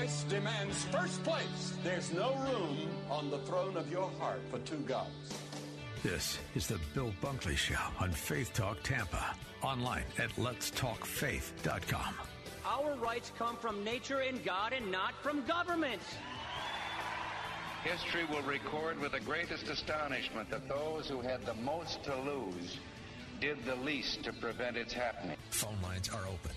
Christ demands first place. There's no room on the throne of your heart for two gods. This is the Bill Bunkley Show on Faith Talk Tampa. Online at letstalkfaith.com. Our rights come from nature and God and not from government. History will record with the greatest astonishment that those who had the most to lose did the least to prevent its happening. Phone lines are open.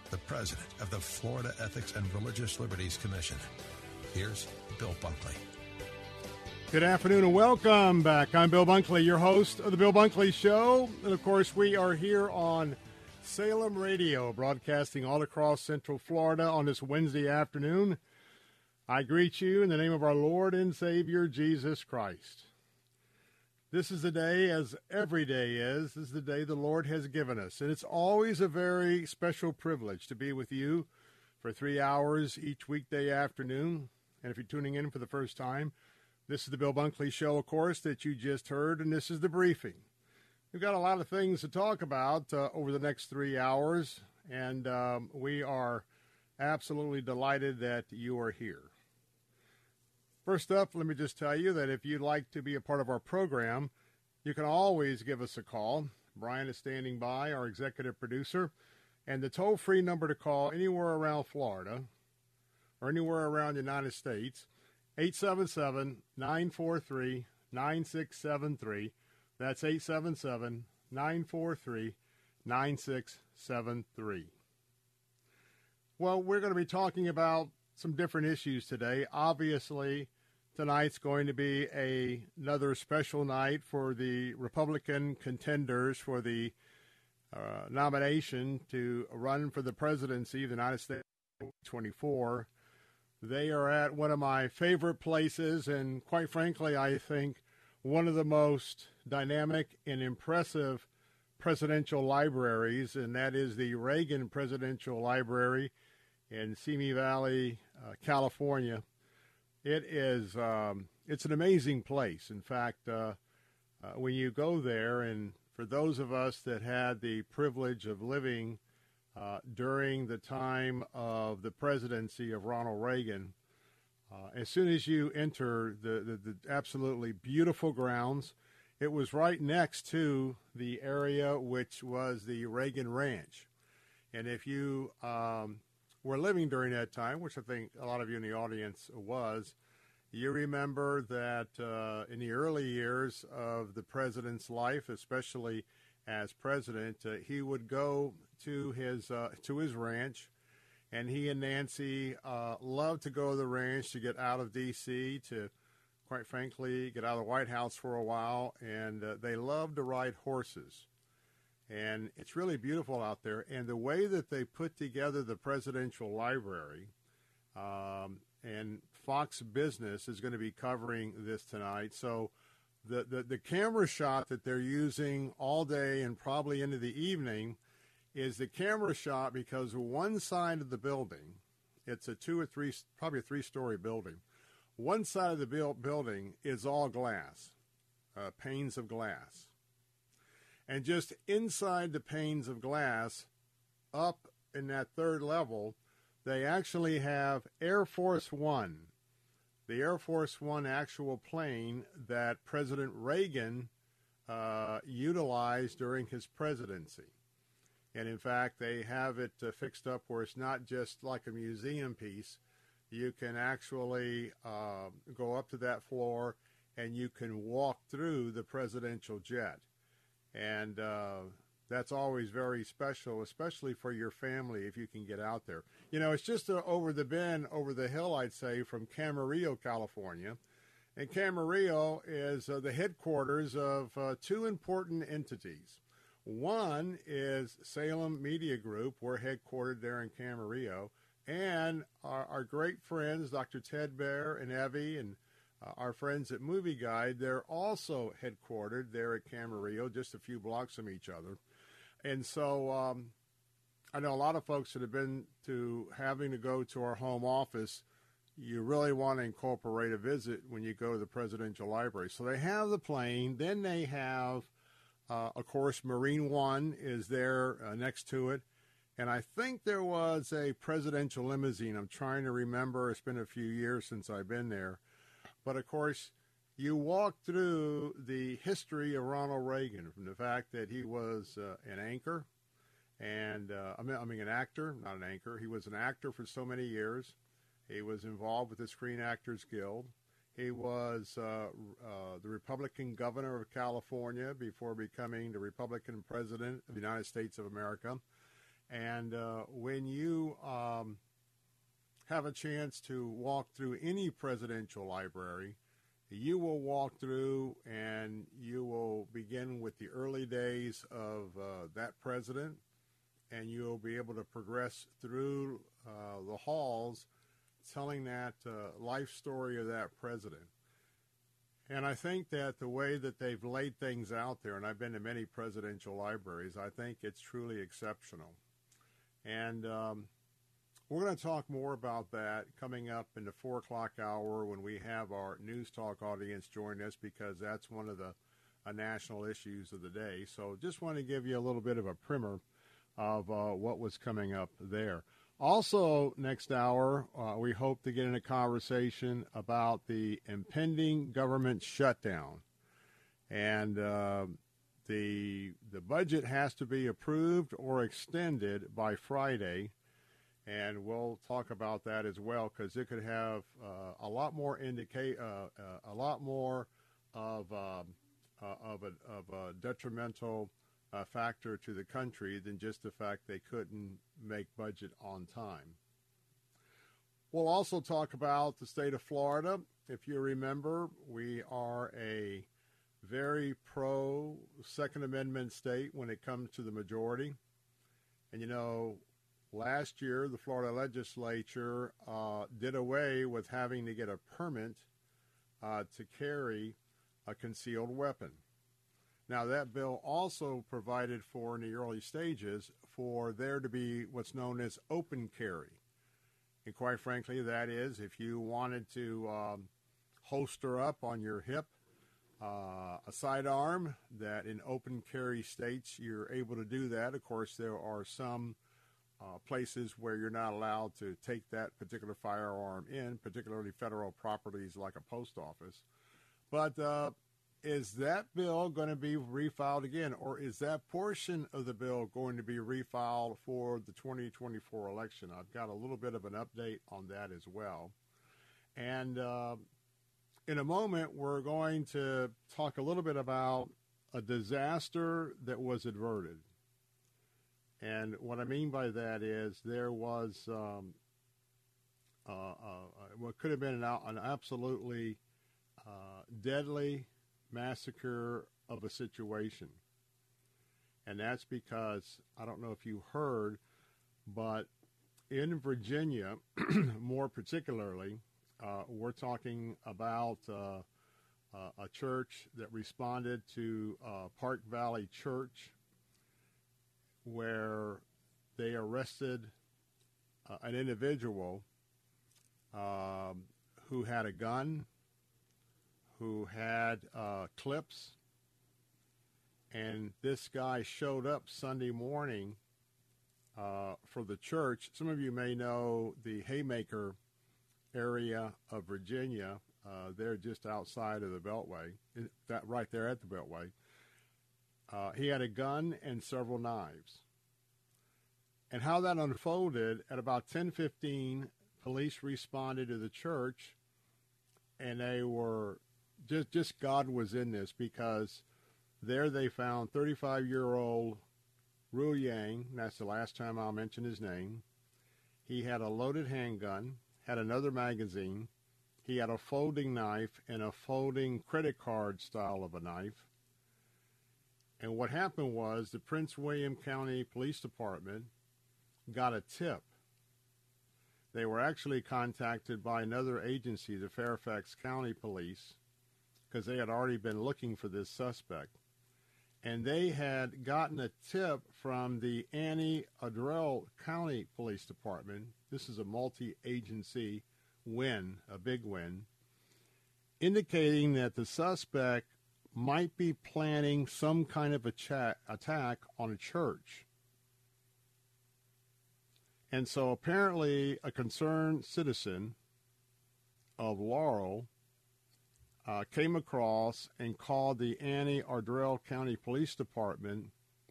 the president of the Florida Ethics and Religious Liberties Commission. Here's Bill Bunkley. Good afternoon and welcome back. I'm Bill Bunkley, your host of The Bill Bunkley Show. And of course, we are here on Salem Radio, broadcasting all across Central Florida on this Wednesday afternoon. I greet you in the name of our Lord and Savior, Jesus Christ. This is the day, as every day is, this is the day the Lord has given us. And it's always a very special privilege to be with you for three hours each weekday afternoon. And if you're tuning in for the first time, this is the Bill Bunkley Show, of course, that you just heard, and this is the briefing. We've got a lot of things to talk about uh, over the next three hours, and um, we are absolutely delighted that you are here. First up, let me just tell you that if you'd like to be a part of our program, you can always give us a call. Brian is standing by, our executive producer, and the toll free number to call anywhere around Florida or anywhere around the United States 877 943 9673. That's 877 943 9673. Well, we're going to be talking about some different issues today. Obviously, tonight's going to be a, another special night for the Republican contenders for the uh, nomination to run for the presidency of the United States 24. They are at one of my favorite places, and quite frankly, I think one of the most dynamic and impressive presidential libraries, and that is the Reagan Presidential Library in Simi Valley, uh, California. It is um, it's an amazing place. In fact, uh, uh, when you go there, and for those of us that had the privilege of living uh, during the time of the presidency of Ronald Reagan. Uh, as soon as you enter the, the, the, absolutely beautiful grounds, it was right next to the area which was the Reagan Ranch. And if you um, were living during that time, which I think a lot of you in the audience was, you remember that uh, in the early years of the president's life, especially as president, uh, he would go to his uh, to his ranch, and he and Nancy uh, loved to go to the ranch to get out of D.C. to, quite frankly, get out of the White House for a while, and uh, they loved to ride horses. And it's really beautiful out there. And the way that they put together the presidential library, um, and Fox Business is going to be covering this tonight. So the, the, the camera shot that they're using all day and probably into the evening is the camera shot because one side of the building, it's a two or three, probably a three story building. One side of the building is all glass, uh, panes of glass. And just inside the panes of glass, up in that third level, they actually have Air Force One, the Air Force One actual plane that President Reagan uh, utilized during his presidency. And in fact, they have it uh, fixed up where it's not just like a museum piece. You can actually uh, go up to that floor and you can walk through the presidential jet. And uh, that's always very special, especially for your family if you can get out there. You know, it's just uh, over the bend, over the hill, I'd say, from Camarillo, California. And Camarillo is uh, the headquarters of uh, two important entities. One is Salem Media Group. We're headquartered there in Camarillo. And our, our great friends, Dr. Ted Baehr and Evie, and uh, our friends at Movie Guide, they're also headquartered there at Camarillo, just a few blocks from each other. And so um, I know a lot of folks that have been to having to go to our home office. You really want to incorporate a visit when you go to the presidential library. So they have the plane, then they have, uh, of course, Marine One is there uh, next to it, and I think there was a presidential limousine. I'm trying to remember. It's been a few years since I've been there, but of course, you walk through the history of Ronald Reagan from the fact that he was uh, an anchor and uh, I, mean, I mean an actor, not an anchor. He was an actor for so many years. He was involved with the Screen Actors Guild. He was uh, uh, the Republican governor of California before becoming the Republican president of the United States of America. And uh, when you um, have a chance to walk through any presidential library, you will walk through and you will begin with the early days of uh, that president and you'll be able to progress through uh, the halls telling that uh, life story of that president. And I think that the way that they've laid things out there, and I've been to many presidential libraries, I think it's truly exceptional. And um, we're going to talk more about that coming up in the 4 o'clock hour when we have our News Talk audience join us because that's one of the uh, national issues of the day. So just want to give you a little bit of a primer of uh, what was coming up there. Also, next hour, uh, we hope to get in a conversation about the impending government shutdown. And uh, the, the budget has to be approved or extended by Friday. And we'll talk about that as well because it could have uh, a lot more indicate uh, uh, a lot more of um, of a, of a detrimental uh, factor to the country than just the fact they couldn't make budget on time. We'll also talk about the state of Florida. If you remember, we are a very pro Second Amendment state when it comes to the majority. And you know, last year the Florida legislature uh, did away with having to get a permit uh, to carry a concealed weapon. Now, that bill also provided for, in the early stages, for there to be what's known as open carry. And quite frankly, that is if you wanted to um, holster up on your hip uh, a sidearm, that in open carry states you're able to do that. Of course, there are some uh, places where you're not allowed to take that particular firearm in, particularly federal properties like a post office. But uh, is that bill going to be refiled again, or is that portion of the bill going to be refiled for the 2024 election? I've got a little bit of an update on that as well. And uh, in a moment, we're going to talk a little bit about a disaster that was averted. And what I mean by that is there was um, uh, uh, what could have been an, an absolutely uh, deadly massacre of a situation. And that's because, I don't know if you heard, but in Virginia, more particularly, uh, we're talking about uh, uh, a church that responded to uh, Park Valley Church, where they arrested uh, an individual um, who had a gun who had uh, clips, and this guy showed up Sunday morning uh, for the church. Some of you may know the Haymarket area of Virginia. Uh, they're just outside of the Beltway, that right there at the Beltway. Uh, he had a gun and several knives. And how that unfolded at about 10:15, police responded to the church, and they were just just God was in this because there they found 35 year old Ru Yang. That's the last time I'll mention his name. He had a loaded handgun, had another magazine. He had a folding knife and a folding credit card style of a knife. And what happened was the Prince William County Police Department got a tip they were actually contacted by another agency, the Fairfax County Police, because they had already been looking for this suspect. And they had gotten a tip from the Anne Arundel County Police Department. This is a multi agency win, a big win, indicating that the suspect might be planning some kind of a chat, attack on a church. And so apparently, a concerned citizen of Laurel uh, came across and called the Annie Arundel County Police Department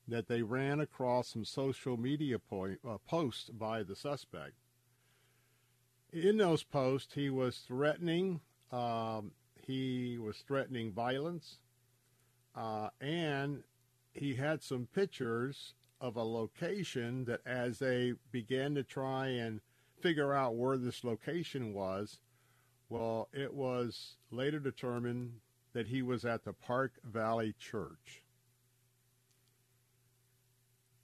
that they ran across some social media point, uh, posts by the suspect. In those posts, he was threatening. Um, he was threatening violence, uh, and he had some pictures of a location that as they began to try and figure out where this location was, well, it was later determined that he was at the Park Valley Church.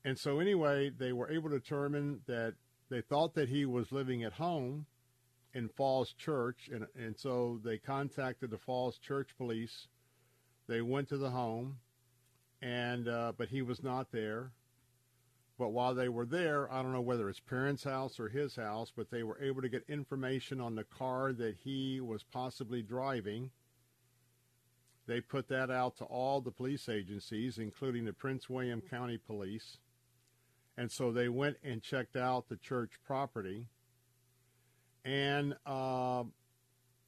And so, anyway, they were able to determine that they thought that he was living at home in Falls Church, and, and so they contacted the Falls Church police. They went to the home, and uh, but he was not there. But while they were there, I don't know whether it's parents' house or his house, but they were able to get information on the car that he was possibly driving. They put that out to all the police agencies, including the Prince William County Police. And so they went and checked out the church property. And uh,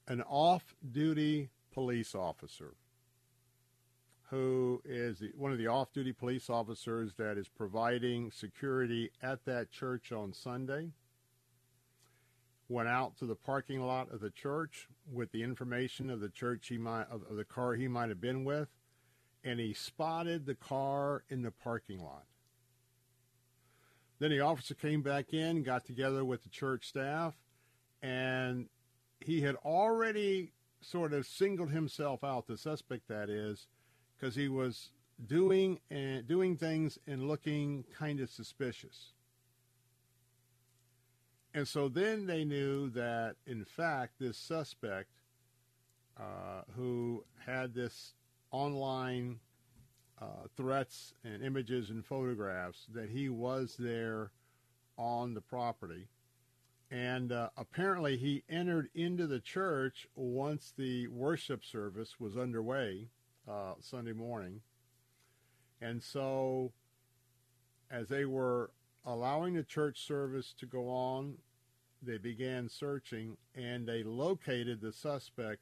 an off duty police officer who is one of the off duty police officers that is providing security at that church on Sunday. Went out to the parking lot of the church with the information of the church he might of, of the car he might have been with, and he spotted the car in the parking lot. Then the officer came back in, got together with the church staff, and he had already sort of singled himself out, the suspect that is, because he was doing and doing things and looking kind of suspicious. And so then they knew that, in fact, this suspect uh, who had this online uh, threats and images and photographs, that he was there on the property. And uh, apparently, he entered into the church once the worship service was underway uh, Sunday morning. And so, as they were allowing the church service to go on, they began searching and they located the suspect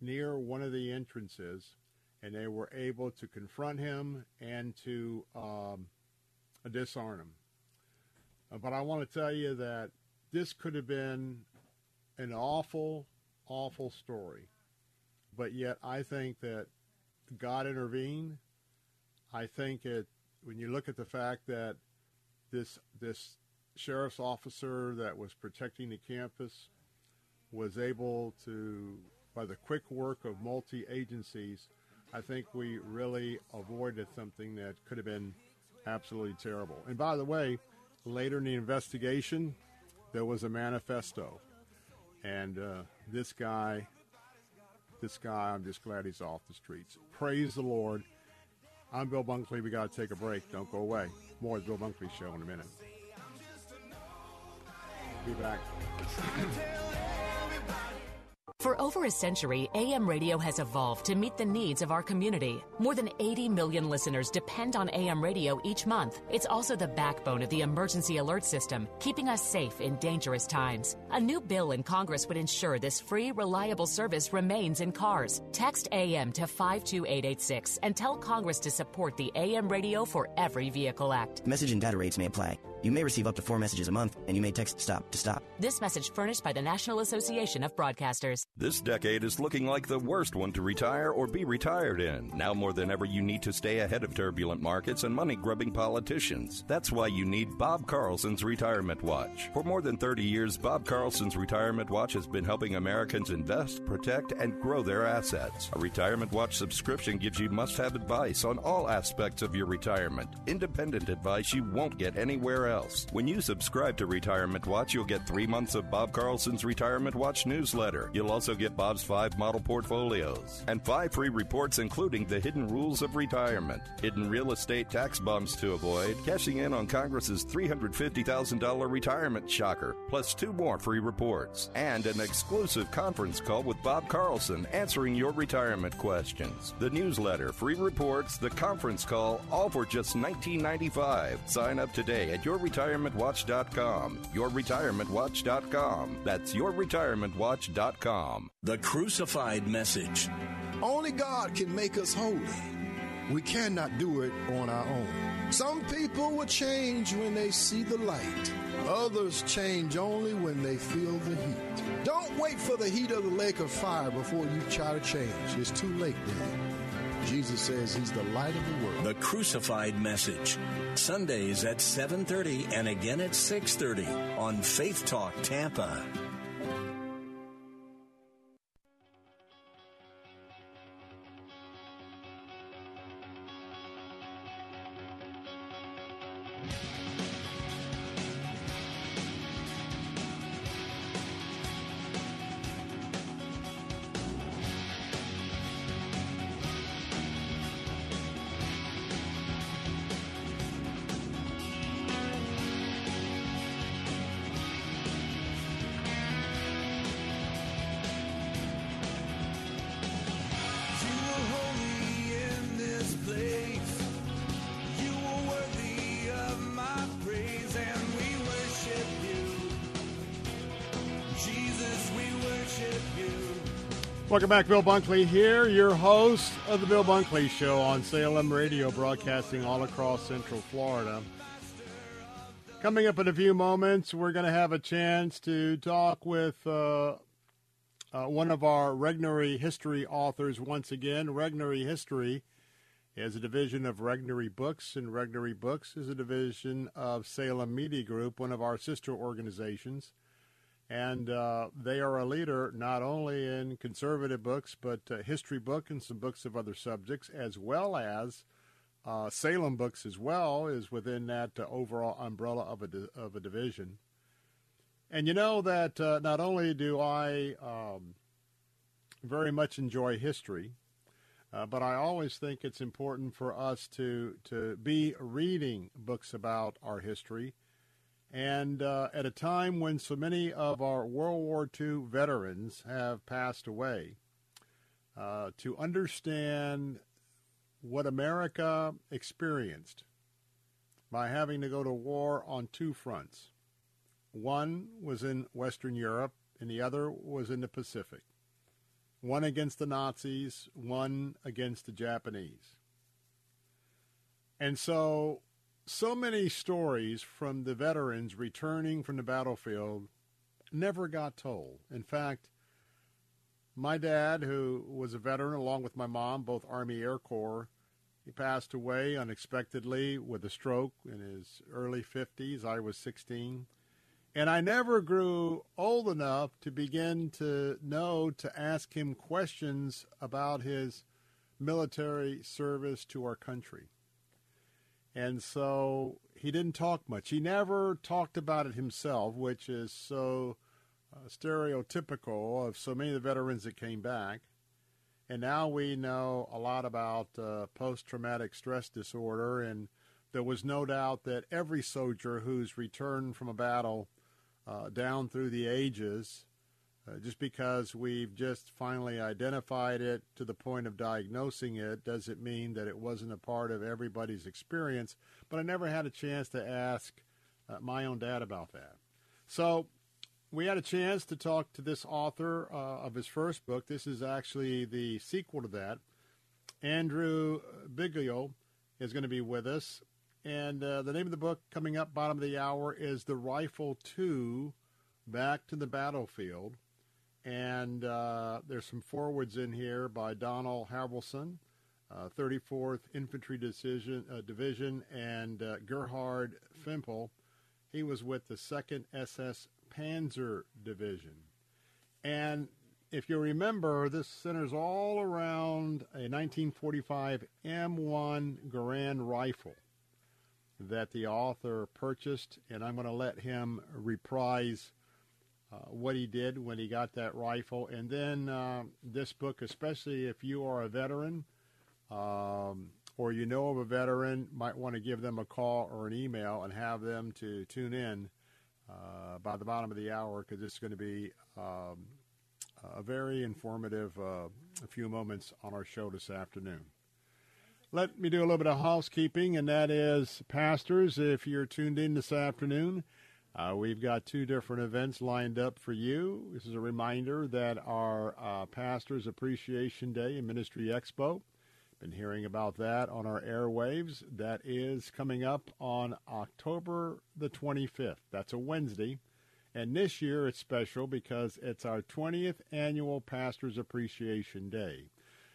near one of the entrances and they were able to confront him and to um, disarm him. Uh, but I want to tell you that this could have been an awful, awful story. But yet, I think that God intervened. I think it when you look at the fact that this this sheriff's officer that was protecting the campus was able to, by the quick work of multi agencies, I think we really avoided something that could have been absolutely terrible. And by the way, later in the investigation, there was a manifesto, and uh, this guy this guy. I'm just glad he's off the streets. Praise the Lord. I'm Bill Bunkley. We got to take a break. Don't go away. More of the Bill Bunkley Show in a minute. Be back. For over a century, AM radio has evolved to meet the needs of our community. More than 80 million listeners depend on AM radio each month. It's also the backbone of the emergency alert system, keeping us safe in dangerous times. A new bill in Congress would ensure this free, reliable service remains in cars. Text AM to 52886 and tell Congress to support the AM Radio for Every Vehicle Act. Message and data rates may apply. You may receive up to four messages a month, and you may text STOP to stop. This message furnished by the National Association of Broadcasters. This decade is looking like the worst one to retire or be retired in. Now more than ever, you need to stay ahead of turbulent markets and money grubbing politicians. That's why you need Bob Carlson's Retirement Watch. For more than 30 years, Bob Carlson's Retirement Watch has been helping Americans invest, protect, and grow their assets. A Retirement Watch subscription gives you must have advice on all aspects of your retirement. Independent advice you won't get anywhere else else. When you subscribe to Retirement Watch, you'll get three months of Bob Carlson's Retirement Watch newsletter. You'll also get Bob's five model portfolios and five free reports, including the hidden rules of retirement, hidden real estate tax bumps to avoid, cashing in on Congress's $350,000 retirement shocker, plus two more free reports, and an exclusive conference call with Bob Carlson answering your retirement questions. The newsletter, free reports, the conference call, all for just $19.95. Sign up today at yourretirementwatch.com. Yourretirementwatch.com. That's yourretirementwatch.com. The crucified message. Only God can make us holy. We cannot do it on our own. Some people will change when they see the light. Others change only when they feel the heat. Don't wait for the heat of the lake of fire before you try to change. It's too late then. Jesus says he's the light of the world. The crucified message. Sundays at 7:30 and again at 6:30 on Faith Talk Tampa. Welcome back, Bill Bunkley here, your host of the Bill Bunkley Show on Salem Radio, broadcasting all across Central Florida. Coming up in a few moments, we're going to have a chance to talk with uh, uh, one of our Regnery History authors once again. Regnery History is a division of Regnery Books, and Regnery Books is a division of Salem Media Group, one of our sister organizations. And uh, they are a leader not only in conservative books, but uh, history book and some books of other subjects, as well as uh, Salem books as well, is within that uh, overall umbrella of a, di- of a division. And you know that uh, not only do I um, very much enjoy history, uh, but I always think it's important for us to, to be reading books about our history and uh, at a time when so many of our World War II veterans have passed away, uh, to understand what America experienced by having to go to war on two fronts. One was in Western Europe, and the other was in the Pacific. One against the Nazis, one against the Japanese. And so so many stories from the veterans returning from the battlefield never got told. In fact, my dad, who was a veteran along with my mom, both Army Air Corps, he passed away unexpectedly with a stroke in his early 50s. I was 16. And I never grew old enough to begin to know to ask him questions about his military service to our country. And so he didn't talk much. He never talked about it himself, which is so uh, stereotypical of so many of the veterans that came back. And now we know a lot about uh, post traumatic stress disorder. And there was no doubt that every soldier who's returned from a battle uh, down through the ages uh, just because we've just finally identified it to the point of diagnosing it doesn't mean that it wasn't a part of everybody's experience. But I never had a chance to ask uh, my own dad about that. So we had a chance to talk to this author uh, of his first book. This is actually the sequel to that. Andrew Biggio is going to be with us. And uh, the name of the book coming up bottom of the hour is The Rifle 2 Back to the Battlefield and uh, there's some forwards in here by Donald Havelson, uh, 34th Infantry Decision, uh, Division, and uh, Gerhard Fempel. He was with the 2nd SS Panzer Division. And if you remember, this centers all around a 1945 M1 Garand rifle. that the author purchased, and I'm going to let him reprise uh, what he did when he got that rifle. And then uh, this book, especially if you are a veteran um, or you know of a veteran, might want to give them a call or an email and have them to tune in uh, by the bottom of the hour because it's going to be um, a very informative uh, few moments on our show this afternoon. Let me do a little bit of housekeeping, and that is, pastors, if you're tuned in this afternoon, uh, we've got two different events lined up for you. This is a reminder that our uh, Pastors Appreciation Day and Ministry Expo, been hearing about that on our airwaves. That is coming up on October the 25th. That's a Wednesday. And this year it's special because it's our 20th annual Pastors Appreciation Day.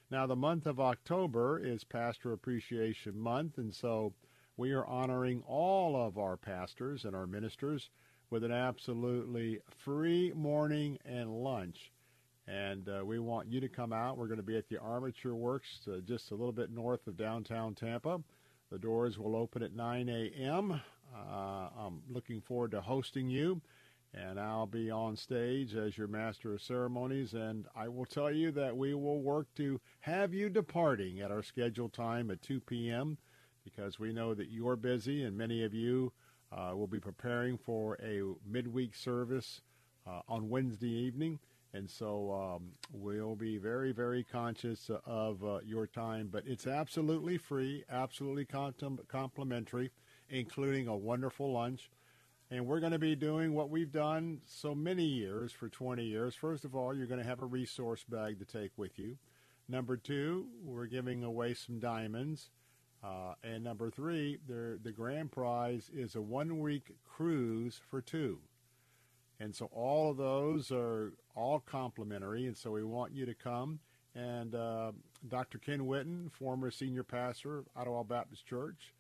Now, the month of October is Pastor Appreciation Month, and so we are honoring all of our pastors and our ministers with an absolutely free morning and lunch. And uh, we want you to come out. We're going to be at the Armature Works uh, just a little bit north of downtown Tampa. The doors will open at 9 a.m. Uh, I'm looking forward to hosting you and I'll be on stage as your master of ceremonies. And I will tell you that we will work to have you departing at our scheduled time at 2 p.m. because we know that you're busy and many of you uh, will be preparing for a midweek service uh, on Wednesday evening. And so um, we'll be very, very conscious of uh, your time. But it's absolutely free, absolutely complimentary, including a wonderful lunch. And we're going to be doing what we've done so many years for 20 years. First of all, you're going to have a resource bag to take with you. Number two, we're giving away some diamonds. Uh, and number three, the, grand prize is a one week cruise for two. And so all of those are all complimentary. And so we want you to come. And uh, Dr. Ken Whitten, former senior pastor of Ottawa Baptist Church,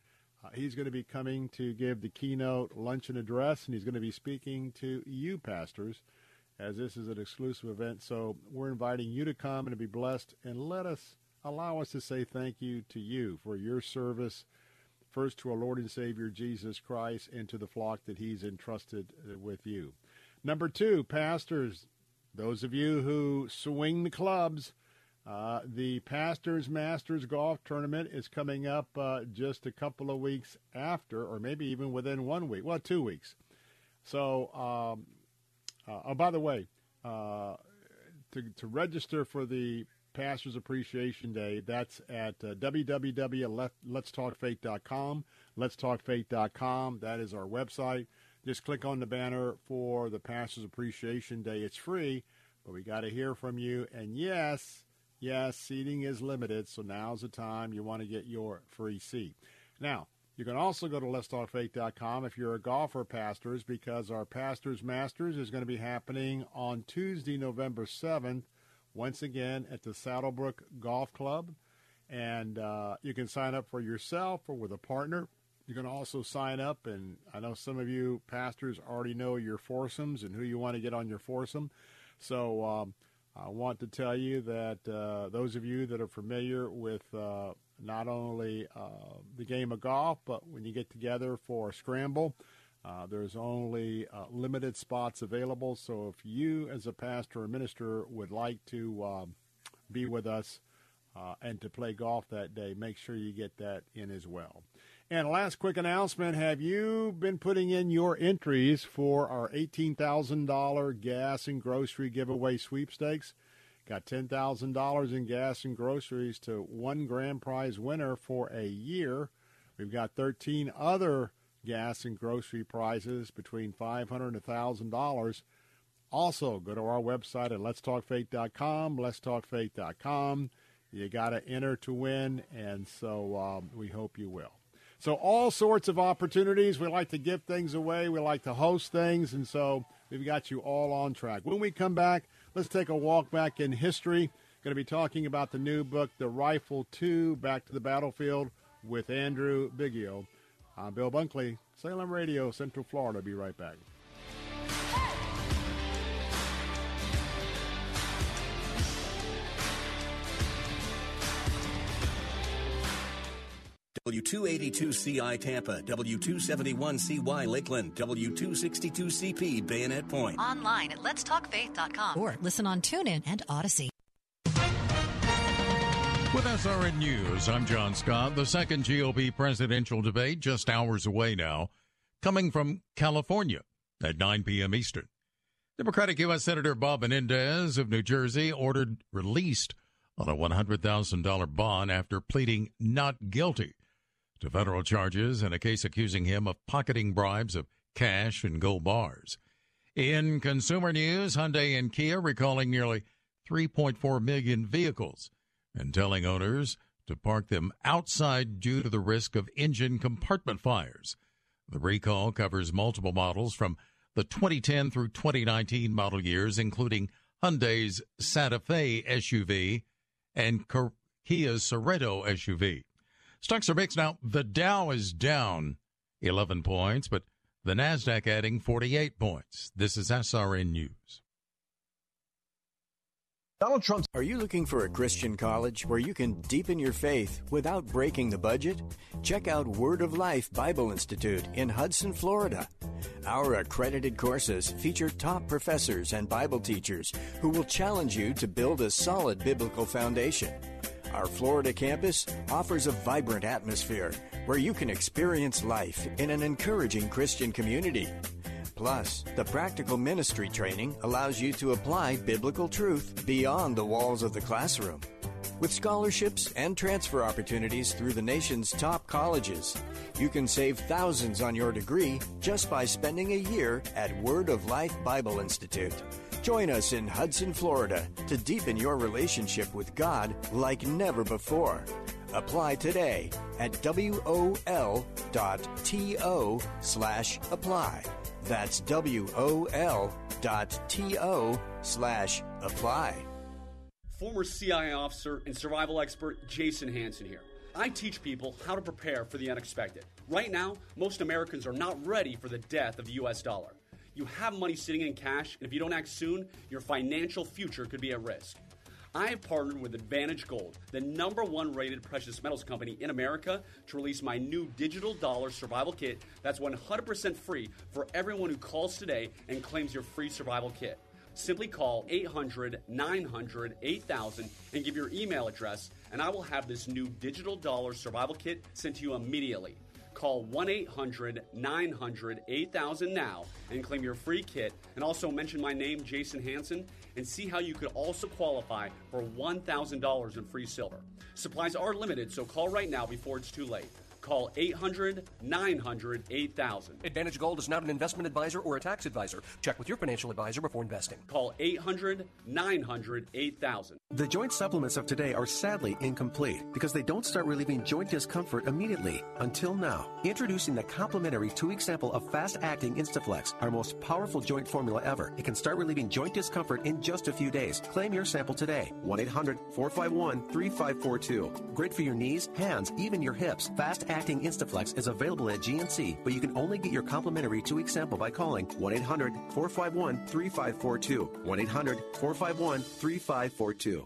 uh, he's going to be coming to give the keynote luncheon address, and he's going to be speaking to you, pastors, as this is an exclusive event. So we're inviting you to come and to be blessed, and let us allow us to say thank you to you for your service, first to our Lord and Savior Jesus Christ, and to the flock that He's entrusted uh, with you. Number two, pastors, those of you who swing the clubs. Uh, the Pastors Masters Golf Tournament is coming up uh, just a couple of weeks after, or maybe even within one week. Well, two weeks. So, um, uh, oh, by the way, uh, to, to register for the Pastors Appreciation Day, that's at uh, www.letstalkfaith.com. Letstalkfaith.com. That is our website. Just click on the banner for the Pastors Appreciation Day. It's free, but we got to hear from you. And yes, Yes, seating is limited, so now's the time you want to get your free seat. Now, you can also go to letstalkfaith.com if you're a golfer, pastors, because our Pastors Masters is going to be happening on Tuesday, November 7th, once again at the Saddlebrook Golf Club. And uh, you can sign up for yourself or with a partner. You can also sign up, and I know some of you pastors already know your foursomes and who you want to get on your foursome. So um, I want to tell you that uh, those of you that are familiar with uh, not only uh, the game of golf, but when you get together for a scramble, uh, there's only uh, limited spots available. So if you, as a pastor or minister, would like to um, be with us uh, and to play golf that day, make sure you get that in as well. And last quick announcement Have you been putting in your entries for our $18,000 gas and grocery giveaway sweepstakes? Got $10,000 in gas and groceries to one grand prize winner for a year. We've got 13 other gas and grocery prizes between 500 and $1,000. Also, go to our website at letstalkfaith.com, letstalkfaith.com. You got to enter to win, and so um, we hope you will. So all sorts of opportunities. We like to give things away. We like to host things, and so we've got you all on track. When we come back, let's take a walk back in history. Going to be talking about the new book, The Rifle 2, Back to the Battlefield, with Andrew Biggio. I'm Bill Bunkley, Salem Radio, Central Florida. Be right back. W282CI Tampa, W271CY Lakeland, W262CP Bayonet Point. Online at letstalkfaith.com or listen on TuneIn and Odyssey. With SRN News, I'm John Scott. The second GOP presidential debate just hours away now, coming from California at 9 p.m. Eastern. Democratic U.S. Senator Bob Menendez of New Jersey ordered released on a $100,000 bond after pleading not guilty to federal charges in a case accusing him of pocketing bribes of cash and gold bars. In consumer news, Hyundai and Kia recalling nearly 3.4 million vehicles and telling owners to park them outside due to the risk of engine compartment fires. The recall covers multiple models from the 2010 through 2019 model years, including Hyundai's Santa Fe SUV and Kia's Sorento SUV. Stocks are mixed now. The Dow is down 11 points, but the Nasdaq adding 48 points. This is SRN News. Donald Trump. Are you looking for a Christian college where you can deepen your faith without breaking the budget? Check out Word of Life Bible Institute in Hudson, Florida. Our accredited courses feature top professors and Bible teachers who will challenge you to build a solid biblical foundation. Our Florida campus offers a vibrant atmosphere where you can experience life in an encouraging Christian community. Plus, the practical ministry training allows you to apply biblical truth beyond the walls of the classroom. With scholarships and transfer opportunities through the nation's top colleges, you can save thousands on your degree just by spending a year at Word of Life Bible Institute. Join us in Hudson, Florida to deepen your relationship with God like never before. Apply today at wol.to slash apply. That's wol dot to slash apply. Former CIA officer and survival expert Jason Hanson here. I teach people how to prepare for the unexpected. Right now, most Americans are not ready for the death of the US dollar. You have money sitting in cash, and if you don't act soon, your financial future could be at risk. I have partnered with Advantage Gold, the number one rated precious metals company in America, to release my new digital dollar survival kit that's 100% free for everyone who calls today and claims your free survival kit. Simply call 800 900 8000 and give your email address, and I will have this new digital dollar survival kit sent to you immediately. Call 1 800 900 8000 now and claim your free kit. And also mention my name, Jason Hanson, and see how you could also qualify for $1,000 in free silver. Supplies are limited, so call right now before it's too late. Call 800 900 8000. Advantage Gold is not an investment advisor or a tax advisor. Check with your financial advisor before investing. Call 800 900 8000. The joint supplements of today are sadly incomplete because they don't start relieving joint discomfort immediately. Until now. Introducing the complimentary two week sample of fast acting Instaflex, our most powerful joint formula ever. It can start relieving joint discomfort in just a few days. Claim your sample today. 1 800 451 3542. Great for your knees, hands, even your hips. Fast acting Instaflex is available at GNC, but you can only get your complimentary two week sample by calling 1 800 451 3542. 1 800 451 3542.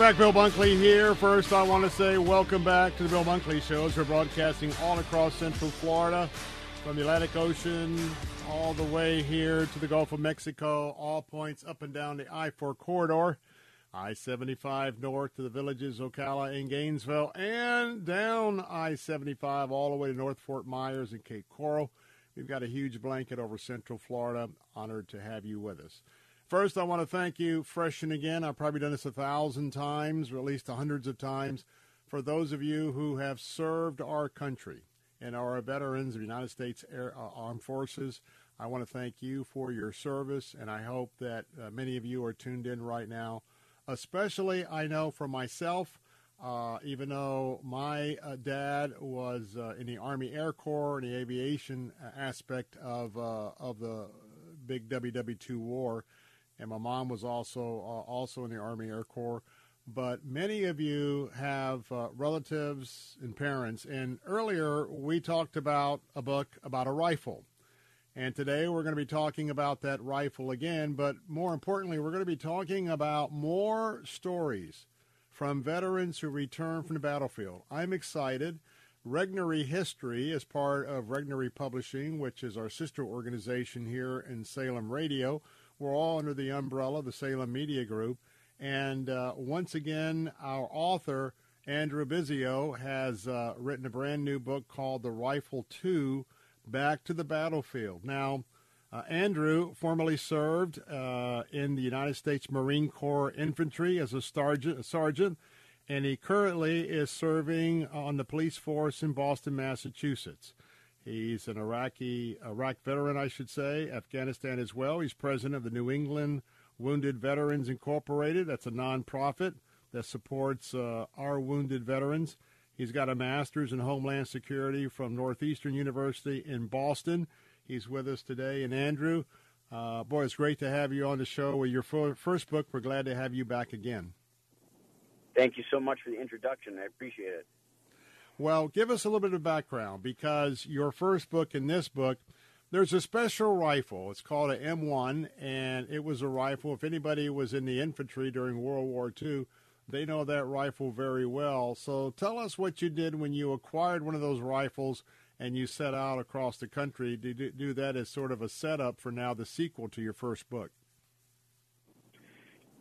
Back, Bill Bunkley here. First, I want to say welcome back to the Bill Bunkley Shows. We're broadcasting all across Central Florida, from the Atlantic Ocean all the way here to the Gulf of Mexico, all points up and down the I-4 corridor, I-75 north to the villages Ocala and Gainesville, and down I-75 all the way to North Fort Myers and Cape Coral. We've got a huge blanket over Central Florida. Honored to have you with us. First, I want to thank you, fresh and again. I've probably done this a thousand times, or at least hundreds of times, for those of you who have served our country and are veterans of the United States Air, uh, Armed Forces. I want to thank you for your service, and I hope that uh, many of you are tuned in right now. Especially, I know for myself, uh, even though my uh, dad was uh, in the Army Air Corps, and the aviation uh, aspect of of the big WW2 war and my mom was also uh, also in the Army Air Corps. But many of you have uh, relatives and parents. And earlier we talked about a book about a rifle. And today we're going to be talking about that rifle again. But more importantly, we're going to be talking about more stories from veterans who return from the battlefield. I'm excited. Regnery History is part of Regnery Publishing, which is our sister organization here in Salem Radio. We're all under the umbrella of the Salem Media Group. And uh, once again, our author, Andrew Biggio, has uh, written a brand new book called The Rifle 2 Back to the Battlefield. Now, uh, Andrew formerly served uh, in the United States Marine Corps Infantry as a sergeant, a sergeant, and he currently is serving on the police force in Boston, Massachusetts. He's an Iraqi, Iraq veteran, I should say, Afghanistan as well. He's president of the New England Wounded Veterans Incorporated. That's a nonprofit that supports uh, our wounded veterans. He's got a master's in Homeland Security from Northeastern University in Boston. He's with us today. And Andrew, uh, boy, it's great to have you on the show with your first book. We're glad to have you back again. Thank you so much for the introduction. I appreciate it. Well, give us a little bit of background because your first book and this book, there's a special rifle. It's called an M1, and it was a rifle. If anybody was in the infantry during World War II, they know that rifle very well. So tell us what you did when you acquired one of those rifles and you set out across the country to do that as sort of a setup for now the sequel to your first book.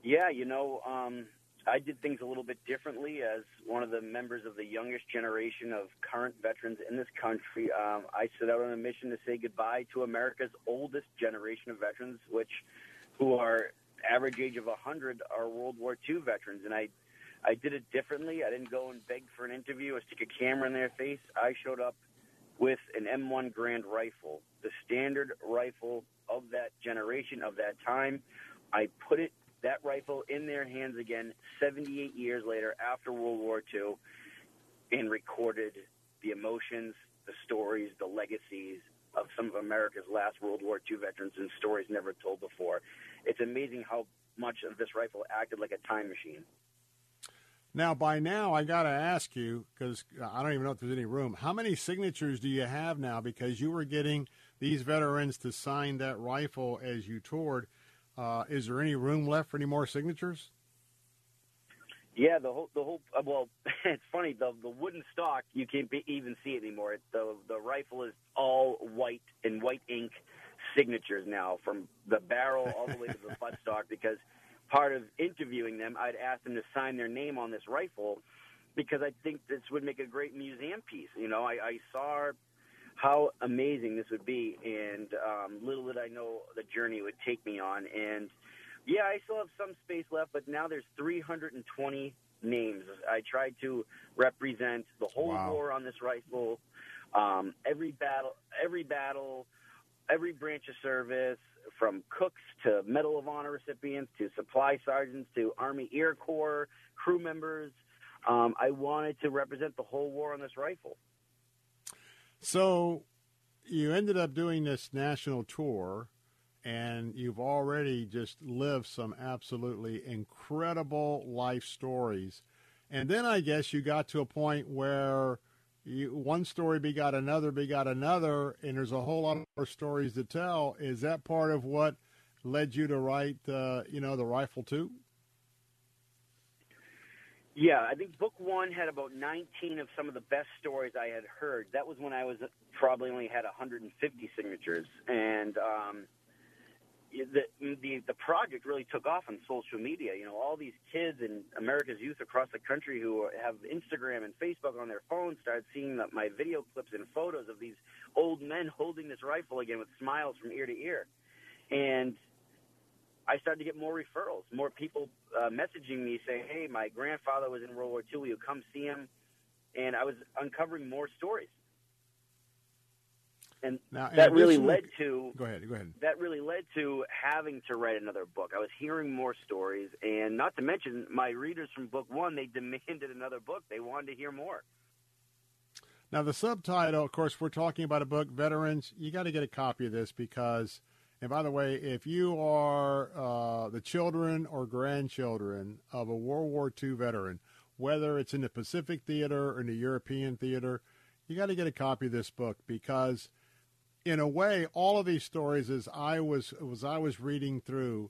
Yeah, you know, um, I did things a little bit differently as one of the members of the youngest generation of current veterans in this country. Um, I set out on a mission to say goodbye to America's oldest generation of veterans, which who are average age of 100 are World War II veterans, and I I did it differently. I didn't go and beg for an interview or stick a camera in their face. I showed up with an M1 Garand rifle, the standard rifle of that generation of that time. I put it that rifle in their hands again 78 years later after World War II and recorded the emotions, the stories, the legacies of some of America's last World War II veterans and stories never told before. It's amazing how much of this rifle acted like a time machine. Now, by now, I got to ask you because I don't even know if there's any room. How many signatures do you have now? Because you were getting these veterans to sign that rifle as you toured. Uh, is there any room left for any more signatures? Yeah, the whole the whole uh, well, it's funny the the wooden stock you can't be, even see it anymore. It, the the rifle is all white in white ink signatures now from the barrel all the way to the buttstock because part of interviewing them, I'd ask them to sign their name on this rifle because I think this would make a great museum piece. You know, I, I saw how amazing this would be, and um, little did I know the journey it would take me on. And yeah, I still have some space left, but now there's 320 names. I tried to represent the whole wow. war on this rifle, um, every battle, every battle, every branch of service, from cooks to Medal of Honor recipients to supply sergeants to Army Air Corps crew members. Um, I wanted to represent the whole war on this rifle. So you ended up doing this national tour, and you've already just lived some absolutely incredible life stories. And then I guess you got to a point where you, one story begot another, begot another, and there's a whole lot more stories to tell. Is that part of what led you to write, uh, you know, the Rifle 2? Yeah, I think book one had about 19 of some of the best stories I had heard. That was when I was probably only had 150 signatures, and um, the, the the project really took off on social media. You know, all these kids and America's youth across the country who have Instagram and Facebook on their phones started seeing the, my video clips and photos of these old men holding this rifle again with smiles from ear to ear, and I started to get more referrals, more people uh, messaging me saying, "Hey, my grandfather was in World War II. Will you come see him?" And I was uncovering more stories. And now, that really led to go ahead go ahead. that really led to having to write another book. I was hearing more stories and not to mention my readers from book one they demanded another book. They wanted to hear more. Now the subtitle of course we're talking about a book veterans. You got to get a copy of this because and by the way if you are uh, the children or grandchildren of a world war ii veteran whether it's in the pacific theater or in the european theater you got to get a copy of this book because in a way, all of these stories, as I was as I was reading through,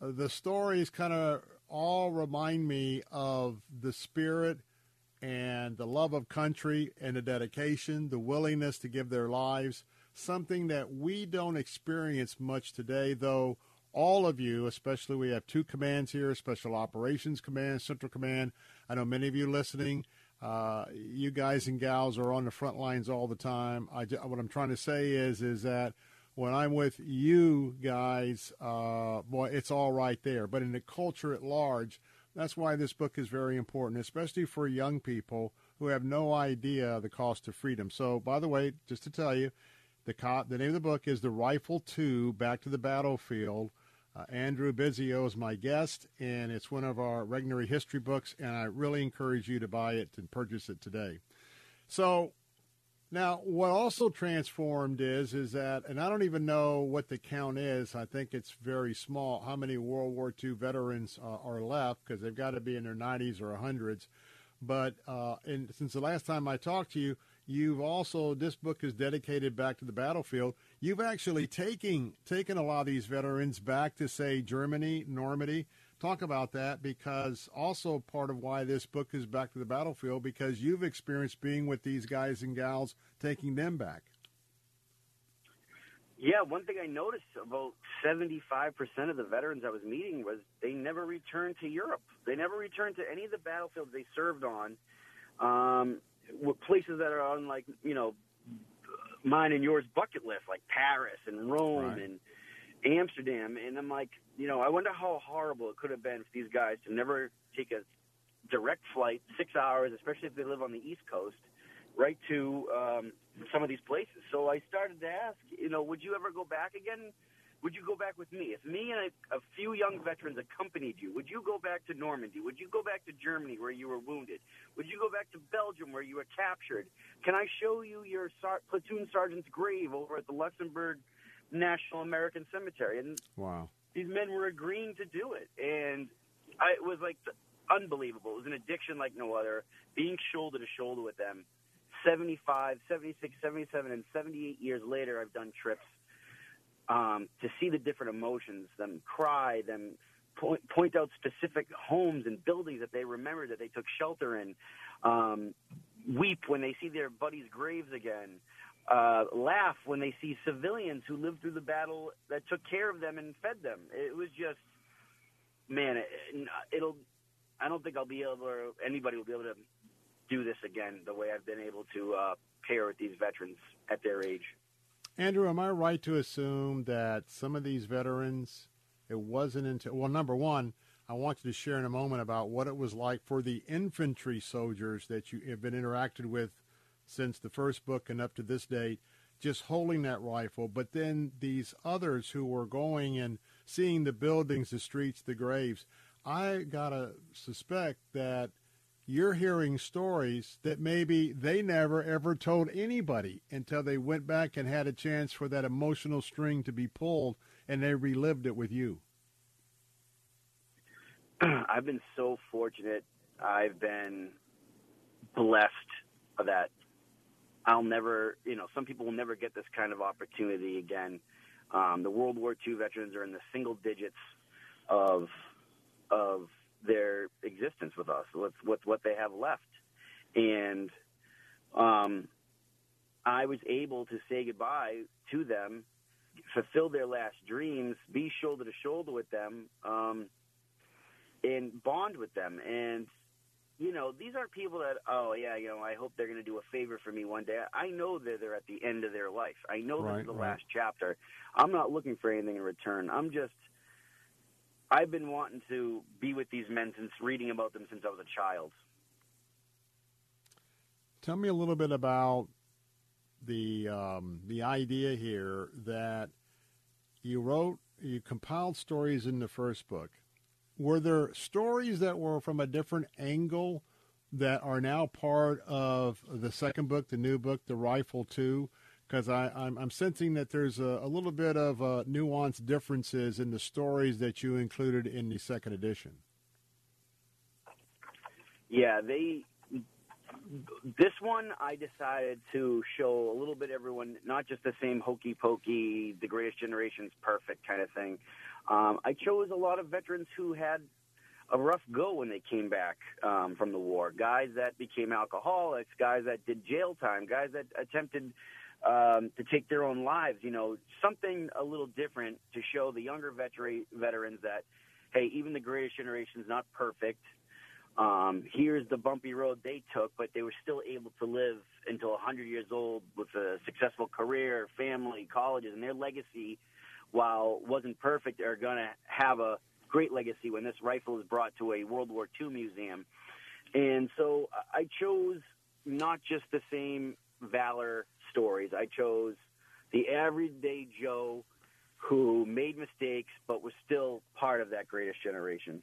uh, the stories kind of all remind me of the spirit and the love of country and the dedication, the willingness to give their lives, something that we don't experience much today, though all of you, especially we have two commands here, Special Operations Command, Central Command. I know many of you listening uh, you guys and gals are on the front lines all the time. I, what I'm trying to say is, is that when I'm with you guys, uh, boy, it's all right there. But in the culture at large, that's why this book is very important, especially for young people who have no idea the cost of freedom. So, by the way, just to tell you, the, co- the name of the book is The Rifle 2 Back to the Battlefield uh, Andrew Biggio is my guest, and it's one of our Regnery history books, and I really encourage you to buy it and purchase it today. So now, what also transformed is is that, and I don't even know what the count is. I think it's very small. How many World War II veterans uh, are left? Because they've got to be in their 90s or 100s. But uh, and since the last time I talked to you, you've also this book is dedicated back to the battlefield. You've actually taken taken a lot of these veterans back to say Germany, Normandy. Talk about that because also part of why this book is back to the battlefield because you've experienced being with these guys and gals, taking them back. Yeah, one thing I noticed about 75% of the veterans I was meeting was they never returned to Europe. They never returned to any of the battlefields they served on. Um, places that are on like, you know, mine and yours bucket list, like Paris and Rome right. and Amsterdam. And I'm like, you know, I wonder how horrible it could have been for these guys to never take a direct flight, six hours, especially if they live on the East Coast, right to um, some of these places. So I started to ask, you know, would you ever go back again? Would you go back with me? If me and a, a few young veterans accompanied you, would you go back to Normandy? Would you go back to Germany where you were wounded? Would you go back to Belgium where you were captured? Can I show you your sar- platoon sergeant's grave over at the Luxembourg National American Cemetery? And wow, these men were agreeing to do it, and I, it was like unbelievable. It was an addiction like no other. Being shoulder to shoulder with them. 75, 76, 77, and 78 years later, I've done trips um, to see the different emotions, them cry, them point, point out specific homes and buildings that they remember that they took shelter in, um, weep when they see their buddies' graves again, uh, laugh when they see civilians who lived through the battle that took care of them and fed them. It was just, man, it, it'll. I don't think I'll be able, or anybody will be able to do this again the way I've been able to uh, pair with these veterans at their age. Andrew, am I right to assume that some of these veterans, it wasn't until, well, number one, I want you to share in a moment about what it was like for the infantry soldiers that you have been interacted with since the first book and up to this date, just holding that rifle. But then these others who were going and seeing the buildings, the streets, the graves, I got to suspect that you're hearing stories that maybe they never ever told anybody until they went back and had a chance for that emotional string to be pulled and they relived it with you. I've been so fortunate. I've been blessed that I'll never, you know, some people will never get this kind of opportunity again. Um, the World War II veterans are in the single digits of of their existence with us, with with what they have left, and um, I was able to say goodbye to them, fulfill their last dreams, be shoulder to shoulder with them, um, and bond with them. And you know, these aren't people that, oh yeah, you know, I hope they're going to do a favor for me one day. I know that they're at the end of their life. I know Right, this is the right. last chapter. I'm not looking for anything in return. I'm just, I've been wanting to be with these men since reading about them since I was a child. Tell me a little bit about the um, the idea here that you wrote, you compiled stories in the first book. Were there stories that were from a different angle that are now part of the second book, the new book, The Rifle Two? Because I'm, I'm sensing that there's a, a little bit of uh, nuanced differences in the stories that you included in the second edition. Yeah, they. This one, I decided to show a little bit everyone, not just the same hokey pokey, the greatest generation's perfect kind of thing. Um, I chose a lot of veterans who had a rough go when they came back um, from the war. Guys that became alcoholics, guys that did jail time, guys that attempted um, to take their own lives. You know, something a little different to show the younger veteran veterans that, hey, even the greatest generation is not perfect um, here's the bumpy road they took, but they were still able to live until 100 years old with a successful career, family, colleges, and their legacy, while wasn't perfect, are going to have a great legacy when this rifle is brought to a World War II museum. And so I chose not just the same valor stories. I chose the everyday Joe who made mistakes but was still part of that greatest generation.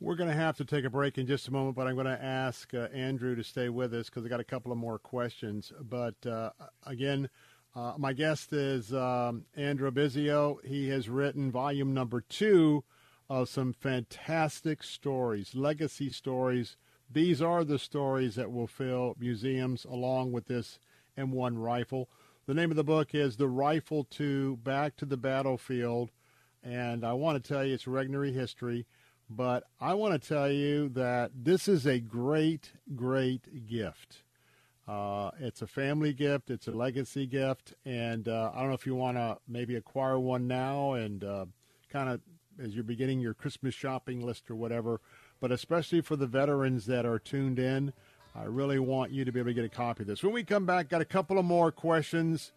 We're going to have to take a break in just a moment, but I'm going to ask uh, Andrew to stay with us because I got a couple of more questions. But uh, again, uh, my guest is um, Andrew Biggio. He has written volume number two of some fantastic stories, legacy stories. These are the stories that will fill museums along with this M1 rifle. The name of the book is The Rifle 2 Back to the Battlefield. And I want to tell you it's Regnery history. But I want to tell you that this is a great, great gift. Uh, it's a family gift. It's a legacy gift. And uh, I don't know if you want to maybe acquire one now and uh, kind of as you're beginning your Christmas shopping list or whatever. But especially for the veterans that are tuned in, I really want you to be able to get a copy of this. When we come back, got a couple of more questions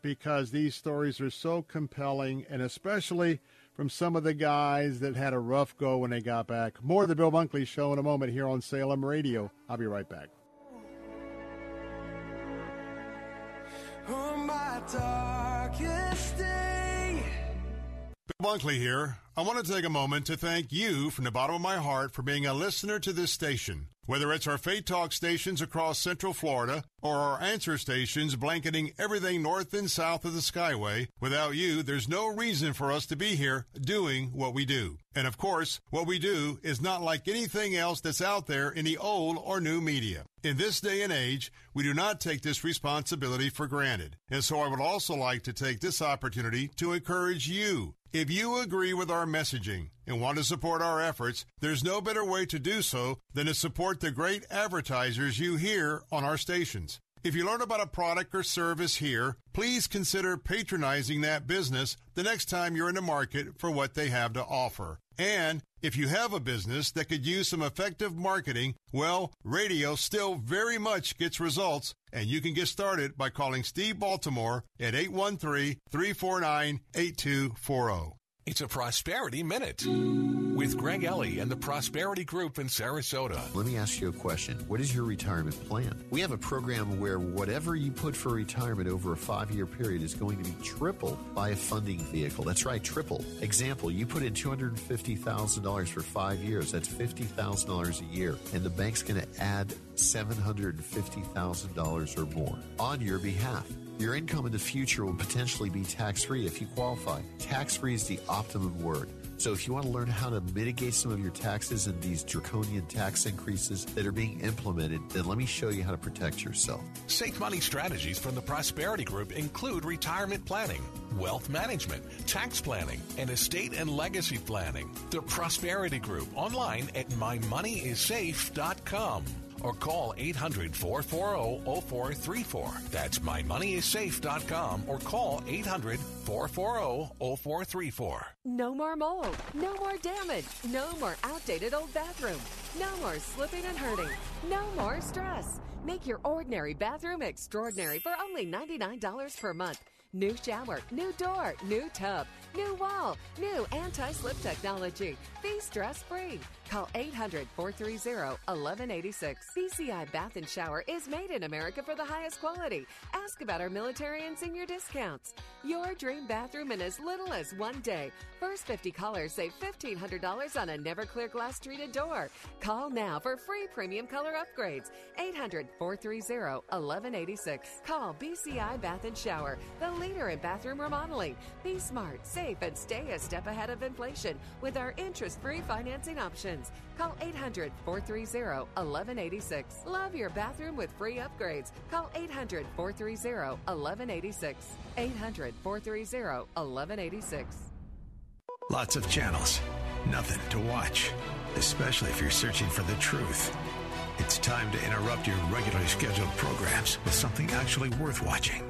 because these stories are so compelling, and especially from some of the guys that had a rough go when they got back. More of the Bill Bunkley Show in a moment here on Salem Radio. I'll be right back. Oh, Day. Bill Bunkley here. I want to take a moment to thank you from the bottom of my heart for being a listener to this station. Whether it's our Faith Talk stations across Central Florida or our answer stations blanketing everything north and south of the Skyway, without you, there's no reason for us to be here doing what we do. And of course, what we do is not like anything else that's out there in the old or new media. In this day and age, we do not take this responsibility for granted. And so I would also like to take this opportunity to encourage you. If you agree with our messaging and want to support our efforts, there's no better way to do so than to support the great advertisers you hear on our stations. If you learn about a product or service here, please consider patronizing that business the next time you're in the market for what they have to offer. And if you have a business that could use some effective marketing, well, radio still very much gets results, and you can get started by calling Steve Baltimore at 813 349 8240. It's a Prosperity Minute with Greg Ellie and the Prosperity Group in Sarasota. Let me ask you a question. What is your retirement plan? We have a program where whatever you put for retirement over a five year period is going to be tripled by a funding vehicle. That's right, triple. Example, you put in $250,000 for five years. That's $50,000 a year. And the bank's going to add $750,000 or more on your behalf. Your income in the future will potentially be tax free if you qualify. Tax free is the optimum word. So if you want to learn how to mitigate some of your taxes and these draconian tax increases that are being implemented, then let me show you how to protect yourself. Safe money strategies from the Prosperity Group include retirement planning, wealth management, tax planning, and estate and legacy planning. The Prosperity Group online at mymoneyissafe.com or call 800 440 0434. That's mymoneyissafe.com or call 800 440 0434. No more mold. No more damage. No more outdated old bathroom. No more slipping and hurting. No more stress. Make your ordinary bathroom extraordinary for only $99 per month. New shower, new door, new tub, new wall, new anti slip technology. Be stress free. Call 800 430 1186. BCI Bath and Shower is made in America for the highest quality. Ask about our military and senior discounts. Your dream bathroom in as little as one day. First 50 callers save $1,500 on a never clear glass treated door. Call now for free premium color upgrades. 800 430 1186. Call BCI Bath and Shower, the leader in bathroom remodeling. Be smart, safe, and stay a step ahead of inflation with our interest free financing options. Call 800 430 1186. Love your bathroom with free upgrades. Call 800 430 1186. 800 430 1186. Lots of channels, nothing to watch, especially if you're searching for the truth. It's time to interrupt your regularly scheduled programs with something actually worth watching.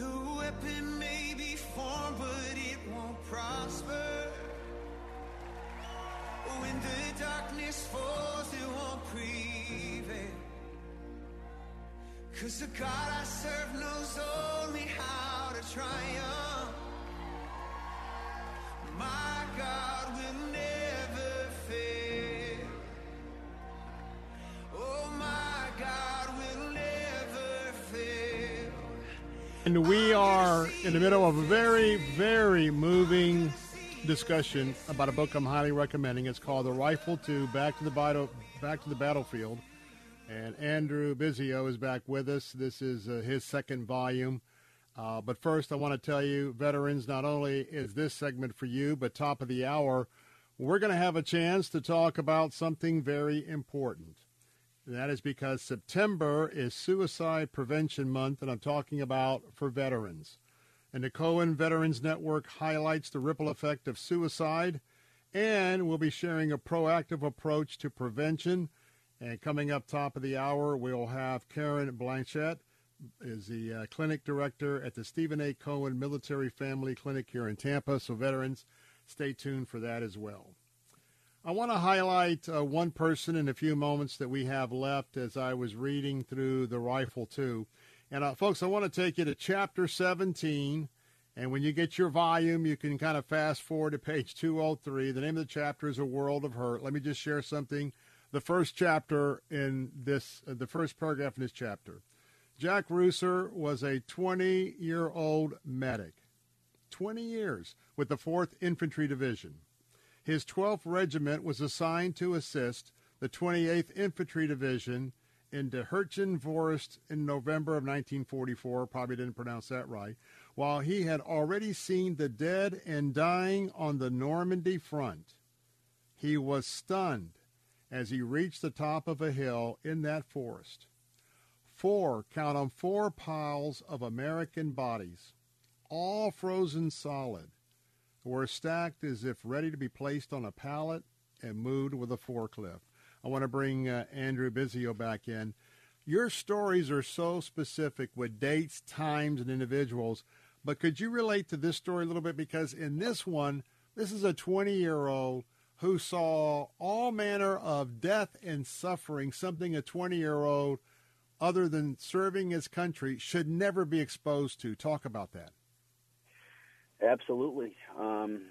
The weapon may be formed, but it won't prosper. When the darkness falls, it won't prevail. Cause the God I serve knows only how to triumph. My God will never fail. Oh, my God will never fail. And we are in the middle of a very, very moving discussion about a book I'm highly recommending. It's called The Rifle to Back to the Battle, Back to the Battlefield. And Andrew Biggio is back with us. This is uh, his second volume. Uh, but first, I want to tell you, veterans, not only is this segment for you, but top of the hour, we're going to have a chance to talk about something very important. That is because September is Suicide Prevention Month, and I'm talking about for veterans. And the Cohen Veterans Network highlights the ripple effect of suicide, and we'll be sharing a proactive approach to prevention. And coming up top of the hour, we'll have Karen Blanchette, is the uh, clinic director at the Stephen A. Cohen Military Family Clinic here in Tampa. So veterans, stay tuned for that as well. I want to highlight uh, one person in a few moments that we have left as I was reading through The Rifle 2. And, uh, folks, I want to take you to chapter 17. And when you get your volume, you can kind of fast forward to page 203. The name of the chapter is A World of Hurt. Let me just share something. The first chapter in this, uh, the first paragraph in this chapter. Jack Reuser was a 20 year old medic, 20 years, with the 4th Infantry Division. His 12th Regiment was assigned to assist the 28th Infantry Division in the Herchen Forest in November of 1944. Probably didn't pronounce that right. While he had already seen the dead and dying on the Normandy front, he was stunned as he reached the top of a hill in that forest. Four, count on four piles of American bodies, all frozen solid, were stacked as if ready to be placed on a pallet and moved with a forklift. I want to bring uh, Andrew Biggio back in. Your stories are so specific with dates, times, and individuals. But could you relate to this story a little bit? Because in this one, this is a 20 year old who saw all manner of death and suffering, something a 20 year old, other than serving his country, should never be exposed to. Talk about that. Absolutely. Um,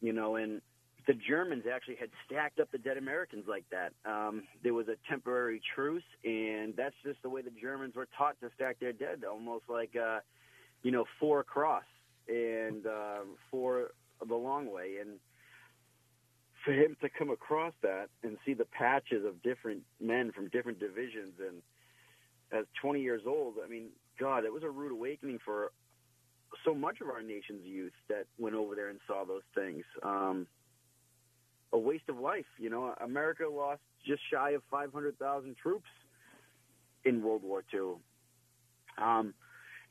you know, and the Germans actually had stacked up the dead Americans like that. Um, there was a temporary truce, and that's just the way the Germans were taught to stack their dead, almost like, uh, you know, four across and uh, four the long way. And for him to come across that and see the patches of different men from different divisions, and as 20 years old, I mean, God, it was a rude awakening for so much of our nation's youth that went over there and saw those things. Um, a waste of life. You know, America lost just shy of 500,000 troops in World War II. Um,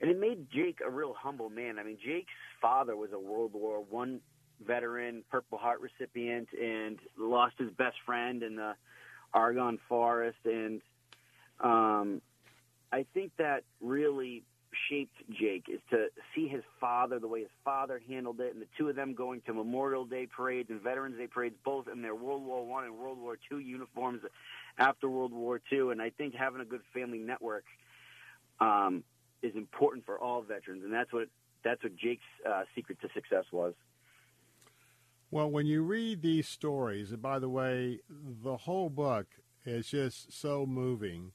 and it made Jake a real humble man. I mean, Jake's father was a World War One veteran, Purple Heart recipient, and lost his best friend in the Argonne Forest. And um, I think that really shaped Jake is to see his father, the way his father handled it, and the two of them going to Memorial Day parades and Veterans Day parades, both in their World War One and World War Two uniforms after World War Two. And I think having a good family network um, is important for all veterans, and that's what that's what Jake's uh, secret to success was. Well, when you read these stories, and by the way, the whole book is just so moving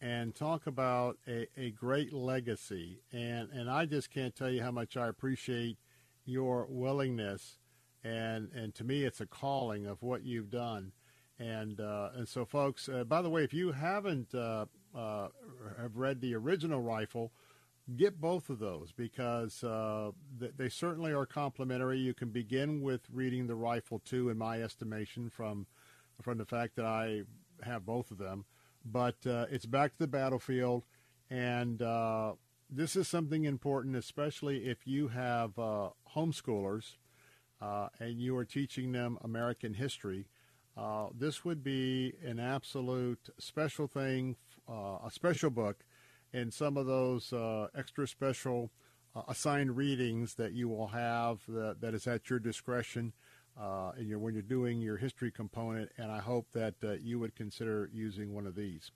and talk about a, a great legacy. And, and I just can't tell you how much I appreciate your willingness. And, and to me, it's a calling of what you've done. And, uh, and so, folks, uh, by the way, if you haven't uh, uh have read the original rifle, get both of those because uh, they certainly are complementary. You can begin with reading the rifle too, in my estimation, from from the fact that I have both of them but uh, it's back to the battlefield, and uh, this is something important, especially if you have uh, homeschoolers uh, and you are teaching them American history. Uh, this would be an absolute special thing, a special book, and some of those extra special assigned readings that you will have that, that is at your discretion uh, your, when you're doing your history component, and I hope that uh, you would consider using one of these.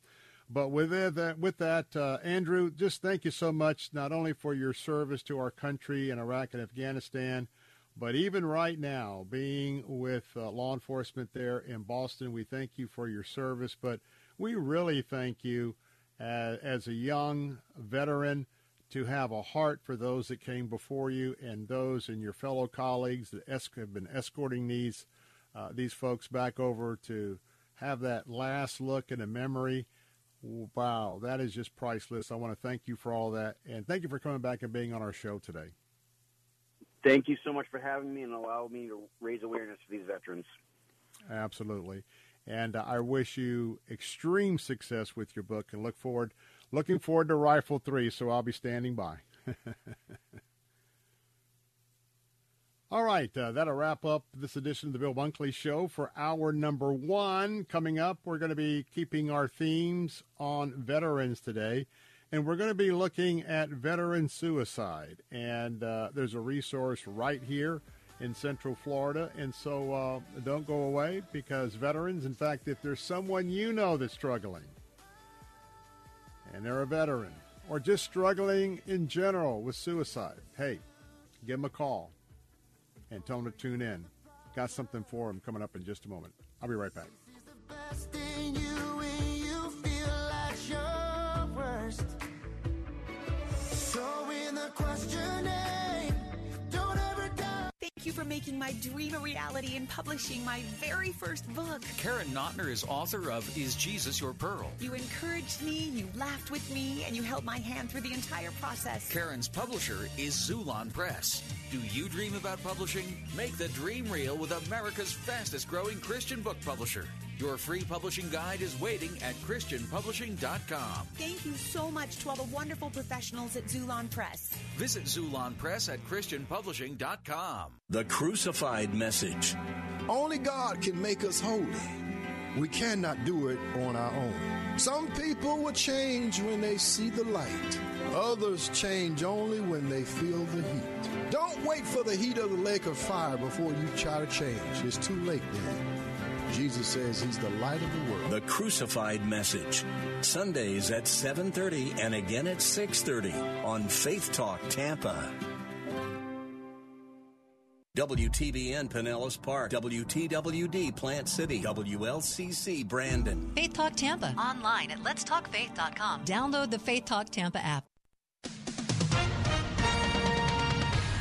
But with that, with that uh, Andrew, just thank you so much, not only for your service to our country in Iraq and Afghanistan, but even right now, being with uh, law enforcement there in Boston, we thank you for your service. But we really thank you as, as a young veteran to have a heart for those that came before you and those and your fellow colleagues that have been escorting these uh, these folks back over to have that last look and a memory. Wow, that is just priceless. I want to thank you for all that, and thank you for coming back and being on our show today. Thank you so much for having me and allowing me to raise awareness for these veterans. Absolutely. And uh, I wish you extreme success with your book and look forward Looking forward to Rifle 3, so I'll be standing by. All right, uh, that'll wrap up this edition of the Bill Bunkley Show for hour number one. Coming up, we're going to be keeping our themes on veterans today, and we're going to be looking at veteran suicide. And uh, there's a resource right here in Central Florida, and so uh, don't go away because veterans, in fact, if there's someone you know that's struggling, and they're a veteran or just struggling in general with suicide, hey, give them a call and tell them to tune in. Got something for them coming up in just a moment. I'll be right back. Thank you for making my dream a reality and publishing my very first book. Karen Notner is author of Is Jesus Your Pearl? You encouraged me, you laughed with me, and you held my hand through the entire process. Karen's publisher is Xulon Press. Do you dream about publishing? Make the dream real with America's fastest growing Christian book publisher. Your free publishing guide is waiting at ChristianPublishing.com. Thank you so much to all the wonderful professionals at Xulon Press. Visit Xulon Press at ChristianPublishing.com. The Crucified Message. Only God can make us holy. We cannot do it on our own. Some people will change when they see the light. Others change only when they feel the heat. Don't wait for the heat of the lake of fire before you try to change. It's too late then. Jesus says he's the light of the world. The Crucified Message. Sundays at 7:30 and again at 6:30 on Faith Talk Tampa. WTBN Pinellas Park, WTWD Plant City, WLCC Brandon. Faith Talk Tampa. Online at letstalkfaith.com. Download the Faith Talk Tampa app.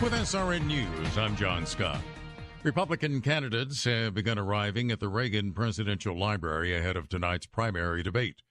With SRN News, I'm John Scott. Republican candidates have begun arriving at the Reagan Presidential Library ahead of tonight's primary debate.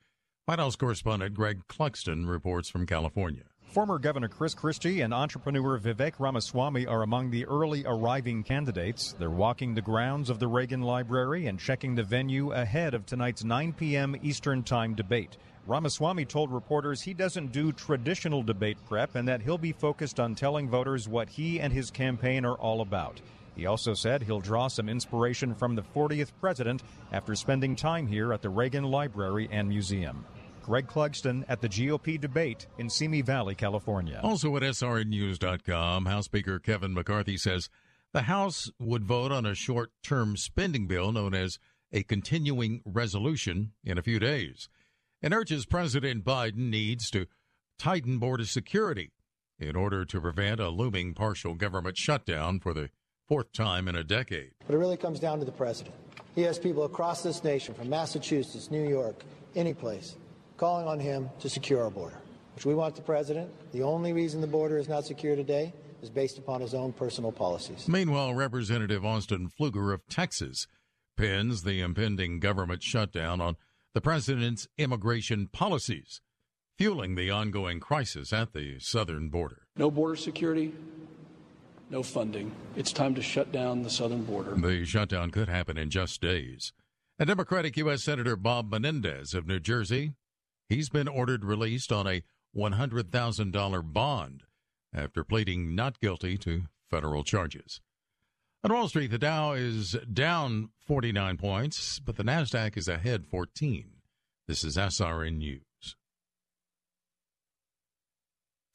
White House correspondent Greg Clugston reports from California. Former Governor Chris Christie and entrepreneur Vivek Ramaswamy are among the early arriving candidates. They're walking the grounds of the Reagan Library and checking the venue ahead of tonight's 9 p.m. Eastern Time debate. Ramaswamy told reporters he doesn't do traditional debate prep and that he'll be focused on telling voters what he and his campaign are all about. He also said he'll draw some inspiration from the 40th president after spending time here at the Reagan Library and Museum. Greg Clugston at the GOP debate in Simi Valley, California. Also at SRNnews.com, House Speaker Kevin McCarthy says the House would vote on a short term spending bill known as a continuing resolution in a few days and urges President Biden needs to tighten border security in order to prevent a looming partial government shutdown for the fourth time in a decade. But it really comes down to the president. He has people across this nation, from Massachusetts, New York, any place, calling on him to secure our border, which we want the president. The only reason the border is not secure today is based upon his own personal policies. Meanwhile, Representative August Pfluger of Texas pins the impending government shutdown on the president's immigration policies, fueling the ongoing crisis at the southern border. No border security, no funding. It's time to shut down the southern border. The shutdown could happen in just days. And Democratic U.S. Senator Bob Menendez of New Jersey He's been ordered released on a $100,000 bond after pleading not guilty to federal charges. On Wall Street, the Dow is down 49 points, but the Nasdaq is ahead 14. This is SRN News.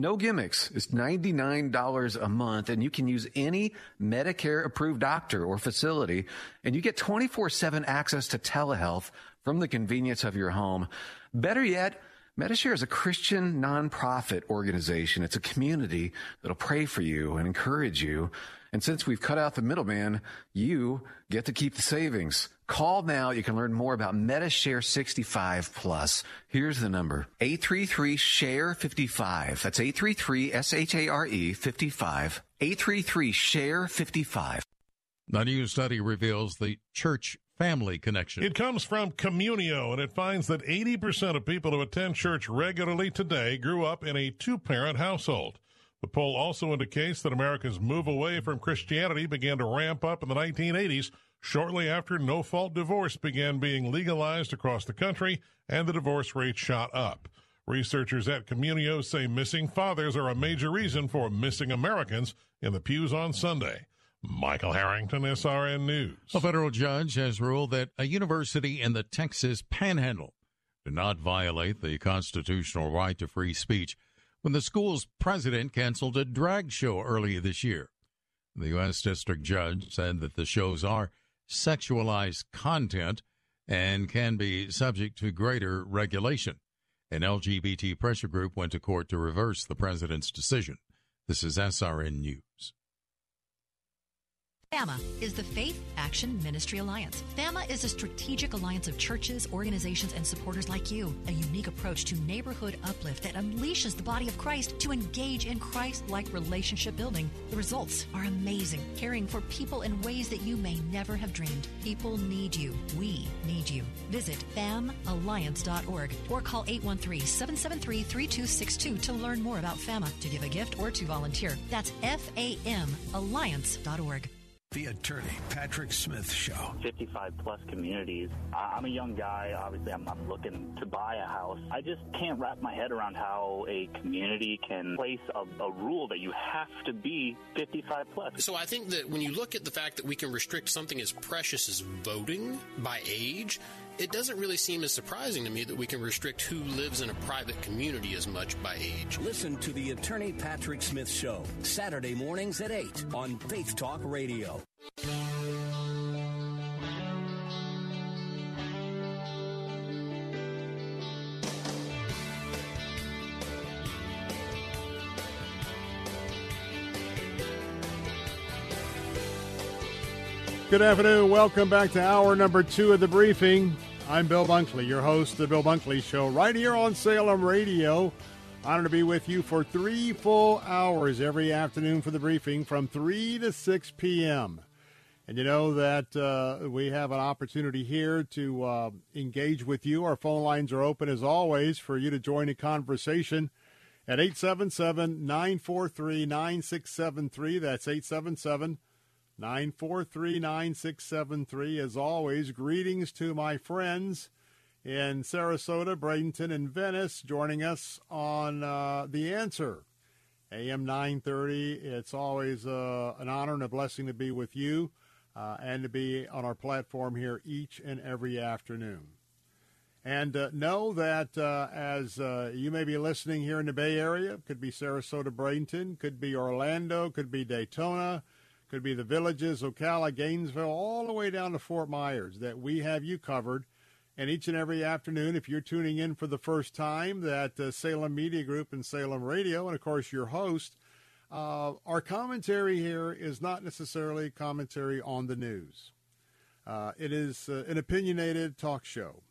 No gimmicks. It's $99 a month and you can use any Medicare approved doctor or facility and you get 24-7 access to telehealth from the convenience of your home. Better yet, Medi-Share is a Christian nonprofit organization. It's a community that'll pray for you and encourage you. And since we've cut out the middleman, you get to keep the savings. Call now. You can learn more about Medi-Share 65 Plus. Here's the number. 833-SHARE-55. That's 833-S-H-A-R-E 55. 833-SHARE-55. The new study reveals the church family connection. It comes from Communio, and it finds that 80% of people who attend church regularly today grew up in a two parent household. The poll also indicates that America's move away from Christianity began to ramp up in the 1980s, shortly after no fault divorce began being legalized across the country and the divorce rate shot up. Researchers at Communio say missing fathers are a major reason for missing Americans in the pews on Sunday. Michael Harrington, SRN News. A federal judge has ruled that a university in the Texas panhandle did not violate the constitutional right to free speech when the school's president canceled a drag show earlier this year. The U.S. District Judge said that the shows are sexualized content and can be subject to greater regulation. An LGBT pressure group went to court to reverse the president's decision. This is SRN News. FAMA is the Faith Action Ministry Alliance. FAMA is a strategic alliance of churches, organizations, and supporters like you. A unique approach to neighborhood uplift that unleashes the body of Christ to engage in Christ like relationship building. The results are amazing, caring for people in ways that you may never have dreamed. People need you. We need you. Visit famalliance.org or call 813 773 3262 to learn more about FAMA, to give a gift, or to volunteer. That's F A M Alliance.org. The Attorney Patrick Smith Show. 55 plus communities. I'm a young guy. Obviously, I'm, I'm looking to buy a house. I just can't wrap my head around how a community can place a, a rule that you have to be 55 plus. So I think that when you look at the fact that we can restrict something as precious as voting by age, it doesn't really seem as surprising to me that we can restrict who lives in a private community as much by age. Listen to the Attorney Patrick Smith Show, Saturday mornings at 8 on Faith Talk Radio. Good afternoon. Welcome back to hour number two of the briefing. I'm Bill Bunkley, your host of the Bill Bunkley Show, right here on Salem Radio. Honored to be with you for three full hours every afternoon for the briefing from 3 to 6 p.m. And you know that uh, we have an opportunity here to uh, engage with you. Our phone lines are open as always for you to join the conversation at 877 943 9673. That's 877 943 9673. As always, greetings to my friends in Sarasota, Bradenton, and Venice joining us on uh, The Answer. AM 930. It's always uh, an honor and a blessing to be with you uh, and to be on our platform here each and every afternoon. And uh, know that uh, as uh, you may be listening here in the Bay Area, could be Sarasota, Bradenton, could be Orlando, could be Daytona, could be the villages, Ocala, Gainesville, all the way down to Fort Myers, that we have you covered. And each and every afternoon, if you're tuning in for the first time, that uh, Salem Media Group and Salem Radio, and of course your host, uh, our commentary here is not necessarily commentary on the news. Uh, it is uh, an opinionated talk show.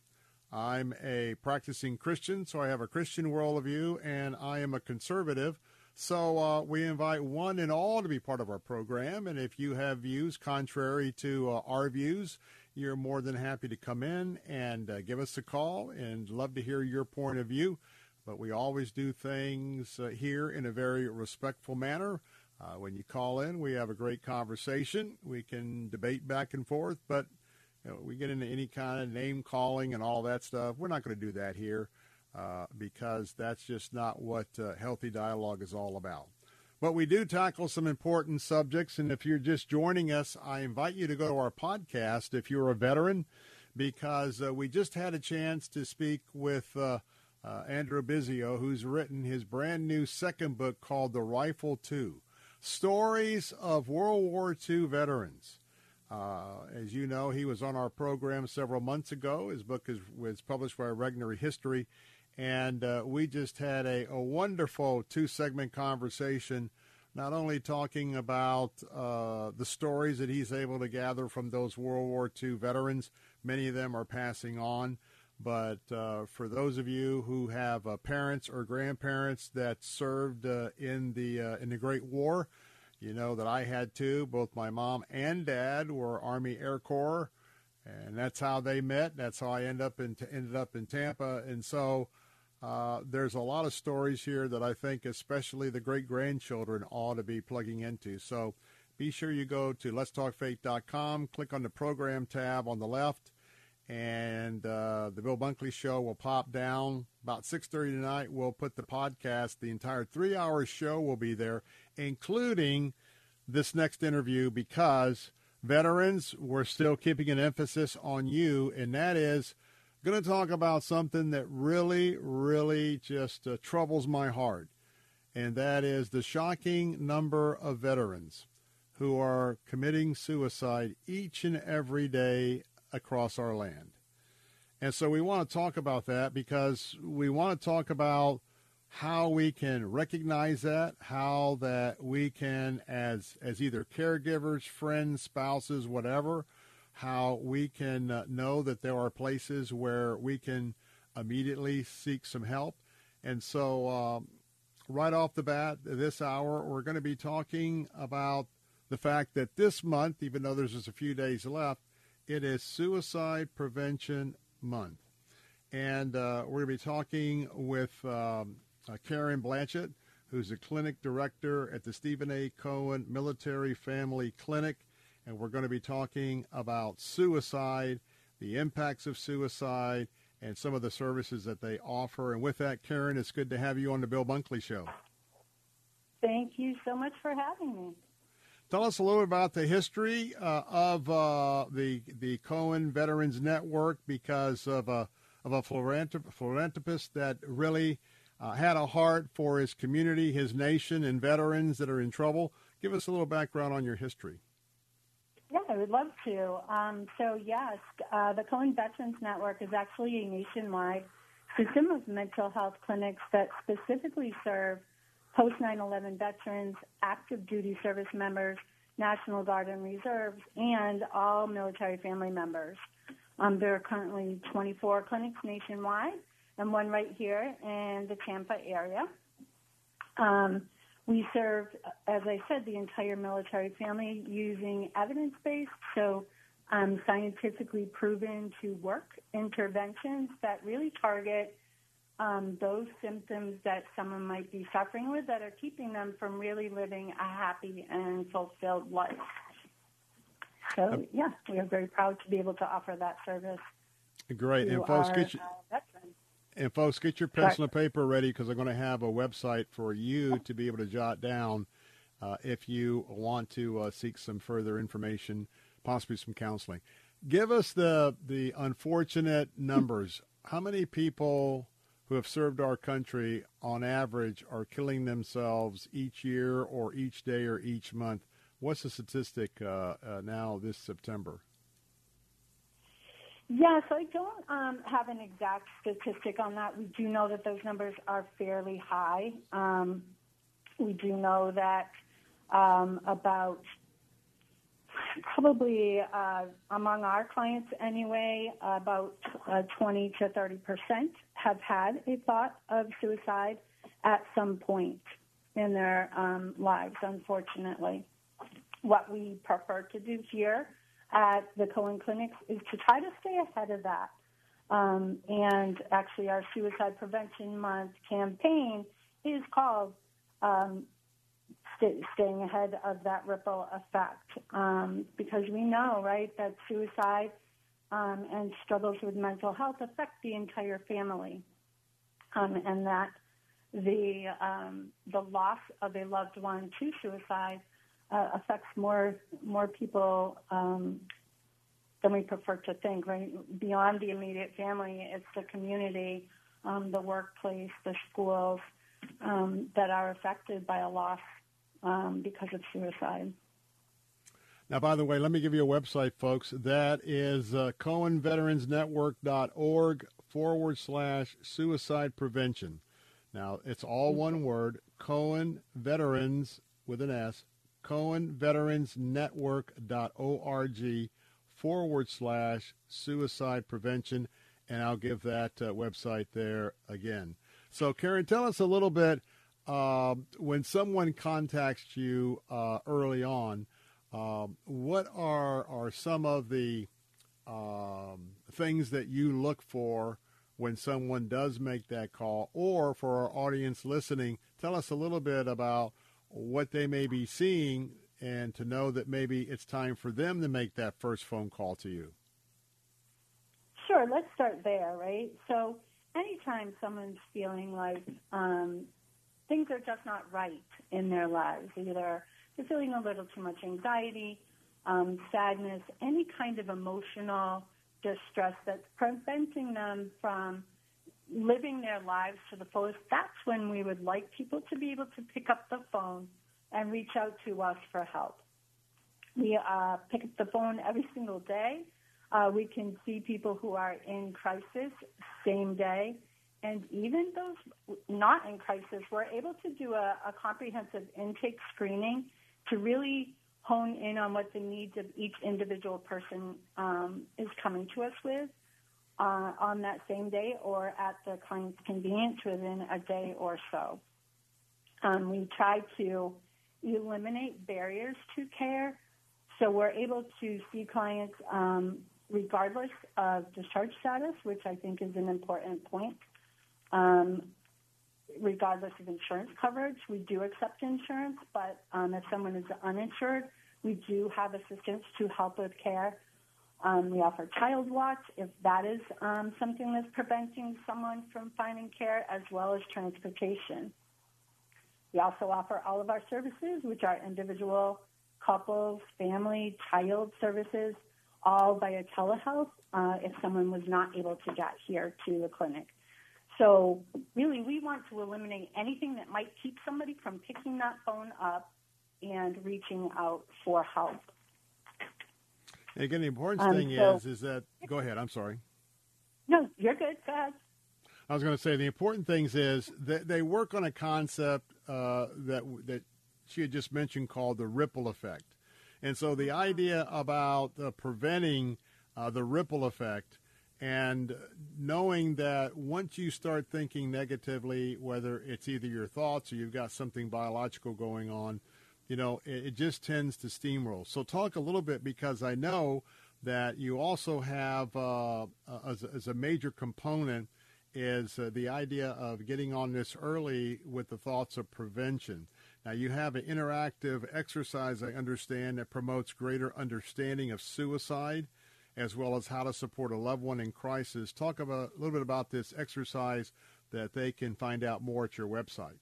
I'm a practicing Christian, so I have a Christian worldview, and I am a conservative. So uh, we invite one and all to be part of our program. And if you have views contrary to uh, our views, you're more than happy to come in and uh, give us a call and love to hear your point of view. But we always do things uh, here in a very respectful manner. Uh, when you call in, we have a great conversation. We can debate back and forth, but you know, we get into any kind of name calling and all that stuff. We're not going to do that here uh, because that's just not what uh, healthy dialogue is all about. But we do tackle some important subjects, and if you're just joining us, I invite you to go to our podcast if you're a veteran, because uh, we just had a chance to speak with uh, uh, Andrew Biggio, who's written his brand new second book called The Rifle 2 Stories of World War II Veterans. Uh, as you know, he was on our program several months ago. His book is, was published by Regnery History, and uh, we just had a, a wonderful two segment conversation, not only talking about uh, the stories that he's able to gather from those World War II veterans, many of them are passing on. But uh, for those of you who have uh, parents or grandparents that served uh, in the uh, in the Great War, you know that I had too. Both my mom and dad were Army Air Corps, and that's how they met. That's how I end up in, ended up in Tampa. And so uh, there's a lot of stories here that I think, especially the great grandchildren, ought to be plugging into. So be sure you go to letstalkfaith.com, click on the program tab on the left, and uh, the Bill Bunkley Show will pop down. About 6.30 tonight, we'll put the podcast, the entire three-hour show will be there, including this next interview because veterans, we're still keeping an emphasis on you, and that is – going to talk about something that really, really just uh, troubles my heart, and that is the shocking number of veterans who are committing suicide each and every day across our land. And so we want to talk about that because we want to talk about how we can recognize that, how that we can, as as either caregivers, friends, spouses, whatever, how we can uh, know that there are places where we can immediately seek some help. And so, um, right off the bat, this hour, we're going to be talking about the fact that this month, even though there's just a few days left, it is Suicide Prevention Month. And uh, we're going to be talking with um, uh, Karen Blanchett, who's the clinic director at the Stephen A. Cohen Military Family Clinic. And we're going to be talking about suicide, the impacts of suicide, and some of the services that they offer. And with that, Karen, it's good to have you on the Bill Bunkley Show. Thank you so much for having me. Tell us a little about the history uh, of uh, the the Cohen Veterans Network because of a of a philanthropist that really uh, had a heart for his community, his nation, and veterans that are in trouble. Give us a little background on your history. I would love to. Um, so, yes, uh, the Cohen Veterans Network is actually a nationwide system of mental health clinics that specifically serve post 9 11 veterans, active duty service members, National Guard and Reserves, and all military family members. Um, there are currently 24 clinics nationwide and one right here in the Tampa area. Um, we serve, as I said, the entire military family using evidence based, so um, scientifically proven to work interventions that really target um, those symptoms that someone might be suffering with that are keeping them from really living a happy and fulfilled life. So, yeah, we are very proud to be able to offer that service. Great. And folks, our, get you, uh, and folks, get your pencil and paper ready because I'm going to have a website for you to be able to jot down uh, if you want to uh, seek some further information, possibly some counseling. Give us the the unfortunate numbers. How many people who have served our country on average are killing themselves each year or each day or each month? What's the statistic uh, uh now this September? Yes, I don't um, have an exact statistic on that. We do know that those numbers are fairly high. Um, we do know that um, about probably uh, among our clients anyway, about uh, 20 to 30 percent have had a thought of suicide at some point in their um, lives, unfortunately. What we prefer to do here at the Cohen Clinics is to try to stay ahead of that. Um, and actually, our Suicide Prevention Month campaign is called um, st- Staying Ahead of That Ripple Effect um, because we know, right, that suicide um, and struggles with mental health affect the entire family. Um, and that the um, the loss of a loved one to suicide uh, affects more more people um, than we prefer to think. Right beyond the immediate family, it's the community, um, the workplace, the schools um, that are affected by a loss um, because of suicide. Now, by the way, let me give you a website, folks. That is uh, CohenVeteransNetwork.org forward slash suicide prevention. Now, it's all one word, Cohen Veterans with an S, cohenveteransnetwork.org forward slash suicide prevention. And I'll give that uh, website there again. So, Karen, tell us a little bit uh, when someone contacts you uh, early on, um, what are, are some of the um, things that you look for when someone does make that call? Or for our audience listening, tell us a little bit about what they may be seeing and to know that maybe it's time for them to make that first phone call to you? Sure, let's start there, right? So, anytime someone's feeling like um, things are just not right in their lives, either they're feeling a little too much anxiety, um, sadness, any kind of emotional distress that's preventing them from living their lives to the fullest, that's when we would like people to be able to pick up the phone and reach out to us for help. We uh, pick up the phone every single day. Uh, we can see people who are in crisis same day, and even those not in crisis, we're able to do a, a comprehensive intake screening to really hone in on what the needs of each individual person um, is coming to us with uh, on that same day or at the client's convenience within a day or so. Um, we try to eliminate barriers to care, so we're able to see clients um, regardless of discharge status, which I think is an important point. Um, regardless of insurance coverage, we do accept insurance, but um, if someone is uninsured, we do have assistance to help with care. Um, we offer child watch if that is um, something that's preventing someone from finding care, as well as transportation. We also offer all of our services, which are individual, couples, family, child services, all via telehealth uh, if someone was not able to get here to the clinic. So really, we want to eliminate anything that might keep somebody from picking that phone up and reaching out for help. Again, the important Um, thing so- is, is that, go ahead, I'm sorry. No, you're good. Go ahead. I was going to say the important things is that they work on a concept uh, that that she had just mentioned called the ripple effect, and so the idea about uh, preventing uh, the ripple effect and knowing that once you start thinking negatively, whether it's either your thoughts or you've got something biological going on, you know, it, it just tends to steamroll. So talk a little bit because I know that you also have uh, as, a- as a major component is uh, the idea of getting on this early with the thoughts of prevention. Now, you have an interactive exercise, I understand, that promotes greater understanding of suicide as well as how to support a loved one in crisis. Talk about, a little bit about this exercise that they can find out more at your website.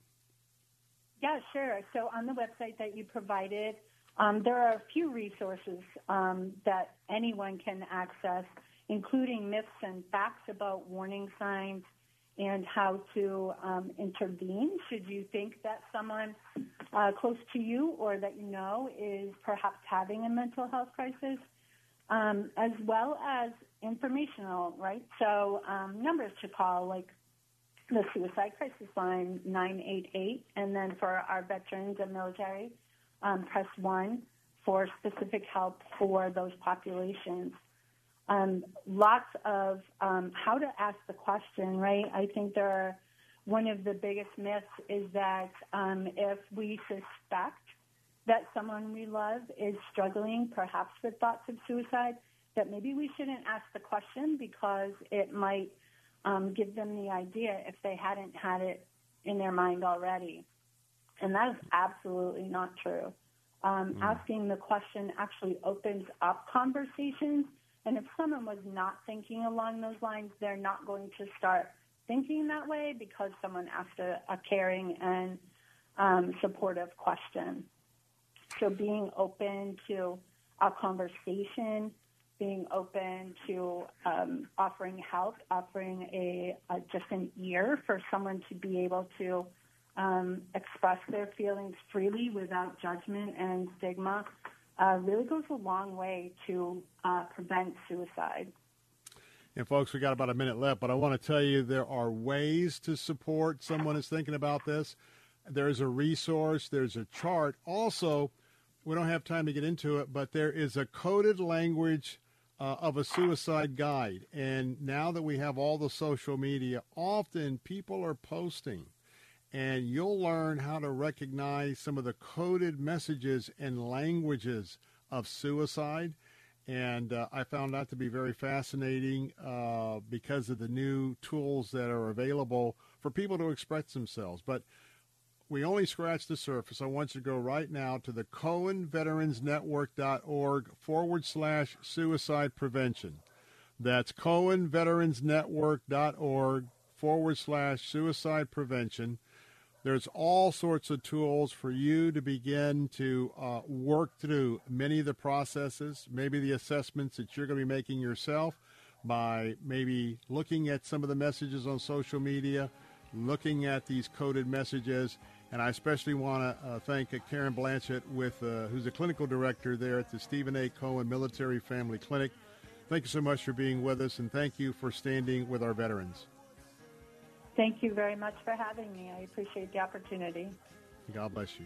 Yeah, sure. So on the website that you provided, um, there are a few resources um, that anyone can access, including myths and facts about warning signs and how to um, intervene should you think that someone uh, close to you or that you know is perhaps having a mental health crisis, um, as well as informational, right? So um, numbers to call, like the suicide crisis line 988 and then for our veterans and military um, press 1 for specific help for those populations. Um, lots of um, how to ask the question right? I think there are one of the biggest myths is that um, if we suspect that someone we love is struggling perhaps with thoughts of suicide that maybe we shouldn't ask the question because it might um, give them the idea if they hadn't had it in their mind already. And that is absolutely not true. Um, Asking the question actually opens up conversations. And if someone was not thinking along those lines, they're not going to start thinking that way because someone asked a, a caring and um, supportive question. So being open to a conversation, being open to um, offering help, offering a, a just an ear for someone to be able to um, express their feelings freely without judgment and stigma uh, really goes a long way to uh, prevent suicide. And folks, we got about a minute left, but I want to tell you there are ways to support someone who's thinking about this. There's a resource, there's a chart. Also, we don't have time to get into it, but there is a coded language uh, of a suicide guide. And now that we have all the social media, often people are posting, and you'll learn how to recognize some of the coded messages and languages of suicide. And uh, I found that to be very fascinating uh, because of the new tools that are available for people to express themselves. But we only scratched the surface. I want you to go right now to the CohenVeteransNetwork.org forward slash suicide prevention. That's CohenVeteransNetwork.org forward slash suicide prevention. There's all sorts of tools for you to begin to uh, work through many of the processes, maybe the assessments that you're going to be making yourself by maybe looking at some of the messages on social media, looking at these coded messages. And I especially want to uh, thank uh, Karen Blanchett, with, uh, who's the clinical director there at the Stephen A. Cohen Military Family Clinic. Thank you so much for being with us, and thank you for standing with our veterans. Thank you very much for having me. I appreciate the opportunity. God bless you.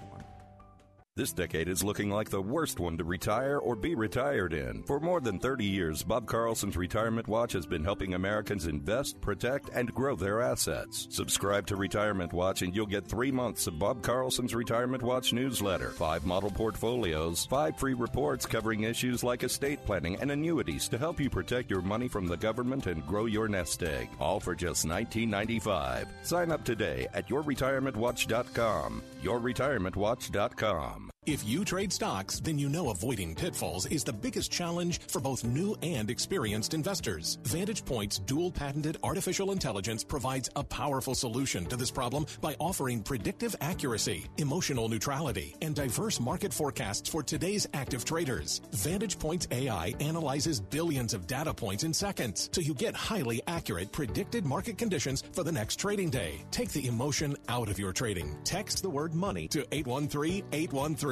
This decade is looking like the worst one to retire or be retired in. For more than 30 years, Bob Carlson's Retirement Watch has been helping Americans invest, protect, and grow their assets. Subscribe to Retirement Watch and you'll get three months of Bob Carlson's Retirement Watch newsletter, five model portfolios, five free reports covering issues like estate planning and annuities to help you protect your money from the government and grow your nest egg. All for just $19.95. Sign up today at yourretirementwatch.com. Yourretirementwatch.com com. If you trade stocks, then you know avoiding pitfalls is the biggest challenge for both new and experienced investors. Vantage Point's dual patented artificial intelligence provides a powerful solution to this problem by offering predictive accuracy, emotional neutrality, and diverse market forecasts for today's active traders. Vantage Point's AI analyzes billions of data points in seconds, so you get highly accurate predicted market conditions for the next trading day. Take the emotion out of your trading. Text the word money to 813 813.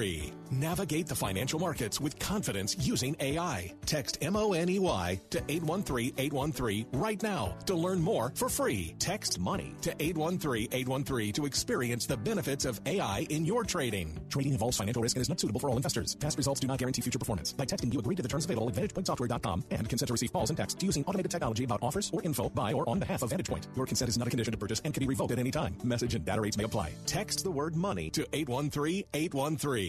Navigate the financial markets with confidence using AI. Text M O N E Y to 813 813 right now to learn more for free. Text money to 813 813 to experience the benefits of AI in your trading. Trading involves financial risk and is not suitable for all investors. Past results do not guarantee future performance. By texting, you agree to the terms available at VantagePointSoftware.com and consent to receive calls and texts using automated technology about offers or info by or on behalf of VantagePoint. Your consent is not a condition to purchase and can be revoked at any time. Message and data rates may apply. Text the word money to 813 813.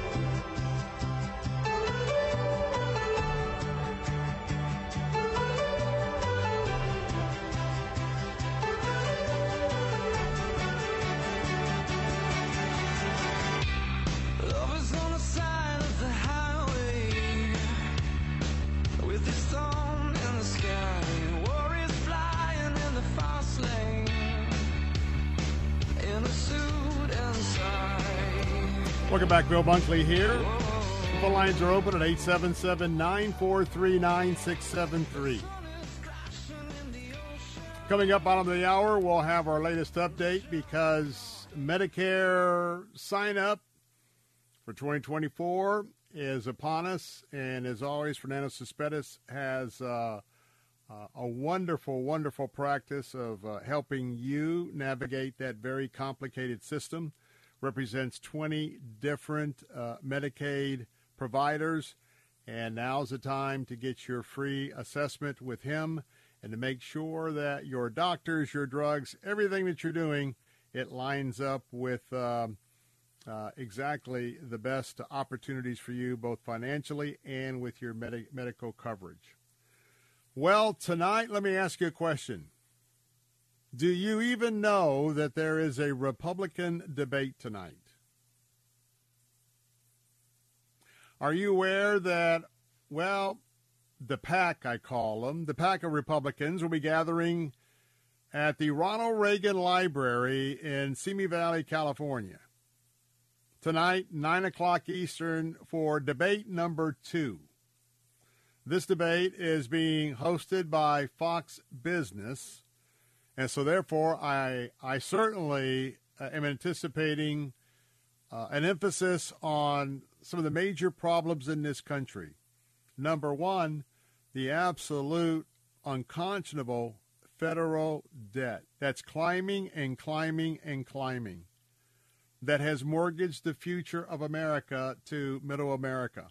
Welcome back, Bill Bunkley here. The lines are open at 877 943 9673. Coming up bottom of the hour, we'll have our latest update because Medicare sign up for 2024 is upon us. And as always, Fernando Cespedes has uh, uh, a wonderful, wonderful practice of uh, helping you navigate that very complicated system. Represents 20 different uh, Medicaid providers. And now's the time to get your free assessment with him and to make sure that your doctors, your drugs, everything that you're doing, it lines up with um, uh, exactly the best opportunities for you, both financially and with your medi- medical coverage. Well, tonight, let me ask you a question. Do you even know that there is a Republican debate tonight? Are you aware that, well, the pack, I call them, the pack of Republicans will be gathering at the Ronald Reagan Library in Simi Valley, California. Tonight, 9 o'clock Eastern, for debate number two. This debate is being hosted by Fox Business, and so therefore I, I certainly uh, am anticipating uh, an emphasis on some of the major problems in this country. Number one, the absolute unconscionable federal debt that's climbing and climbing and climbing, that has mortgaged the future of America to middle America.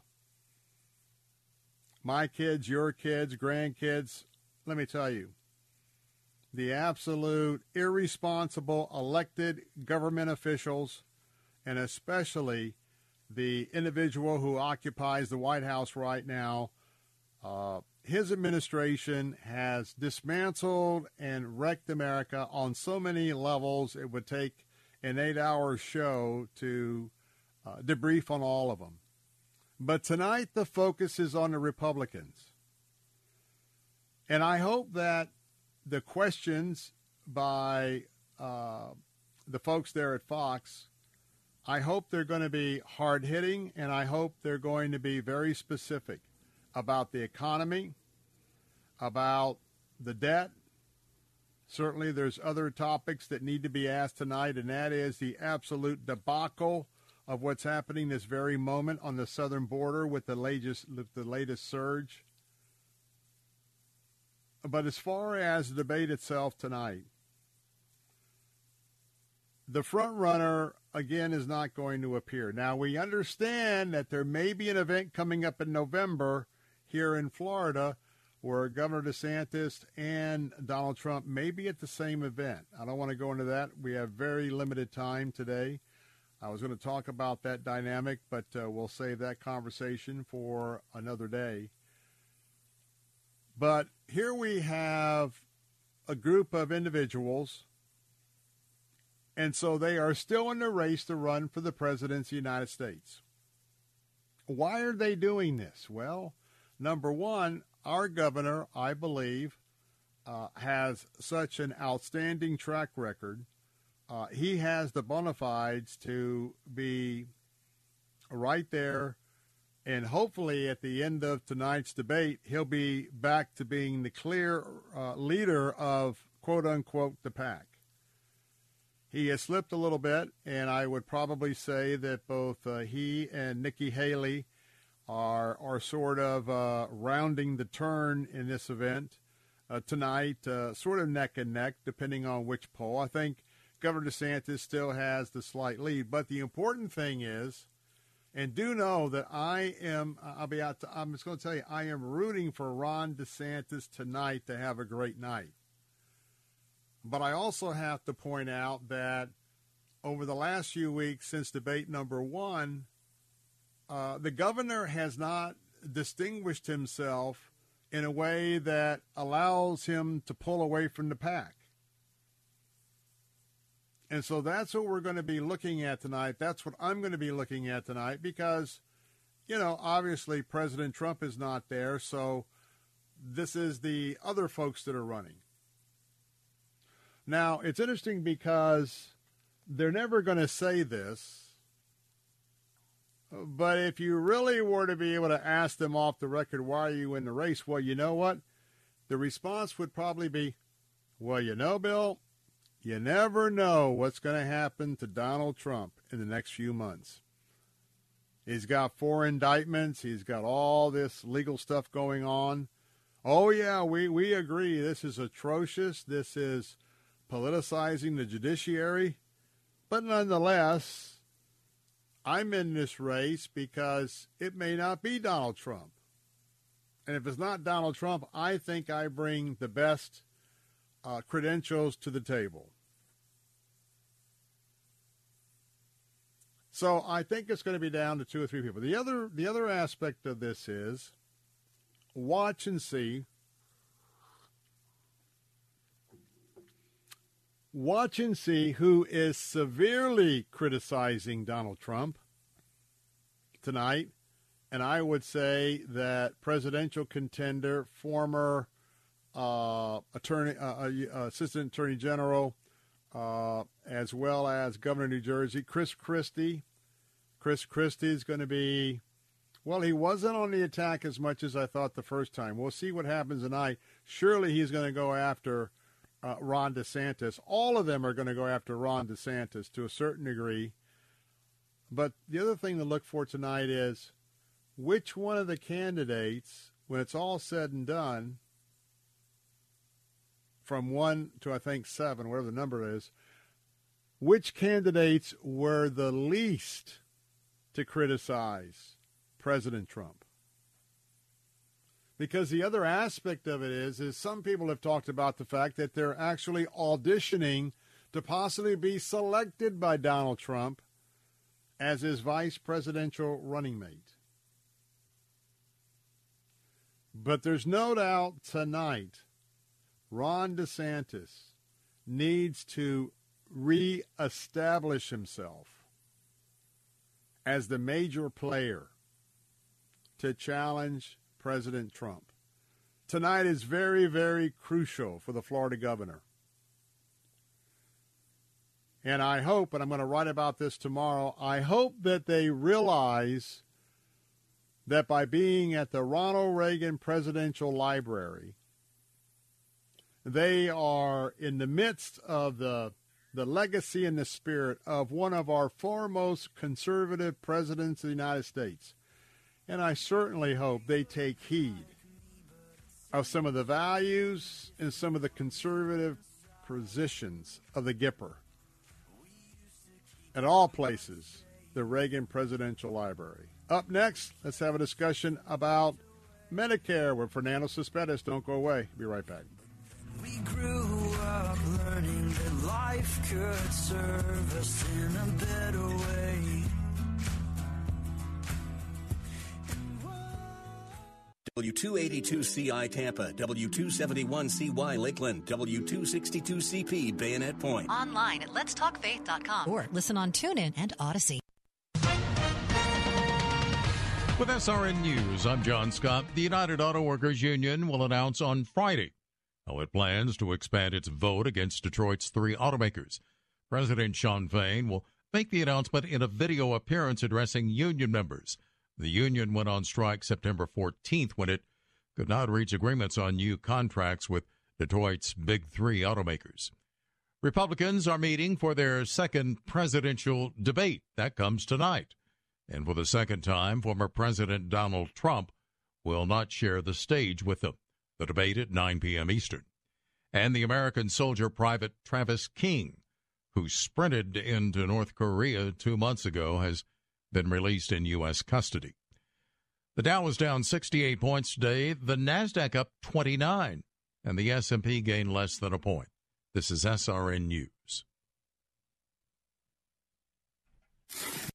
My kids, your kids, grandkids, let me tell you, the absolute irresponsible elected government officials, and especially the individual who occupies the White House right now, uh, his administration has dismantled and wrecked America on so many levels, it would take an eight hour show to uh, debrief on all of them. But tonight the focus is on the Republicans. And I hope that the questions by uh, the folks there at Fox, I hope they're going to be hard hitting and I hope they're going to be very specific about the economy, about the debt. Certainly, there's other topics that need to be asked tonight, and that is the absolute debacle of what's happening this very moment on the southern border with the latest, the latest surge. But as far as the debate itself tonight, the front runner again is not going to appear. Now we understand that there may be an event coming up in November here in Florida where Governor DeSantis and Donald Trump may be at the same event. I don't want to go into that. We have very limited time today. I was going to talk about that dynamic, but uh, we'll save that conversation for another day. But here we have a group of individuals, and so they are still in the race to run for the presidency of the United States. Why are they doing this? Well, number one, our governor, I believe, uh, has such an outstanding track record. Uh, he has the bona fides to be right there. And hopefully, at the end of tonight's debate, he'll be back to being the clear uh, leader of quote unquote the pack. He has slipped a little bit, and I would probably say that both uh, he and Nikki Haley are are sort of uh, rounding the turn in this event uh, tonight, uh, sort of neck and neck, depending on which poll. I think Governor DeSantis still has the slight lead, but the important thing is, and do know that I am. I'll be out. To, I'm just going to tell you, I am rooting for Ron DeSantis tonight to have a great night. But I also have to point out that over the last few weeks since debate number one uh, the governor has not distinguished himself in a way that allows him to pull away from the pack. And so that's what we're going to be looking at tonight. That's what I'm going to be looking at tonight because, you know, obviously President Trump is not there. So this is the other folks that are running. Now, it's interesting because they're never going to say this but if you really were to be able to ask them off the record, why are you in the race? Well, you know what? The response would probably be, well, you know, Bill, you never know what's going to happen to Donald Trump in the next few months. He's got four indictments. He's got all this legal stuff going on. Oh, yeah, we, we agree. This is atrocious. This is politicizing the judiciary. But nonetheless, I'm in this race because it may not be Donald Trump. And if it's not Donald Trump, I think I bring the best uh, credentials to the table. So I think it's going to be down to two or three people. The other the other aspect of this is watch and see. Watch and see who is severely criticizing Donald Trump tonight. And I would say that presidential contender, former uh, attorney, uh, uh, assistant attorney general, uh, as well as governor of New Jersey, Chris Christie. Chris Christie is going to be, well, he wasn't on the attack as much as I thought the first time. We'll see what happens tonight. Surely he's going to go after uh, Ron DeSantis. All of them are going to go after Ron DeSantis to a certain degree. But the other thing to look for tonight is which one of the candidates, when it's all said and done, from one to I think seven, whatever the number is, which candidates were the least to criticize President Trump? Because the other aspect of it is, is some people have talked about the fact that they're actually auditioning to possibly be selected by Donald Trump as his vice presidential running mate. But there's no doubt tonight Ron DeSantis needs to reestablish himself as the major player to challenge President Trump. Tonight is very, very crucial for the Florida governor. And I hope, and I'm going to write about this tomorrow, I hope that they realize that by being at the Ronald Reagan Presidential Library, they are in the midst of the the legacy and the spirit of one of our foremost conservative presidents of the United States. And I certainly hope they take heed of some of the values and some of the conservative positions of the Gipper at all places, the Reagan Presidential Library. Up next, let's have a discussion about Medicare with Fernando Cespedes. Don't go away. Be right back. We grew up learning that life could serve us in a better way. W282CI Tampa, W271CY Lakeland, W262CP Bayonet Point. Online at letstalkfaith.com or listen on TuneIn and Odyssey. With SRN News, I'm John Scott. The United Auto Workers Union will announce on Friday how it plans to expand its vote against Detroit's three automakers. President Shawn Fain will make the announcement in a video appearance addressing union members. The union went on strike September 14th when it could not reach agreements on new contracts with Detroit's big three automakers. Republicans are meeting for their second presidential debate. That comes tonight. And for the second time, former President Donald Trump will not share the stage with them. The debate at 9 p.m. Eastern. And the American soldier Private Travis King, who sprinted into North Korea two months ago, has been released in U.S. custody. The Dow was down 68 points today, the Nasdaq up 29, and the S&P gained less than a point. This is SRN News.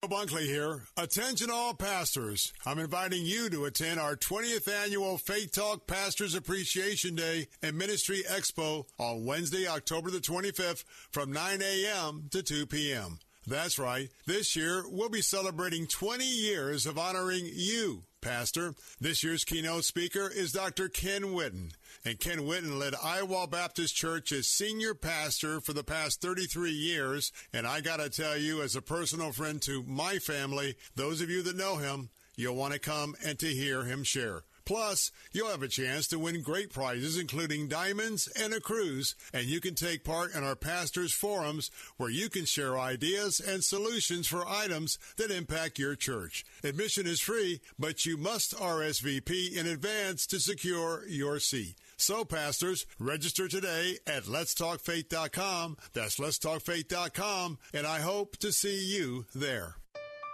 Bunkley here. Attention all pastors. I'm inviting you to attend our 20th annual Faith Talk Pastors Appreciation Day and Ministry Expo on Wednesday, October the 25th from 9 a.m. to 2 p.m. That's right. This year, we'll be celebrating 20 years of honoring you, Pastor. This year's keynote speaker is Dr. Ken Whitten. And Ken Whitten led Idlewild Baptist Church as senior pastor for the past 33 years. And I got to tell you, as a personal friend to my family, those of you that know him, you'll want to come and to hear him share. Plus, you'll have a chance to win great prizes, including diamonds and a cruise, and you can take part in our pastors' forums where you can share ideas and solutions for items that impact your church. Admission is free, but you must RSVP in advance to secure your seat. So, pastors, register today at letstalkfaith.com. That's letstalkfaith.com, and I hope to see you there.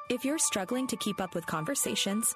If you're struggling to keep up with conversations,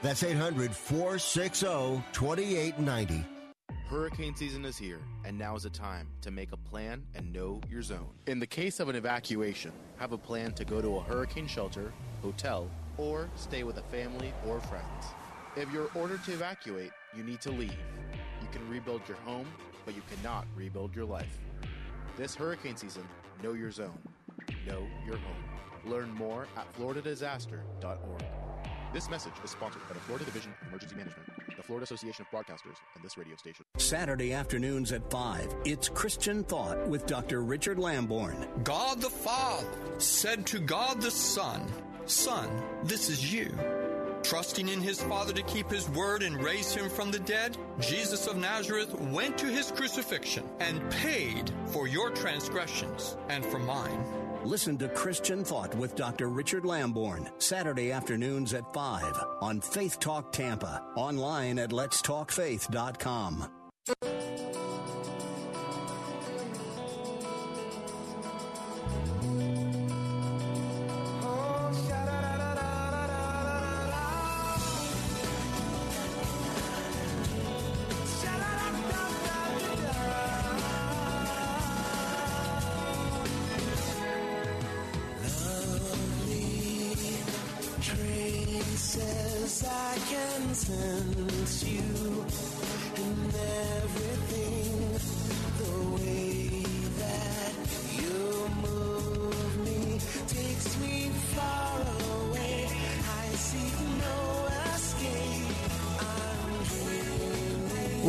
That's 800 460 2890. Hurricane season is here, and now is the time to make a plan and know your zone. In the case of an evacuation, have a plan to go to a hurricane shelter, hotel, or stay with a family or friends. If you're ordered to evacuate, you need to leave. You can rebuild your home, but you cannot rebuild your life. This hurricane season, know your zone. Know your home. Learn more at floridadisaster.org. This message is sponsored by the Florida Division of Emergency Management, the Florida Association of Broadcasters, and this radio station. Saturday afternoons at 5, it's Christian Thought with Dr. Richard Lamborn. God the Father said to God the Son, Son, this is you. Trusting in his Father to keep his word and raise him from the dead, Jesus of Nazareth went to his crucifixion and paid for your transgressions and for mine. Listen to Christian Thought with Dr. Richard Lamborn, Saturday afternoons at 5 on Faith Talk Tampa, online at letstalkfaith.com.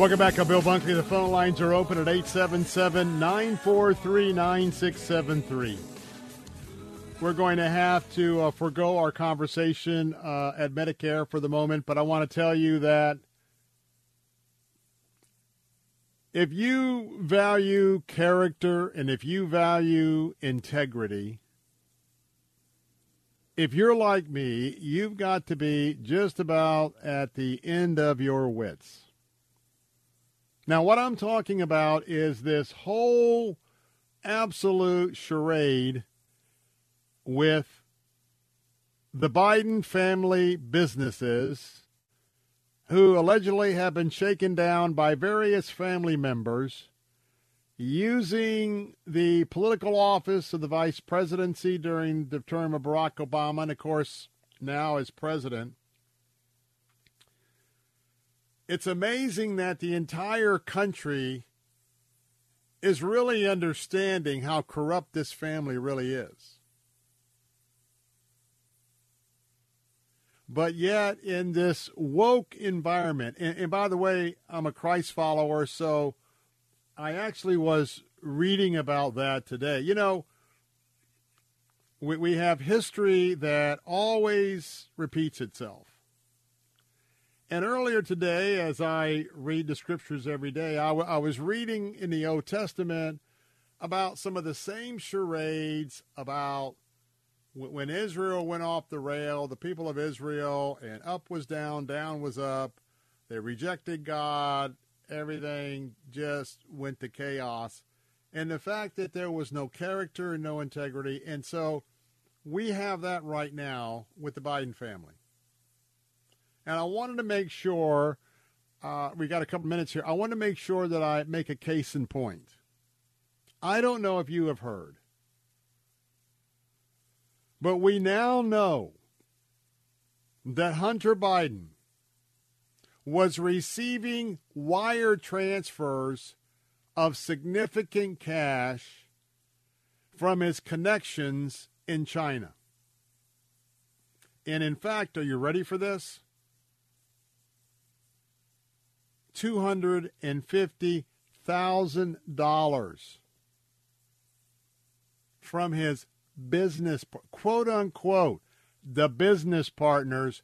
Welcome back. I'm Bill Bunkley. The phone lines are open at 877 943 9673. We're going to have to uh, forego our conversation uh, at Medicare for the moment, but I want to tell you that if you value character and if you value integrity, if you're like me, you've got to be just about at the end of your wits. Now, what I'm talking about is this whole absolute charade with the Biden family businesses who allegedly have been shaken down by various family members using the political office of the vice presidency during the term of Barack Obama, and of course, now as president. It's amazing that the entire country is really understanding how corrupt this family really is. But yet, in this woke environment, and, and, by the way, I'm a Christ follower, so I actually was reading about that today. You know, we, we have history that always repeats itself. And earlier today, as I read the scriptures every day, I, w- I was reading in the Old Testament about some of the same charades about when Israel went off the rail, the people of Israel, and up was down, down was up, they rejected God, everything just went to chaos. And the fact that there was no character and no integrity. And so we have that right now with the Biden family. And I wanted to make sure, uh, we got a couple minutes here. I want to make sure that I make a case in point. I don't know if you have heard but we now know that Hunter Biden was receiving wire transfers of significant cash from his connections in China. And in fact, are you ready for this? $250,000 from his business, quote unquote, the business partners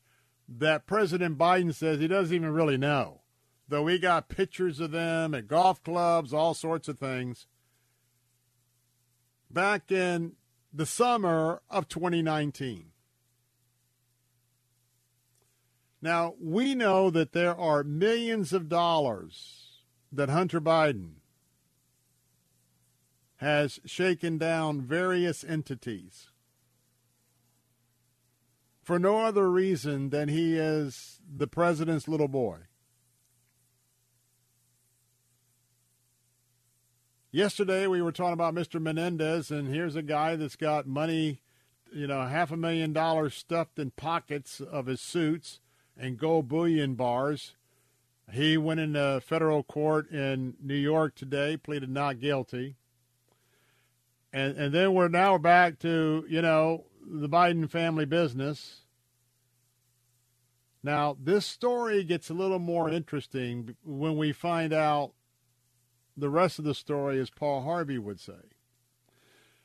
that President Biden says he doesn't even really know. Though we got pictures of them at golf clubs, all sorts of things. Back in the summer of 2019. Now, we know that there are millions of dollars that Hunter Biden has shaken down various entities for no other reason than he is the president's little boy. Yesterday we were talking about Mr. Menendez, and here's a guy that's got money, you know, half a million dollars stuffed in pockets of his suits and gold bullion bars. He went into federal court in New York today, pleaded not guilty and and then we're now back to you know the Biden family business. Now this story gets a little more interesting when we find out the rest of the story, as Paul Harvey would say.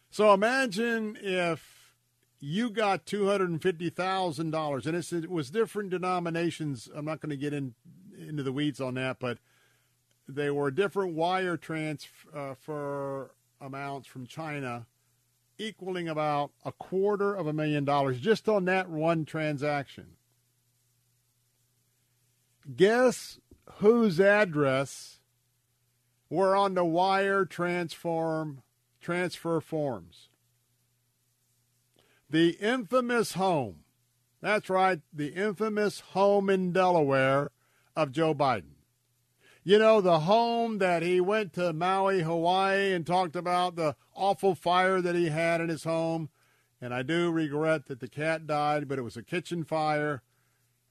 So imagine if you got two hundred and fifty thousand dollars, and it was different denominations. I'm not going to get in into the weeds on that, but they were different wire transfer uh, amounts from China, equaling about a quarter of a million dollars just on that one transaction. Guess whose address were on the wire transform transfer forms? The infamous home. That's right, the infamous home in Delaware of Joe Biden. You know, the home that he went to Maui, Hawaii, and talked about the awful fire that he had in his home. And I do regret that the cat died, but it was a kitchen fire.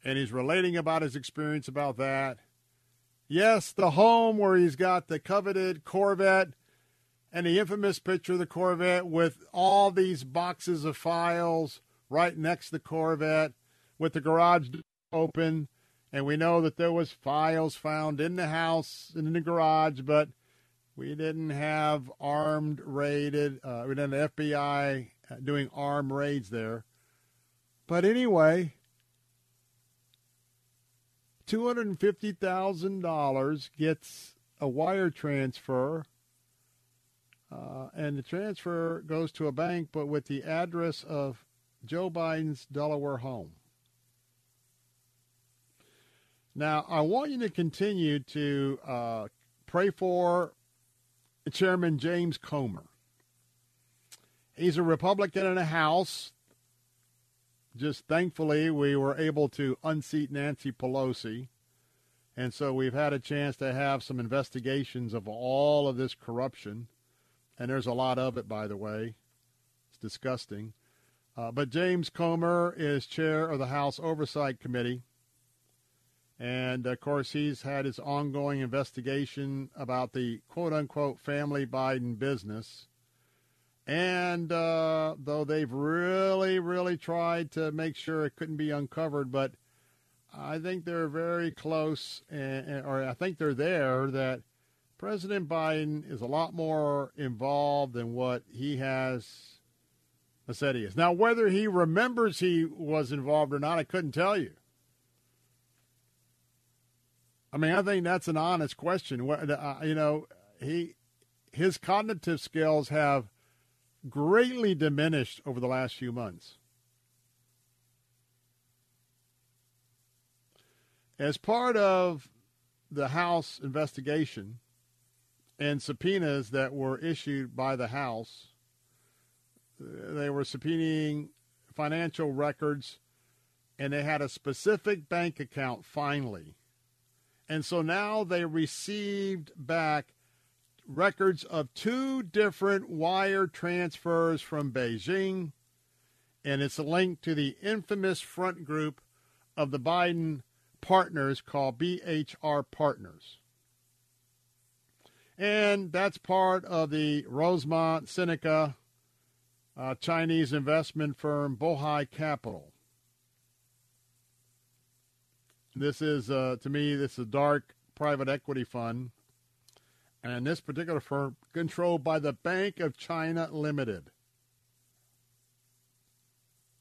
And he's relating about his experience about that. Yes, the home where he's got the coveted Corvette and the infamous picture of the Corvette with all these boxes of files right next to the Corvette with the garage open and we know that there was files found in the house and in the garage, but we didn't have armed raided. Uh, we didn't have FBI uh, doing armed raids there. But anyway, two hundred and fifty thousand dollars gets a wire transfer, uh, and the transfer goes to a bank, but with the address of Joe Biden's Delaware home. Now, I want you to continue to uh, pray for Chairman James Comer. He's a Republican in the House. Just thankfully, we were able to unseat Nancy Pelosi. And so we've had a chance to have some investigations of all of this corruption. And there's a lot of it, by the way. It's disgusting. Uh, but James Comer is chair of the House Oversight Committee. And of course, he's had his ongoing investigation about the quote unquote family Biden business. And uh, though they've really, really tried to make sure it couldn't be uncovered, but I think they're very close, and, or I think they're there, that President Biden is a lot more involved than what he has said he is. Now, whether he remembers he was involved or not, I couldn't tell you. I mean, I think that's an honest question. Uh, you know, he his cognitive skills have greatly diminished over the last few months. As part of the House investigation and subpoenas that were issued by the House, they were subpoenaing financial records, and they had a specific bank account finally and so now they received back records of two different wire transfers from Beijing. And it's linked to the infamous front group of the Biden partners called BHR Partners. And that's part of the Rosemont Seneca uh, Chinese investment firm Bohai Capital. This is, uh, to me, this is a dark private equity fund. And this particular firm controlled by the Bank of China Limited.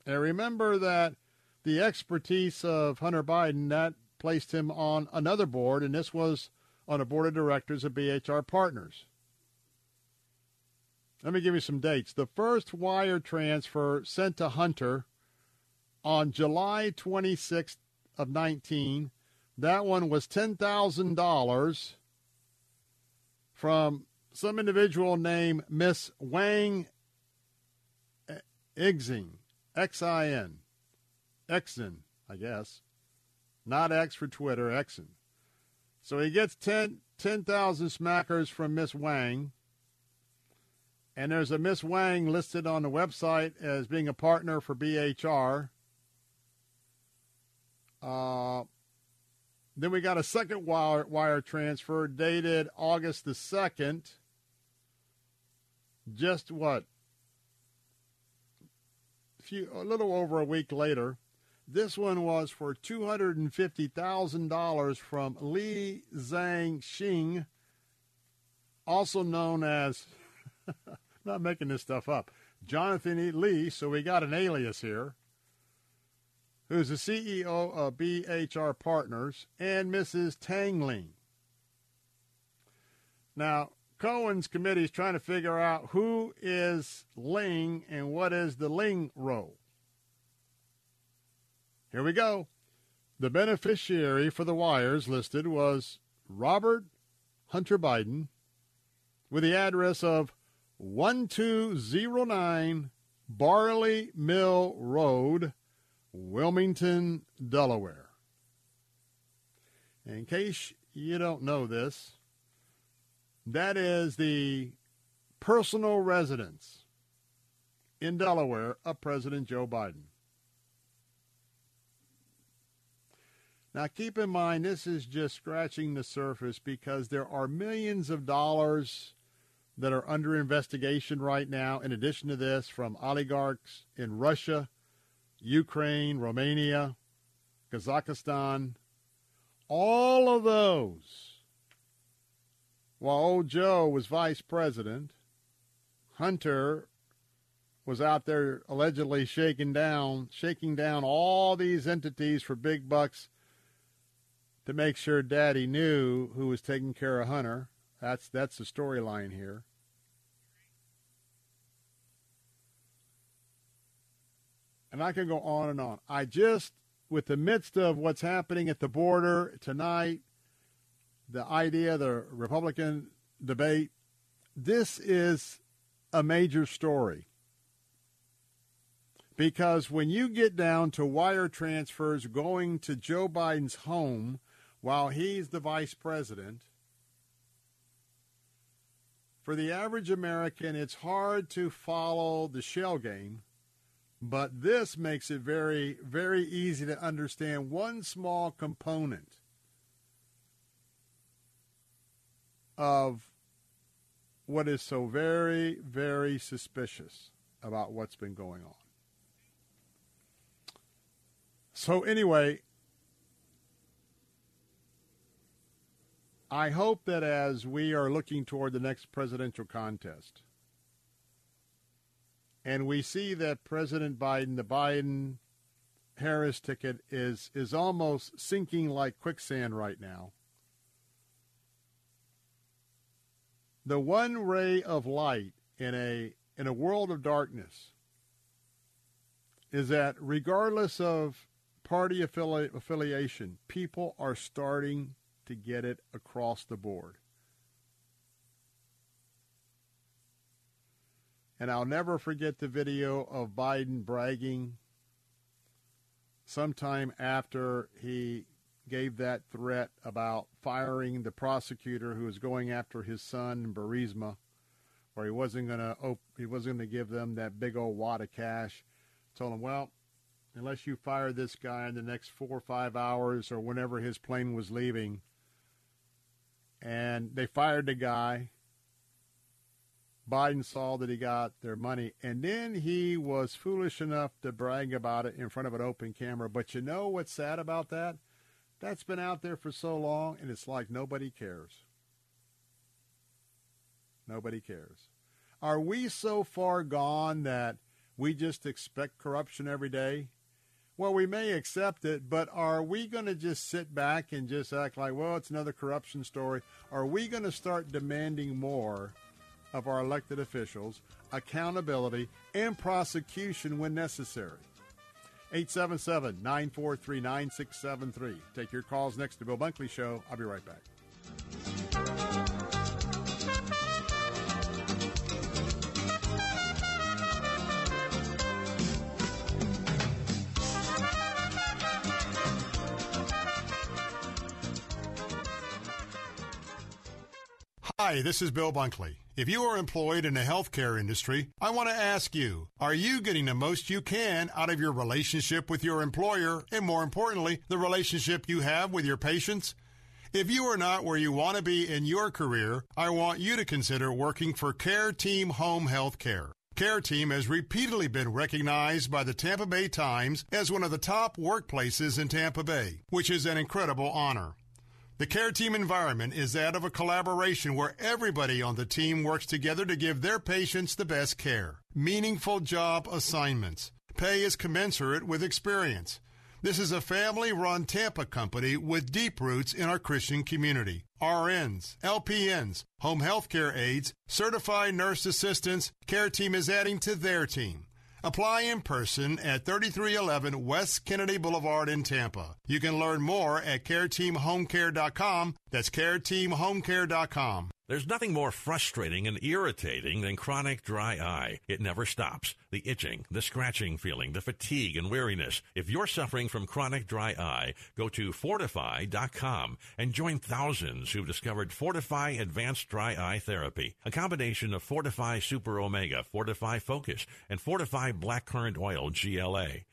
And remember that the expertise of Hunter Biden, that placed him on another board, and this was on a board of directors of BHR Partners. Let me give you some dates. The first wire transfer sent to Hunter on July 26, of 19. That one was $10,000 from some individual named Miss Wang Xing, X-I-N, Exin, I guess. Not X for Twitter, Exin. So he gets 10 10,000 smackers from Miss Wang. And there's a Miss Wang listed on the website as being a partner for BHR. Uh, then we got a second wire, wire transfer dated August the 2nd. Just what? A, few, a little over a week later. This one was for $250,000 from Li Zhang Xing, also known as, not making this stuff up, Jonathan E. Lee, so we got an alias here, who's the CEO of BHR Partners, and Mrs. Tang Ling. Now, Comer's committee is trying to figure out who is Ling and what is the Ling role. Here we go. The beneficiary for the wires listed was Robert Hunter Biden with the address of 1209 Barley Mill Road, Wilmington, Delaware. In case you don't know this, that is the personal residence in Delaware of President Joe Biden. Now, keep in mind, this is just scratching the surface because there are millions of dollars that are under investigation right now, in addition to this, from oligarchs in Russia, Ukraine, Romania, Kazakhstan. All of those, while old Joe was vice president, Hunter was out there allegedly shaking down, shaking down all these entities for big bucks to make sure Daddy knew who was taking care of Hunter. That's that's the storyline here. And I can go on and on. I just, with the midst of what's happening at the border tonight, the idea, the Republican debate, this is a major story. Because when you get down to wire transfers going to Joe Biden's home while he's the vice president, for the average American, it's hard to follow the shell game but this makes it very, very easy to understand one small component of what is so very, very suspicious about what's been going on. So, anyway, I hope that as we are looking toward the next presidential contest, and we see that President Biden, the Biden Harris ticket, is is almost sinking like quicksand right now. The one ray of light in a in a world of darkness is that regardless of party affili- affiliation, people are starting to get it across the board. And I'll never forget the video of Biden bragging sometime after he gave that threat about firing the prosecutor who was going after his son Burisma, where he wasn't going to op- he wasn't going to give them that big old wad of cash. Told him, well, unless you fire this guy in the next four or five hours or whenever his plane was leaving, and they fired the guy. Biden saw that he got their money, and then he was foolish enough to brag about it in front of an open camera. But you know what's sad about that? That's been out there for so long, and it's like nobody cares. Nobody cares. Are we so far gone that we just expect corruption every day? Well, we may accept it, but are we going to just sit back and just act like, well, it's another corruption story? Are we going to start demanding more? of our elected officials, accountability, and prosecution when necessary. 877 943 9673. Take your calls next to Bill Bunkley Show. I'll be right back. Hi, this is Bill Bunkley. If you are employed in the healthcare industry, I want to ask you, are you getting the most you can out of your relationship with your employer and more importantly, the relationship you have with your patients? If you are not where you want to be in your career, I want you to consider working for Care Team Home Health Care. Care Team has repeatedly been recognized by the Tampa Bay Times as one of the top workplaces in Tampa Bay, which is an incredible honor. The care team environment is that of a collaboration where everybody on the team works together to give their patients the best care. Meaningful job assignments. Pay is commensurate with experience. This is a family run Tampa company with deep roots in our Christian community. RNs, LPNs, home health care aides, certified nurse assistants, care team is adding to their team. Apply in person at 3311 West Kennedy Boulevard in Tampa. You can learn more at careteamhomecare.com. That's careteamhomecare.com. There's nothing more frustrating and irritating than chronic dry eye. It never stops. The itching, the scratching feeling, the fatigue and weariness. If you're suffering from chronic dry eye, go to fortifeye.com and join thousands who've discovered Fortifeye Advanced Dry Eye Therapy, a combination of Fortifeye Super Omega, Fortifeye Focus, and Fortifeye Blackcurrant Oil GLA.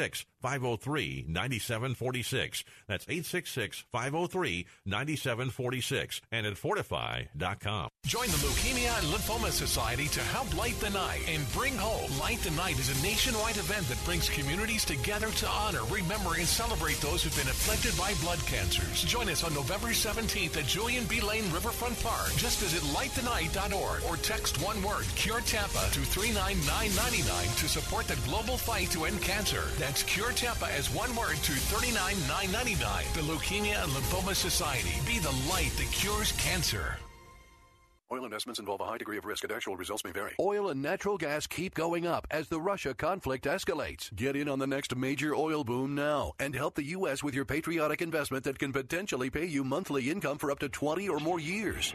6 503 9746. That's 866 503 9746 and at fortifeye.com. Join the Leukemia and Lymphoma Society to help light the night and bring hope. Light the Night is a nationwide event that brings communities together to honor, remember, and celebrate those who've been afflicted by blood cancers. Join us on November 17th at Julian B. Lane Riverfront Park. Just visit lightthenight.org or text one word, Cure Tampa, to 39999 to support the global fight to end cancer. That's Cure Tampa as one word to 39999. The Leukemia and Lymphoma Society. Be the light that cures cancer. Oil investments involve a high degree of risk and actual results may vary. Oil and natural gas keep going up as the Russia conflict escalates. Get in on the next major oil boom now and help the U.S. with your patriotic investment that can potentially pay you monthly income for up to 20 or more years.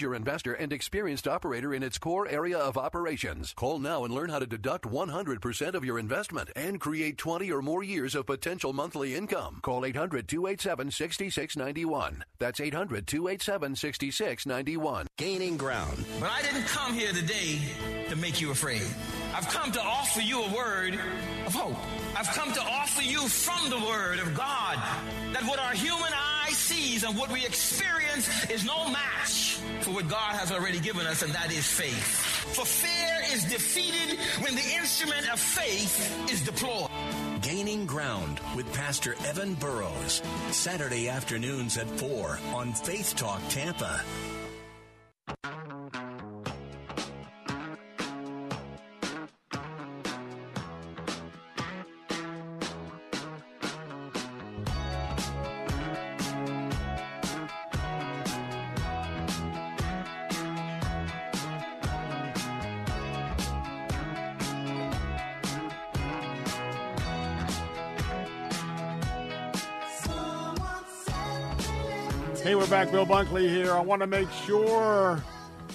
investor and experienced operator in its core area of operations. Call now and learn how to deduct 100% of your investment and create 20 or more years of potential monthly income. Call 800 287 6691. That's 800 287 6691. Gaining ground. But I didn't come here today to make you afraid. I've come to offer you a word of hope. I've come to offer you from the word of God that what our human eye sees and what we experience is no match for what God has already given us, and that is faith. For fear is defeated when the instrument of faith is deployed. Gaining Ground with Pastor Evan Burrows. Saturday afternoons at 4 on Faith Talk Tampa. Back. Bill Bunkley here. I want to make sure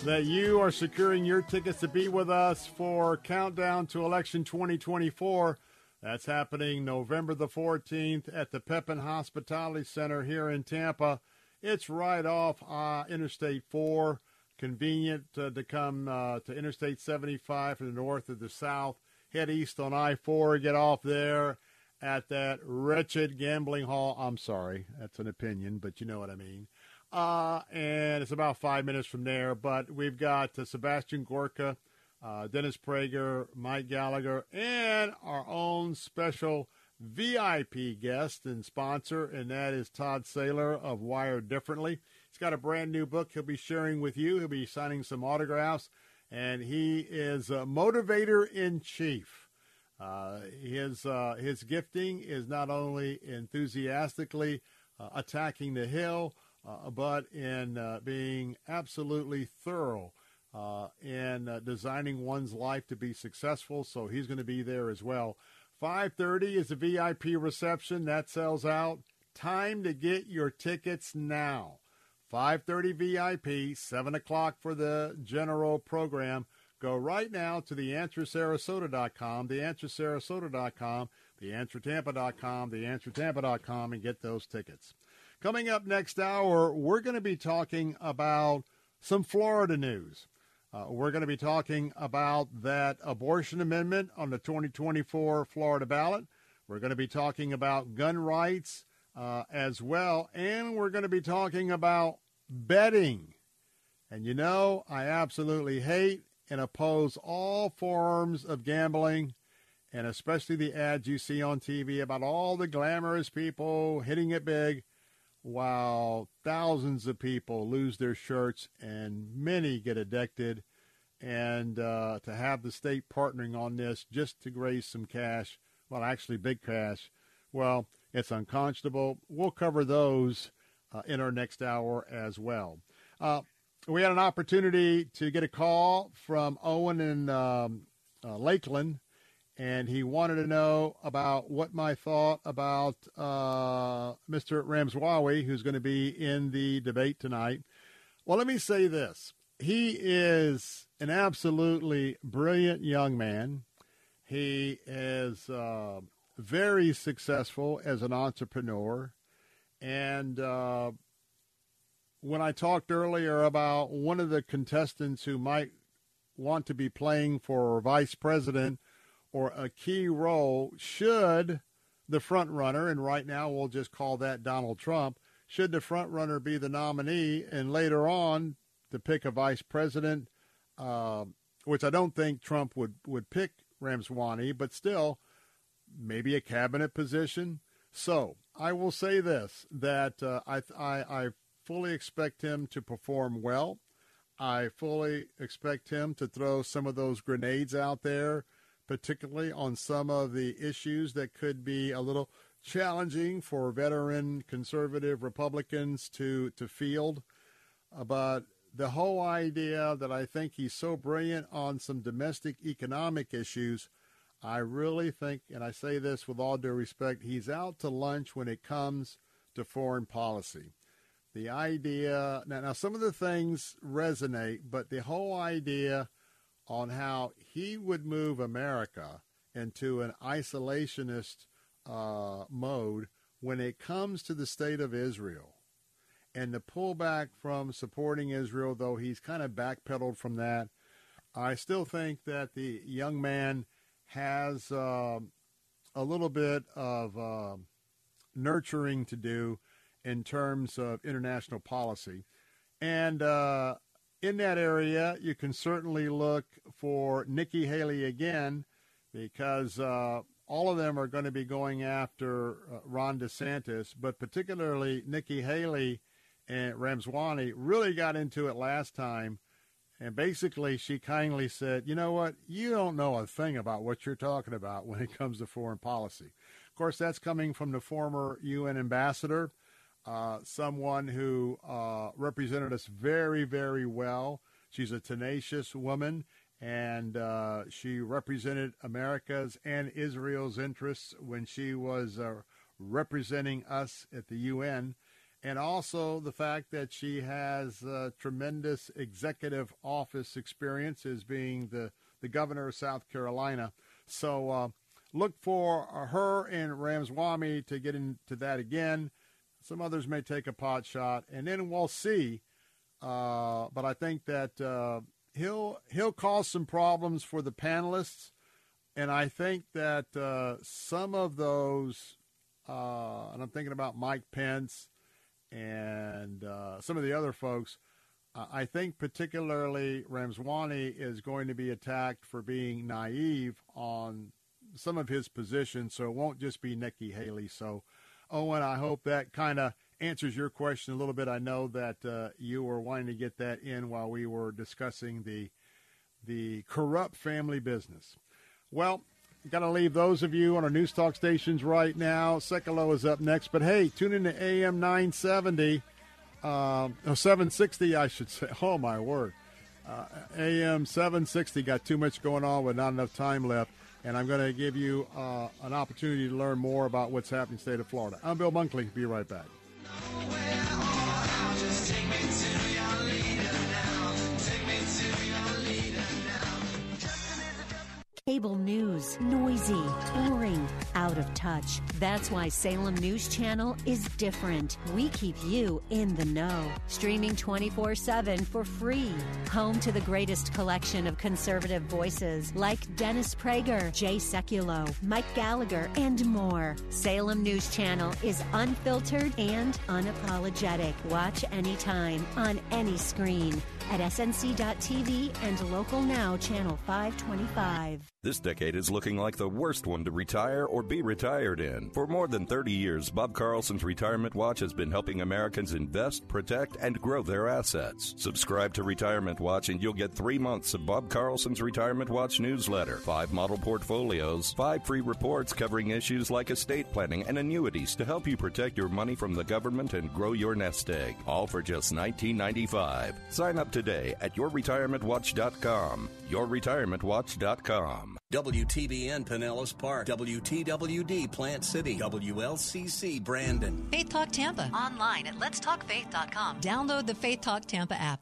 that you are securing your tickets to be with us for Countdown to Election 2024. That's happening November the 14th at the Pepin Hospitality Center here in Tampa. It's right off uh, Interstate 4. Convenient uh, to come uh, to Interstate 75 from the north or the south. Head east on I 4, get off there at that wretched gambling hall. I'm sorry, that's an opinion, but you know what I mean. Uh, and it's about five minutes from there. But we've got uh, Sebastian Gorka, uh, Dennis Prager, Mike Gallagher, and our own special VIP guest and sponsor, and that is Todd Saylor of Wired Differently. He's got a brand new book he'll be sharing with you. He'll be signing some autographs, and he is a motivator in chief. Uh, his uh, his gifting is not only enthusiastically uh, attacking the hill, but in uh, being absolutely thorough uh, in uh, designing one's life to be successful. So he's going to be there as well. 5:30 is a VIP reception that sells out. Time to get your tickets now. 5:30 VIP, 7 o'clock for the general program. Go right now to theanswersarasota.com, theanswersarasota.com, theanswertampa.com, theanswertampa.com, and get those tickets. Coming up next hour, we're going to be talking about some Florida news. Uh, we're going to be talking about that abortion amendment on the 2024 Florida ballot. We're going to be talking about gun rights uh, as well, and we're going to be talking about betting. And you know, I absolutely hate and oppose all forms of gambling, and especially the ads you see on TV about all the glamorous people hitting it big while thousands of people lose their shirts and many get addicted. And uh, to have the state partnering on this just to raise some cash, well, actually big cash, well, it's unconscionable. We'll cover those uh, in our next hour as well. Uh, we had an opportunity to get a call from Owen in um, uh, Lakeland and he wanted to know about what my thought about uh, Mr. Ramaswamy, who's going to be in the debate tonight. Well, let me say this. He is an absolutely brilliant young man. He is uh, very successful as an entrepreneur. And uh, when I talked earlier about one of the contestants who might want to be playing for vice president or a key role should the front runner, and right now we'll just call that Donald Trump, should the front runner be the nominee, and later on to pick a vice president, uh, which I don't think Trump would would pick Ramaswamy, but still maybe a cabinet position. So I will say this: that uh, I, I I fully expect him to perform well. I fully expect him to throw some of those grenades out there particularly on some of the issues that could be a little challenging for veteran conservative Republicans to, to field. Uh, but the whole idea that I think he's so brilliant on some domestic economic issues, I really think, and I say this with all due respect, he's out to lunch when it comes to foreign policy. The idea, now, now some of the things resonate, but the whole idea on how he would move America into an isolationist uh, mode when it comes to the state of Israel. And the pullback from supporting Israel, though he's kind of backpedaled from that, I still think that the young man has uh, a little bit of uh, nurturing to do in terms of international policy. And uh, in that area, you can certainly look for Nikki Haley again because uh, all of them are going to be going after uh, Ron DeSantis, but particularly Nikki Haley and Ramaswamy really got into it last time. And basically, she kindly said, you know what? You don't know a thing about what you're talking about when it comes to foreign policy. Of course, that's coming from the former UN ambassador uh, someone who uh, represented us very, very well. She's a tenacious woman, and uh, she represented America's and Israel's interests when she was uh, representing us at the UN. And also the fact that she has tremendous executive office experience as being the, the governor of South Carolina. So uh, look for her and Ramaswamy to get into that again. Some others may take a pot shot, and then we'll see. Uh, but I think that uh, he'll he'll cause some problems for the panelists, and I think that uh, some of those, uh, and I'm thinking about Mike Pence and uh, some of the other folks. I think particularly Ramaswamy is going to be attacked for being naive on some of his positions, so it won't just be Nikki Haley. So Owen, I hope that kind of answers your question a little bit. I know that uh, you were wanting to get that in while we were discussing the the corrupt family business. Well, got to leave those of you on our news talk stations right now. Sekulow is up next, but hey, tune in to AM 970. um, oh, 760, I should say. Oh, my word. Uh, AM 760 got too much going on with not enough time left, and I'm going to give you uh, an opportunity to learn more about what's happening in the state of Florida. I'm Bill Bunkley. Be right back. Cable news, noisy, boring, out of touch. That's why Salem News Channel is different. We keep you in the know. Streaming 24 7 for free. Home to the greatest collection of conservative voices like Dennis Prager, Jay Sekulow, Mike Gallagher, and more. Salem News Channel is unfiltered and unapologetic. Watch anytime on any screen at snc.tv and local now channel 525. This decade is looking like the worst one to retire or be retired in. For more than 30 years, Bob Carlson's Retirement Watch has been helping Americans invest, protect, and grow their assets. Subscribe to Retirement Watch and you'll get three months of Bob Carlson's Retirement Watch newsletter, five model portfolios, five free reports covering issues like estate planning and annuities to help you protect your money from the government and grow your nest egg. All for just $19.95. Sign up today at yourretirementwatch.com. Yourretirementwatch.com. WTBN Pinellas Park, WTWD Plant City, WLCC Brandon. Faith Talk Tampa. Online at letstalkfaith.com. Download the Faith Talk Tampa app.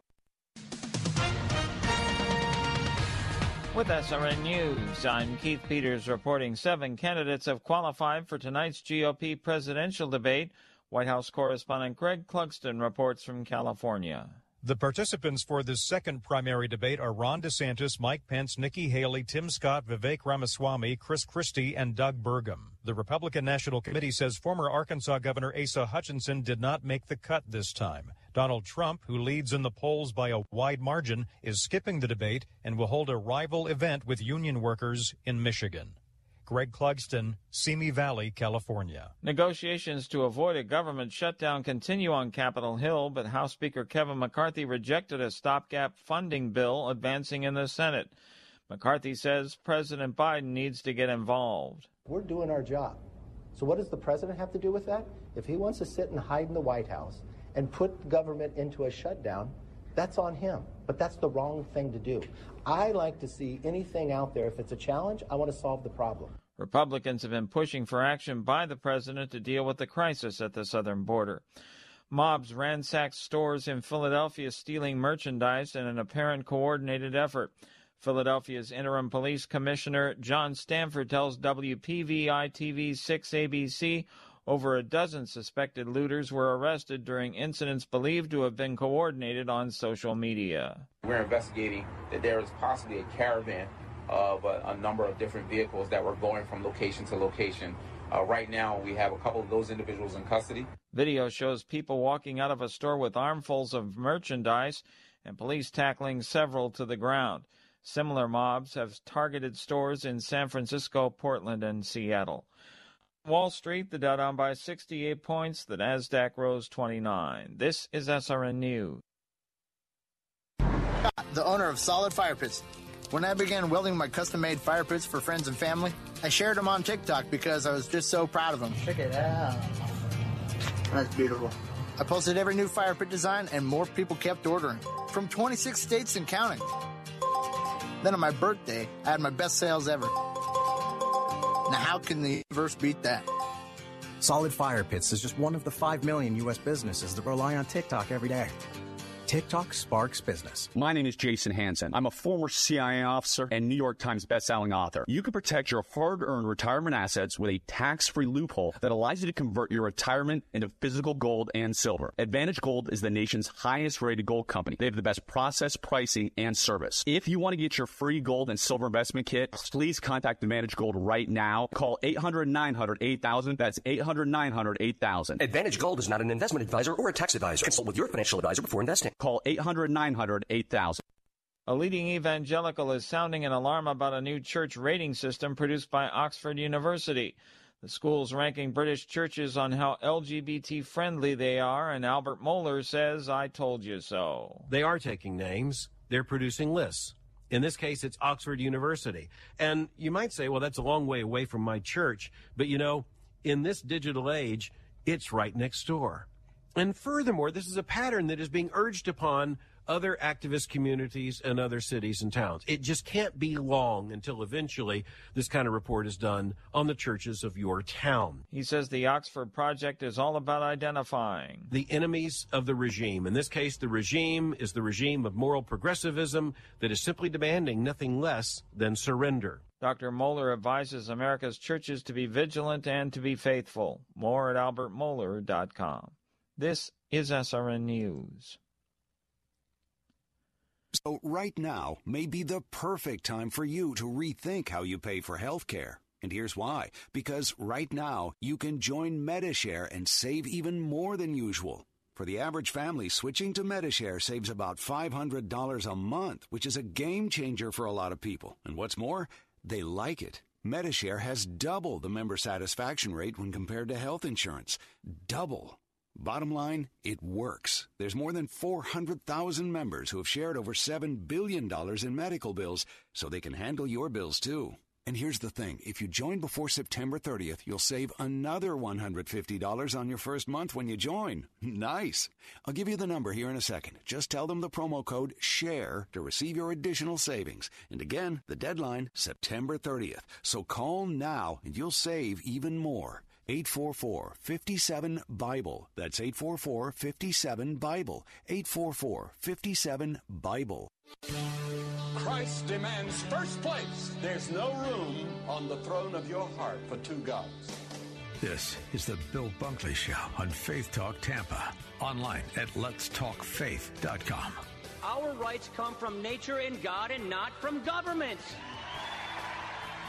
With SRN News, I'm Keith Peters reporting seven candidates have qualified for tonight's GOP presidential debate. White House correspondent Greg Clugston reports from California. The participants for this second primary debate are Ron DeSantis, Mike Pence, Nikki Haley, Tim Scott, Vivek Ramaswamy, Chris Christie, and Doug Burgum. The Republican National Committee says former Arkansas Governor Asa Hutchinson did not make the cut this time. Donald Trump, who leads in the polls by a wide margin, is skipping the debate and will hold a rival event with union workers in Michigan. Greg Clugston, Simi Valley, California. Negotiations to avoid a government shutdown continue on Capitol Hill, but House Speaker Kevin McCarthy rejected a stopgap funding bill advancing in the Senate. McCarthy says President Biden needs to get involved. We're doing our job. So, what does the president have to do with that? If he wants to sit and hide in the White House and put government into a shutdown, that's on him. But that's the wrong thing to do. I like to see anything out there. If it's a challenge, I want to solve the problem. Republicans have been pushing for action by the president to deal with the crisis at the southern border. Mobs ransacked stores in Philadelphia, stealing merchandise in an apparent coordinated effort. Philadelphia's interim police commissioner John Stanford tells WPVI TV 6 ABC over a dozen suspected looters were arrested during incidents believed to have been coordinated on social media. We're investigating that there is possibly a caravan of a, a number of different vehicles that were going from location to location. Uh, right now, we have a couple of those individuals in custody. Video shows people walking out of a store with armfuls of merchandise and police tackling several to the ground. Similar mobs have targeted stores in San Francisco, Portland, and Seattle. Wall Street, the Dow down by 68 points, the Nasdaq rose 29. This is SRN News. The owner of Solid Fire Pits. When I began welding my custom-made fire pits for friends and family, I shared them on TikTok because I was just so proud of them. Check it out. That's beautiful. I posted every new fire pit design and more people kept ordering. From 26 states and counting. Then on my birthday, I had my best sales ever. Now, how can the universe beat that? Solid Fire Pits is just one of the 5 million U.S. businesses that rely on TikTok every day. TikTok sparks business. My name is Jason Hansen. I'm a former CIA officer and New York Times bestselling author. You can protect your hard-earned retirement assets with a tax-free loophole that allows you to convert your retirement into physical gold and silver. Advantage Gold is the nation's highest-rated gold company. They have the best process, pricing, and service. If you want to get your free gold and silver investment kit, please contact Advantage Gold right now. Call 800-900-8000. That's 800-900-8000. Advantage Gold is not an investment advisor or a tax advisor. Consult with your financial advisor before investing. Call 800 900 8000. A leading evangelical is sounding an alarm about a new church rating system produced by Oxford University. The school's ranking British churches on how LGBT friendly they are, and Albert Mohler says, I told you so. They are taking names, they're producing lists. In this case, it's Oxford University. And you might say, well, that's a long way away from my church. But you know, in this digital age, it's right next door. And furthermore, this is a pattern that is being urged upon other activist communities and other cities and towns. It just can't be long until eventually this kind of report is done on the churches of your town. He says the Oxford Project is all about identifying the enemies of the regime. In this case, the regime is the regime of moral progressivism that is simply demanding nothing less than surrender. Dr. Mohler advises America's churches to be vigilant and to be faithful. More at albertmohler.com. This is SRN News. So, right now may be the perfect time for you to rethink how you pay for health care. And here's why. Because right now, you can join Medi-Share and save even more than usual. For the average family, switching to Medi-Share saves about $500 a month, which is a game changer for a lot of people. And what's more, they like it. Medi-Share has double the member satisfaction rate when compared to health insurance. Double. Bottom line, it works. There's more than 400,000 members who have shared over $7 billion in medical bills, so they can handle your bills too. And here's the thing if you join before September 30th, you'll save another $150 on your first month when you join. Nice. I'll give you the number here in a second. Just tell them the promo code SHARE to receive your additional savings. And again, the deadline, September 30th. So call now and you'll save even more. 844 57 Bible. That's 844 57 Bible. 844 57 Bible. Christ demands first place. There's no room on the throne of your heart for two gods. This is the Bill Bunkley Show on Faith Talk Tampa. Online at letstalkfaith.com. Our rights come from nature and God and not from government.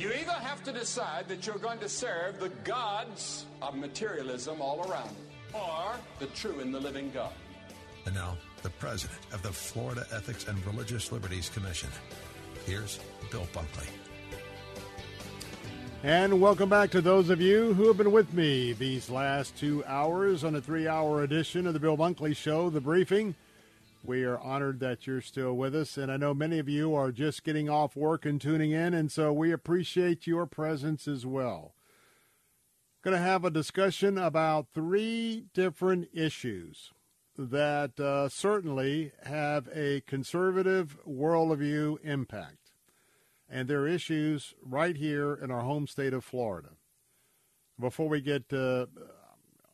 You either have to decide that you're going to serve the gods of materialism all around you, or the true and the living God. And now, the president of the Florida Ethics and Religious Liberties Commission. Here's Bill Bunkley. And welcome back to those of you who have been with me these last two hours on a three hour edition of the Bill Bunkley Show, The Briefing. We are honored that you're still with us, and I know many of you are just getting off work and tuning in, and so we appreciate your presence as well. Going to have a discussion about three different issues that uh, certainly have a conservative worldview impact. And they're issues right here in our home state of Florida. Before we get uh,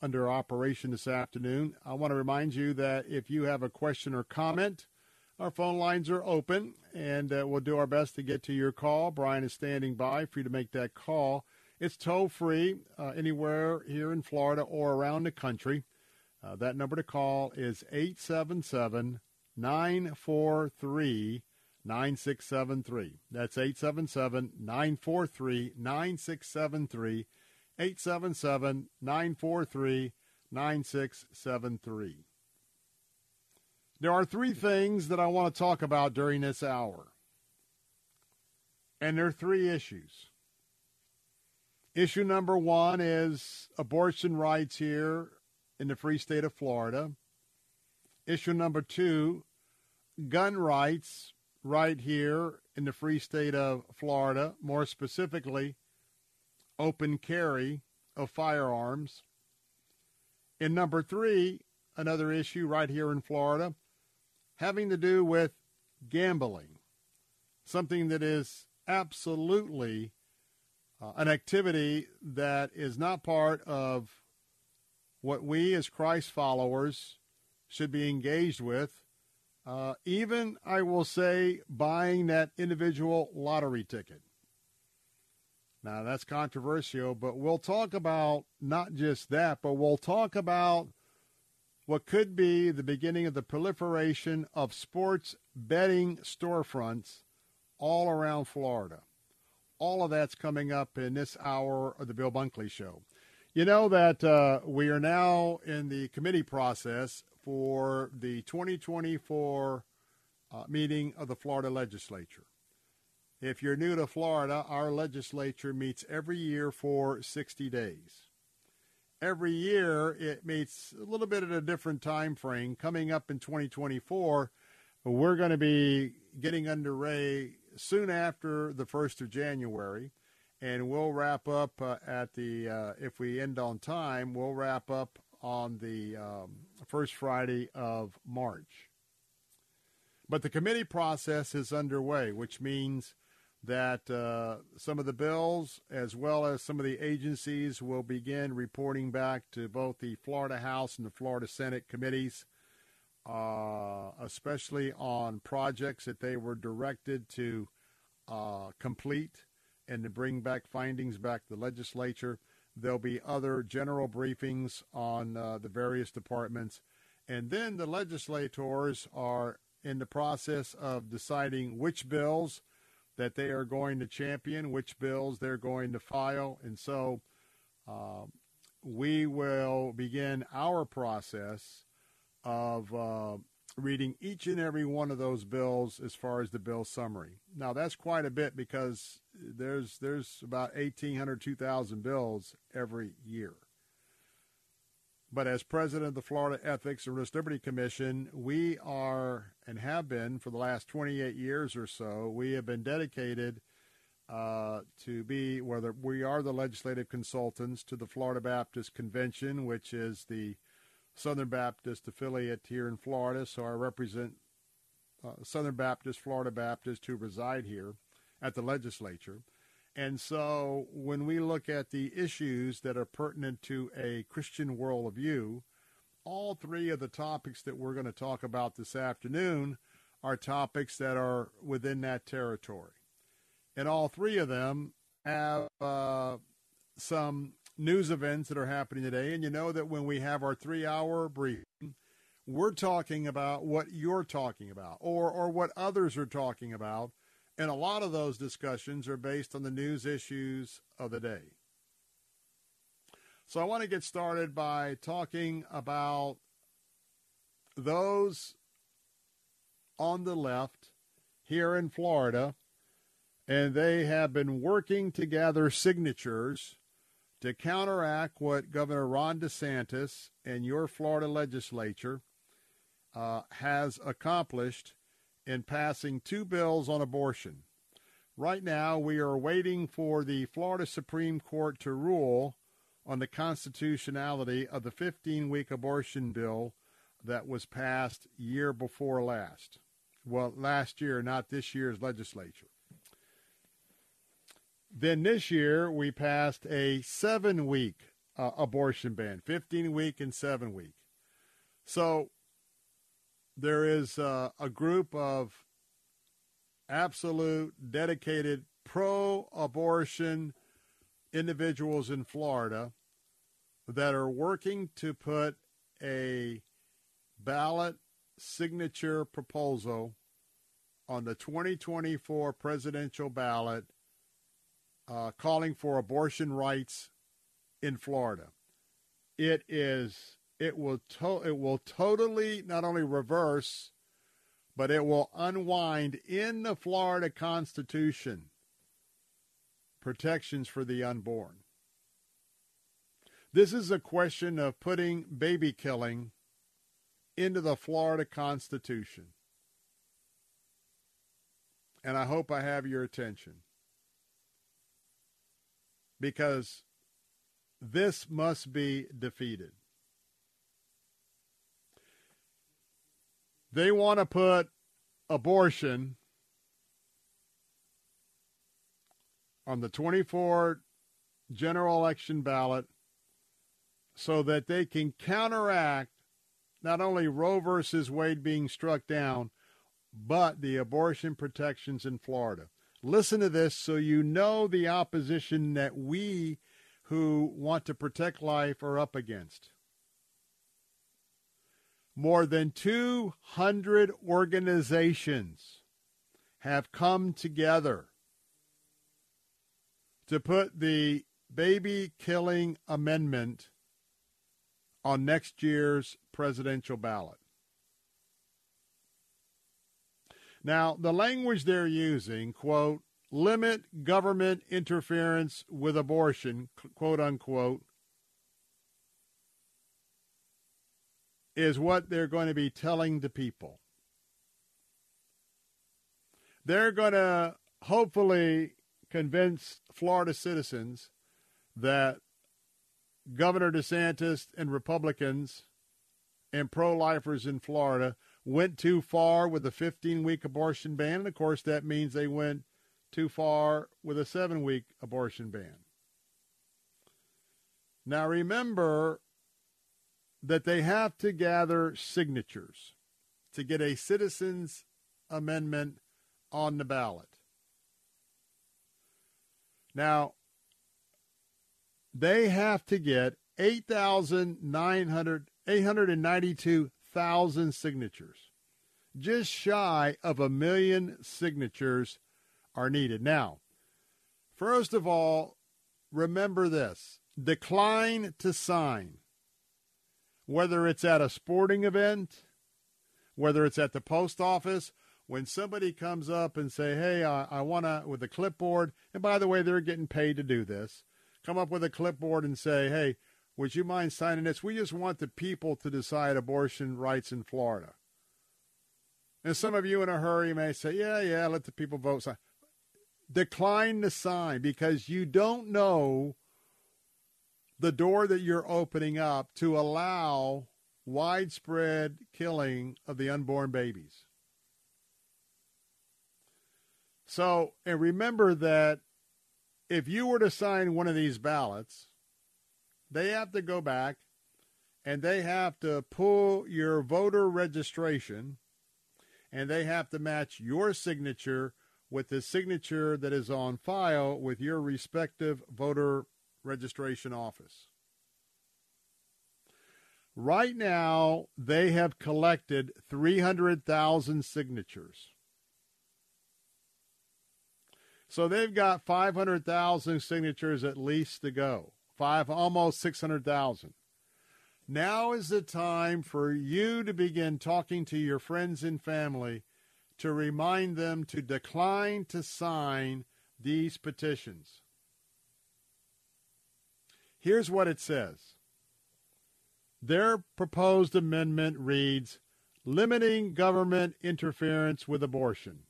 under operation this afternoon. I want to remind you that if you have a question or comment, our phone lines are open, and uh, we'll do our best to get to your call. Brian is standing by for you to make that call. It's toll free uh, anywhere here in Florida or around the country. Uh, that number to call is 877 943 9673. That's 877 943 9673. 877 943 9673. There are three things that I want to talk about during this hour. And there are three issues. Issue number one is abortion rights here in the free state of Florida. Issue number two, gun rights right here in the free state of Florida, more specifically, open carry of firearms. And number three, another issue right here in Florida, having to do with gambling, something that is absolutely uh, an activity that is not part of what we as Christ followers should be engaged with. Uh, even, I will say, buying that individual lottery ticket. Now, that's controversial, but we'll talk about not just that, but we'll talk about what could be the beginning of the proliferation of sports betting storefronts all around Florida. All of that's coming up in this hour of the Bill Bunkley Show. You know that uh, we are now in the committee process for the 2024 uh, meeting of the Florida legislature. If you're new to Florida, our legislature meets every year for 60 days. Every year it meets a little bit at a different time frame. Coming up in 2024, we're going to be getting underway soon after the 1st of January and we'll wrap up uh, at the uh, if we end on time we'll wrap up on the um, first friday of march but the committee process is underway which means that uh, some of the bills as well as some of the agencies will begin reporting back to both the florida house and the florida senate committees uh, especially on projects that they were directed to uh, complete and to bring back findings back to the legislature. There'll be other general briefings on uh, the various departments. And then the legislators are in the process of deciding which bills that they are going to champion, which bills they're going to file. And so uh, we will begin our process of uh, reading each and every one of those bills as far as the bill summary. Now that's quite a bit because there's there's about 1800 2000 bills every year. But as president of the Florida Ethics and Religious Liberty Commission, we are and have been for the last 28 years or so, we have been dedicated uh, to be whether we are the legislative consultants to the Florida Baptist Convention, which is the Southern Baptist affiliate here in Florida, so I represent uh, Southern Baptist, Florida Baptist who reside here at the legislature. And so when we look at the issues that are pertinent to a Christian worldview, all three of the topics that we're going to talk about this afternoon are topics that are within that territory. And all three of them have uh, some news events that are happening today. And you know that when we have our three hour briefing, we're talking about what you're talking about or, or what others are talking about. And a lot of those discussions are based on the news issues of the day. So I want to get started by talking about those on the left here in Florida, and they have been working to gather signatures to counteract what Governor Ron DeSantis and your Florida legislature uh, has accomplished in passing two bills on abortion. Right now, we are waiting for the Florida Supreme Court to rule on the constitutionality of the 15 week abortion bill that was passed year before last. Well, last year, not this year's legislature. Then this year we passed a seven week uh, abortion ban, 15 week and seven week. So there is uh, a group of absolute dedicated pro abortion individuals in Florida that are working to put a ballot signature proposal on the 2024 presidential ballot uh, calling for abortion rights in Florida. It is it will to, it will totally not only reverse, but it will unwind in the Florida Constitution protections for the unborn. This is a question of putting baby killing into the Florida Constitution. And I hope I have your attention because this must be defeated. They want to put abortion on the 24 general election ballot so that they can counteract not only Roe versus Wade being struck down, but the abortion protections in Florida. Listen to this so you know the opposition that we who want to protect life are up against. More than 200 organizations have come together to put the baby killing amendment on next year's presidential ballot. Now, the language they're using, quote, limit government interference with abortion, quote unquote, is what they're going to be telling the people. They're going to hopefully convince Florida citizens that Governor DeSantis and Republicans and pro lifers in Florida went too far with a 15 week abortion ban. And of course, that means they went too far with a seven week abortion ban. Now, remember that they have to gather signatures to get a citizens amendment on the ballot. Now, they have to get 8,900 892,000 signatures. Just shy of a million signatures are needed. Now, first of all, remember this decline to sign, whether it's at a sporting event, whether it's at the post office, when somebody comes up and say, hey, I, I want to, with a clipboard, and by the way, they're getting paid to do this, come up with a clipboard and say, hey, would you mind signing this? We just want the people to decide abortion rights in Florida. And some of you in a hurry may say, yeah, yeah, let the people vote. Decline to sign because you don't know the door that you're opening up to allow widespread killing of the unborn babies. So, and remember that if you were to sign one of these ballots, they have to go back and they have to pull your voter registration and they have to match your signature with the signature that is on file with your respective voter registration office. Right now, they have collected 300,000 signatures. So they've got 500,000 signatures at least to go five, almost 600,000. Now is the time for you to begin talking to your friends and family to remind them to decline to sign these petitions. Here's what it says. Their proposed amendment reads limiting government interference with abortion,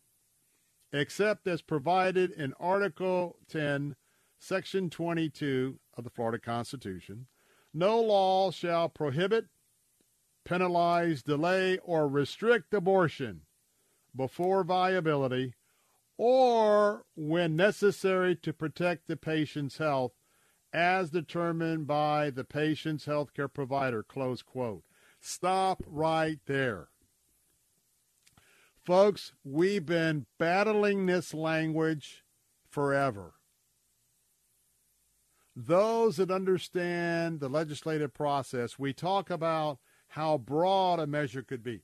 except as provided in Article 10, Section 22 of the Florida Constitution, no law shall prohibit, penalize, delay, or restrict abortion before viability or when necessary to protect the patient's health as determined by the patient's health care provider, close quote. Stop right there. Folks, we've been battling this language forever those that understand the legislative process, we talk about how broad a measure could be.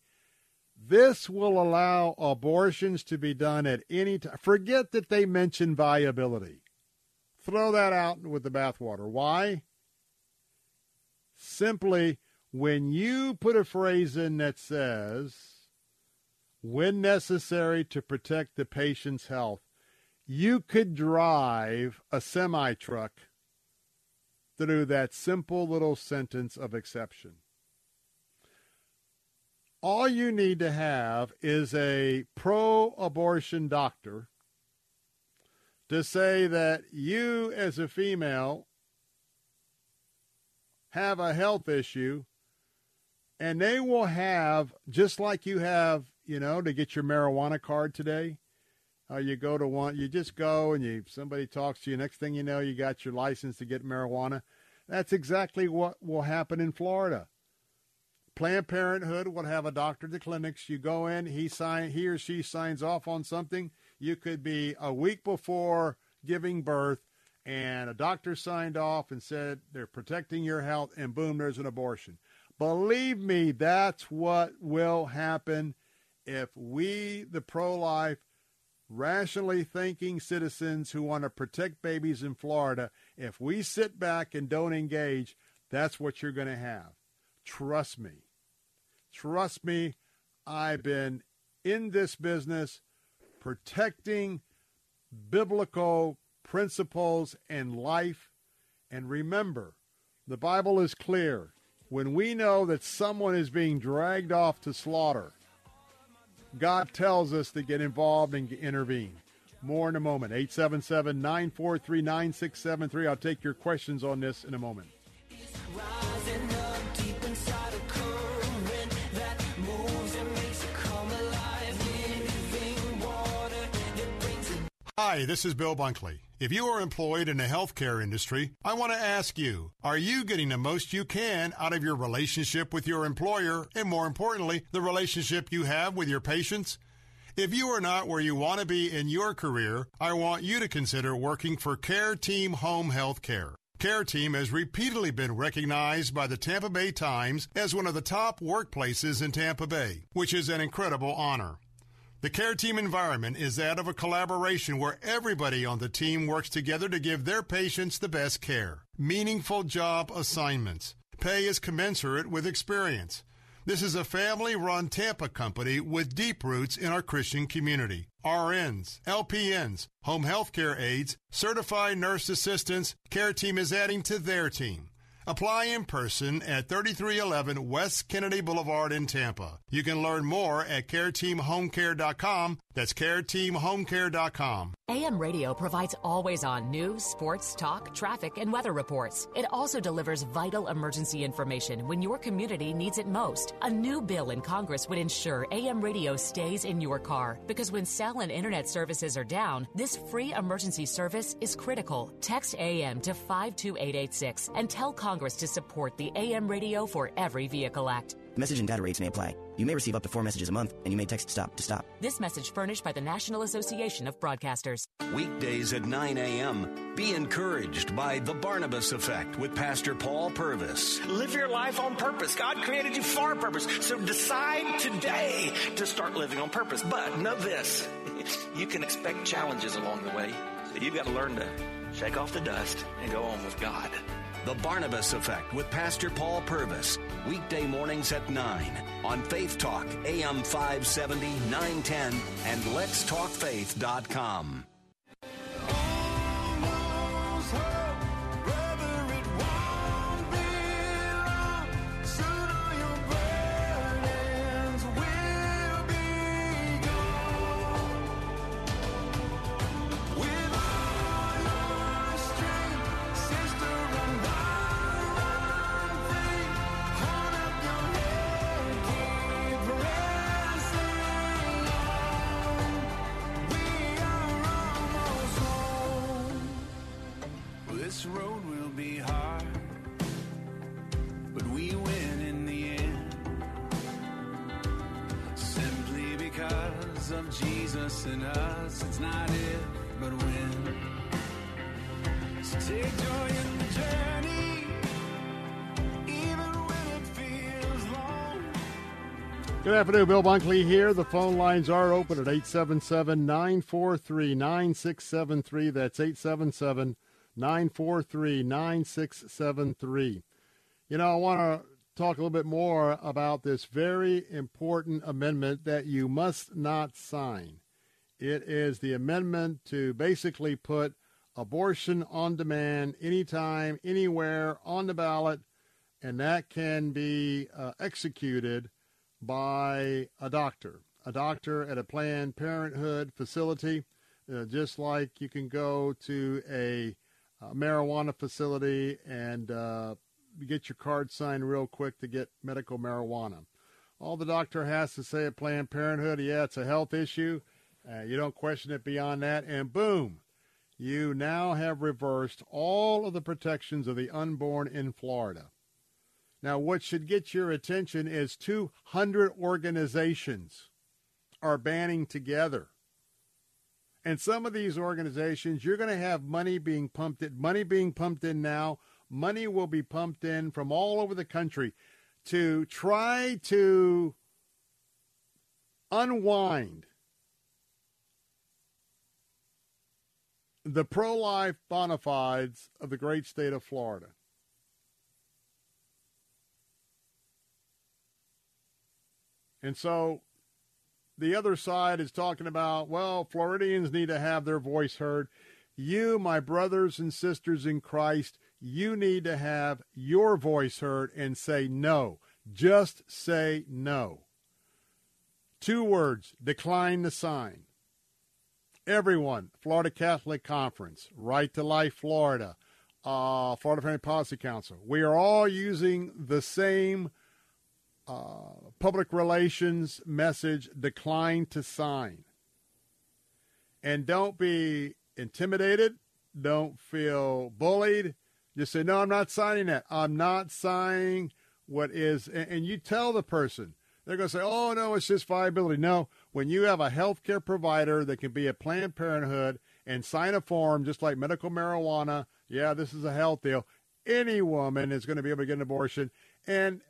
This will allow abortions to be done at any time. Forget that they mention viability. Throw that out with the bathwater. Why? Simply, when you put a phrase in that says, when necessary to protect the patient's health, you could drive a semi truck through that simple little sentence of exception. All you need to have is a pro abortion doctor to say that you, as a female, have a health issue, and they will have, just like you have, you know, to get your marijuana card today. Uh, you go to one, you just go and you somebody talks to you. Next thing you know, you got your license to get marijuana. That's exactly what will happen in Florida. Planned Parenthood will have a doctor at the clinics. You go in, he sign, he or she signs off on something. You could be a week before giving birth, and a doctor signed off and said they're protecting your health, and boom, there's an abortion. Believe me, that's what will happen if we, the pro life, rationally thinking citizens who want to protect babies in Florida, if we sit back and don't engage, that's what you're going to have. Trust me. Trust me, I've been in this business protecting biblical principles and life. And remember, the Bible is clear. When we know that someone is being dragged off to slaughter, God tells us to get involved and intervene. More in a moment. 877 943 9673. I'll take your questions on this in a moment. Hi, this is Bill Bunkley. If you are employed in the healthcare industry, I want to ask you, are you getting the most you can out of your relationship with your employer and more importantly, the relationship you have with your patients? If you are not where you want to be in your career, I want you to consider working for Care Team Home Health Care. Care Team has repeatedly been recognized by the Tampa Bay Times as one of the top workplaces in Tampa Bay, which is an incredible honor. The care team environment is that of a collaboration where everybody on the team works together to give their patients the best care. Meaningful job assignments. Pay is commensurate with experience. This is a family run Tampa company with deep roots in our Christian community. RNs, LPNs, home health care aides, certified nurse assistants, care team is adding to their team. Apply in person at 3311 West Kennedy Boulevard in Tampa. You can learn more at careteamhomecare.com. That's careteamhomecare.com. AM radio provides always on news, sports, talk, traffic, and weather reports. It also delivers vital emergency information when your community needs it most. A new bill in Congress would ensure AM radio stays in your car because when cell and internet services are down, this free emergency service is critical. Text AM to 52886 and tell Congress to support the AM Radio for Every Vehicle Act. Message and data rates may apply. You may receive up to four messages a month, and you may text stop to stop. This message furnished by the National Association of Broadcasters. Weekdays at 9 a.m. Be encouraged by The Barnabas Effect with Pastor Paul Purvis. Live your life on purpose. God created you for a purpose. So decide today to start living on purpose. But know this you can expect challenges along the way. So you've got to learn to shake off the dust and go on with God. The Barnabas Effect with Pastor Paul Purvis. Weekday mornings at 9 on Faith Talk, AM 570, 910, and letstalkfaith.com. afternoon, Bill Bunkley here. The phone lines are open at 877 943 9673. That's 877 943 9673. You know, I want to talk a little bit more about this very important amendment that you must not sign. It is the amendment to basically put abortion on demand anytime, anywhere on the ballot, and that can be uh, executed by a doctor, a doctor at a Planned Parenthood facility, uh, just like you can go to a, a marijuana facility and uh, get your card signed real quick to get medical marijuana. All the doctor has to say at Planned Parenthood, yeah, it's a health issue. Uh, you don't question it beyond that, and boom, you now have reversed all of the protections of the unborn in Florida. Now, what should get your attention is 200 organizations are banding together. And some of these organizations, you're going to have money being pumped in, money being pumped in now. Money will be pumped in from all over the country to try to unwind the pro-life bona fides of the great state of Florida. And so the other side is talking about, well, Floridians need to have their voice heard. You, my brothers and sisters in Christ, you need to have your voice heard and say no. Just say no. Two words decline the sign. Everyone, Florida Catholic Conference, Right to Life Florida, uh, Florida Family Policy Council, we are all using the same public relations message decline to sign. And don't be intimidated. Don't feel bullied. Just say, no, I'm not signing that. I'm not signing what is. And, and you tell the person, they're going to say, oh, no, it's just viability. No, when you have a health care provider that can be a Planned Parenthood and sign a form just like medical marijuana, yeah, this is a health deal, any woman is going to be able to get an abortion. And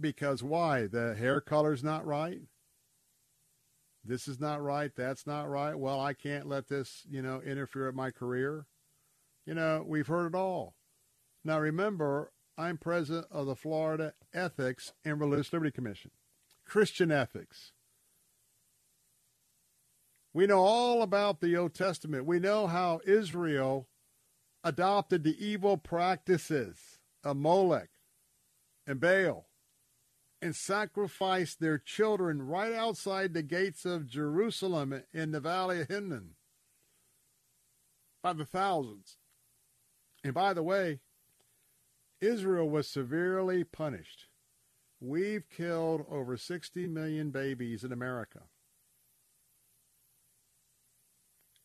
because why? The hair color's not right. This is not right. That's not right. Well, I can't let this, you know, interfere with my career. You know, we've heard it all. Now, remember, I'm president of the Florida Ethics and Religious Liberty Commission, Christian ethics. We know all about the Old Testament. We know how Israel adopted the evil practices of Molech and Baal and sacrificed their children right outside the gates of Jerusalem in the valley of Hinnom by the thousands. And by the way, Israel was severely punished. We've killed over 60 million babies in America.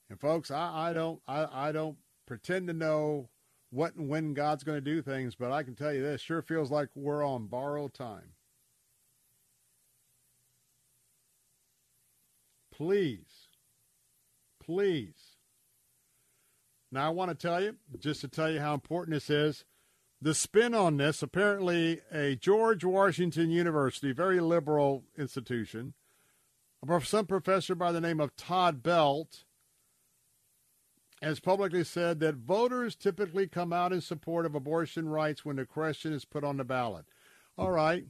And folks, I, I don't I, I don't pretend to know what and when God's going to do things, but I can tell you this sure feels like we're on borrowed time. Please, please. Now, I want to tell you, just to tell you how important this is, the spin on this apparently, a George Washington University, very liberal institution, some professor by the name of Todd Belt has publicly said that voters typically come out in support of abortion rights when the question is put on the ballot. All right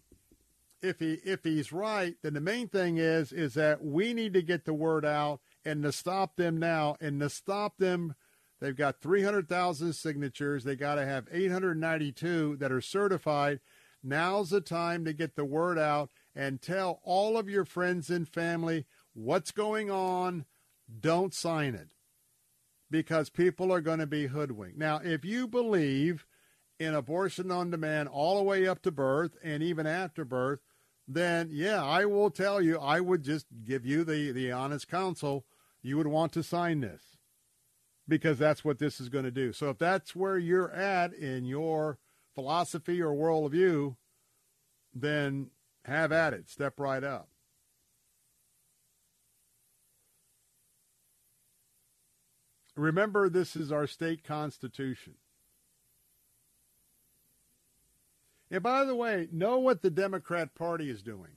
if he if he's right, then the main thing is is that we need to get the word out and to stop them now and to stop them. They've got 300,000 signatures. They got to have 892 that are certified. Now's the time to get the word out and tell all of your friends and family what's going on. Don't sign it because people are going to be hoodwinked. Now, if you believe in abortion on demand all the way up to birth and even after birth, then yeah, I will tell you, I would just give you the, the honest counsel. You would want to sign this because that's what this is going to do. So if that's where you're at in your philosophy or worldview, then have at it. Step right up. Remember, this is our state constitution. And by the way, know what the Democrat Party is doing.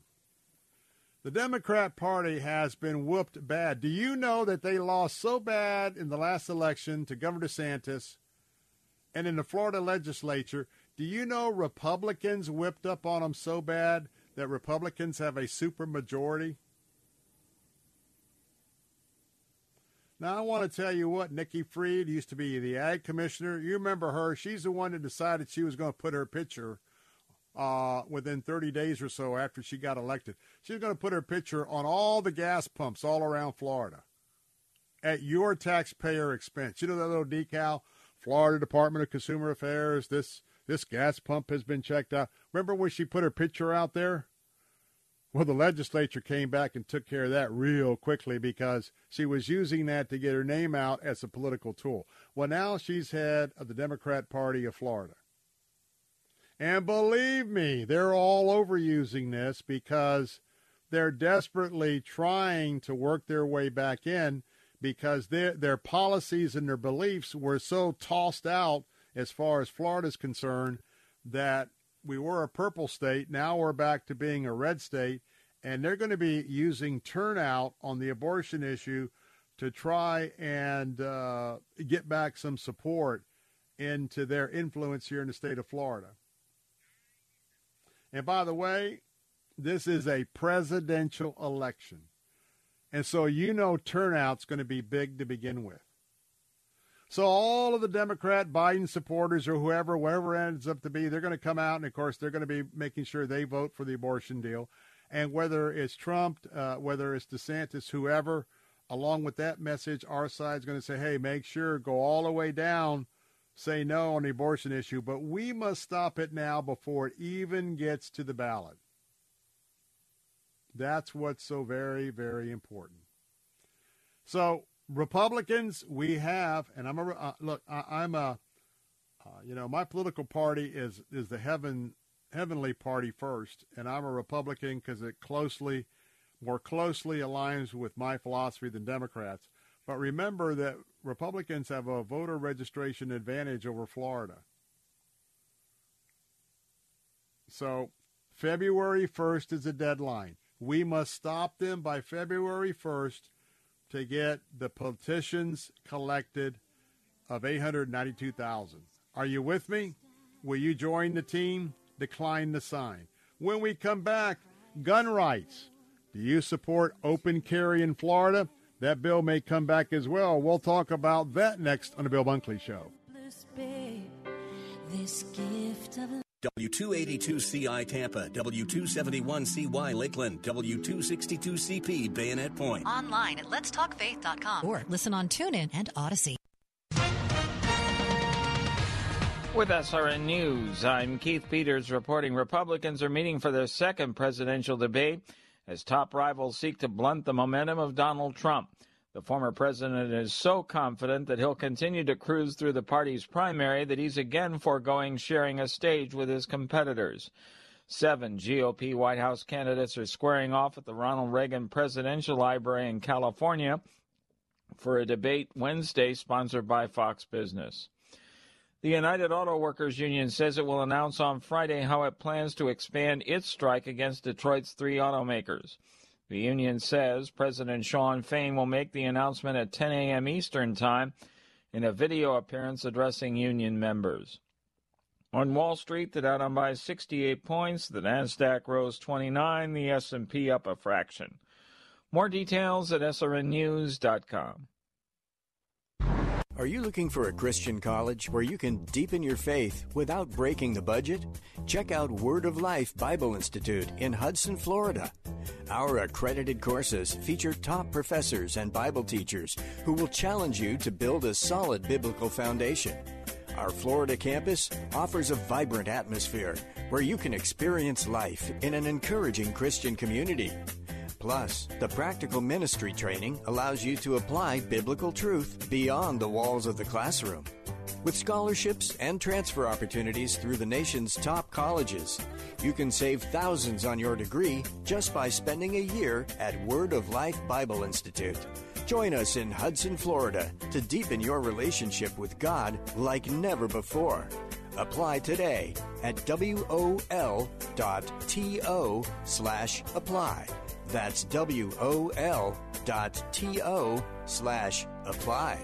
The Democrat Party has been whooped bad. Do you know that they lost so bad in the last election to Governor DeSantis and in the Florida legislature? Do you know Republicans whipped up on them so bad that Republicans have a supermajority? Now, I want to tell you what, Nikki Fried used to be the ag commissioner. You remember her. She's the one that decided she was going to put her picture uh, within 30 days or so after she got elected. She's going to put her picture on all the gas pumps all around Florida at your taxpayer expense. You know that little decal, Florida Department of Consumer Affairs. This this gas pump has been checked out. Remember when she put her picture out there? Well, the legislature came back and took care of that real quickly because she was using that to get her name out as a political tool. Well, now she's head of the Democrat Party of Florida. And believe me, they're all overusing this because they're desperately trying to work their way back in because their their policies and their beliefs were so tossed out as far as Florida's concerned that we were a purple state. Now we're back to being a red state. And they're going to be using turnout on the abortion issue to try and uh, get back some support into their influence here in the state of Florida. And by the way, this is a presidential election. And so you know turnout's going to be big to begin with. So all of the Democrat Biden supporters or whoever, whatever ends up to be, they're going to come out and of course they're going to be making sure they vote for the abortion deal. And whether it's Trump, uh, whether it's DeSantis, whoever, along with that message, our side's going to say, hey, make sure, go all the way down, say no on the abortion issue. But we must stop it now before it even gets to the ballot. That's what's so very, very important. So Republicans, we have, and I'm a uh, look. I, am a, uh, you know, my political party is is the heaven heavenly party first, and I'm a Republican because it closely, more closely aligns with my philosophy than Democrats. But remember that Republicans have a voter registration advantage over Florida. So February 1st is the deadline. We must stop them by February 1st to get the petitions collected of 892,000. Are you with me? Will you join the team? Decline the sign. When we come back, gun rights. Do you support open carry in Florida? That bill may come back as well. We'll talk about that next on the Bill Bunkley Show. W282CI Tampa, W271CY Lakeland, W262CP Bayonet Point. Online at letstalkfaith.com or listen on TuneIn and Audacy. With SRN News, I'm Keith Peters reporting Republicans are meeting for their second presidential debate as top rivals seek to blunt the momentum of Donald Trump. The former president is so confident that he'll continue to cruise through the party's primary that he's again foregoing sharing a stage with his competitors. Seven GOP White House candidates are squaring off at the Ronald Reagan Presidential Library in California for a debate Wednesday sponsored by Fox Business. The United Auto Workers Union says it will announce on Friday how it plans to expand its strike against Detroit's three automakers. The union says President Shawn Fain will make the announcement at 10 a.m. Eastern Time in a video appearance addressing union members. On Wall Street, the Dow by 68 points, the Nasdaq rose 29, the S&P up a fraction. More details at srnnews.com. Are you looking for a Christian college where you can deepen your faith without breaking the budget? Check out Word of Life Bible Institute in Hudson, Florida. Our accredited courses feature top professors and Bible teachers who will challenge you to build a solid biblical foundation. Our Florida campus offers a vibrant atmosphere where you can experience life in an encouraging Christian community. Plus, the practical ministry training allows you to apply biblical truth beyond the walls of the classroom. With scholarships and transfer opportunities through the nation's top colleges, you can save thousands on your degree just by spending a year at Word of Life Bible Institute. Join us in Hudson, Florida to deepen your relationship with God like never before. Apply today at wol.to slash apply. That's wol dot to slash apply.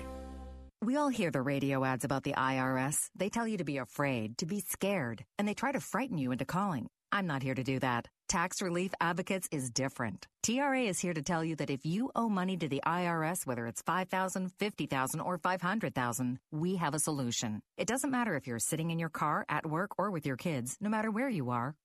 We all hear the radio ads about the IRS. They tell you to be afraid, to be scared, and they try to frighten you into calling. I'm not here to do that. Tax Relief Advocates is different. TRA is here to tell you that if you owe money to the IRS, whether it's 5000 50000 or 500000 we have a solution. It doesn't matter if you're sitting in your car, at work, or with your kids. No matter where you are,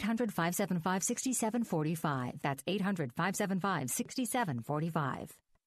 800 575 6745. That's 800 575 6745.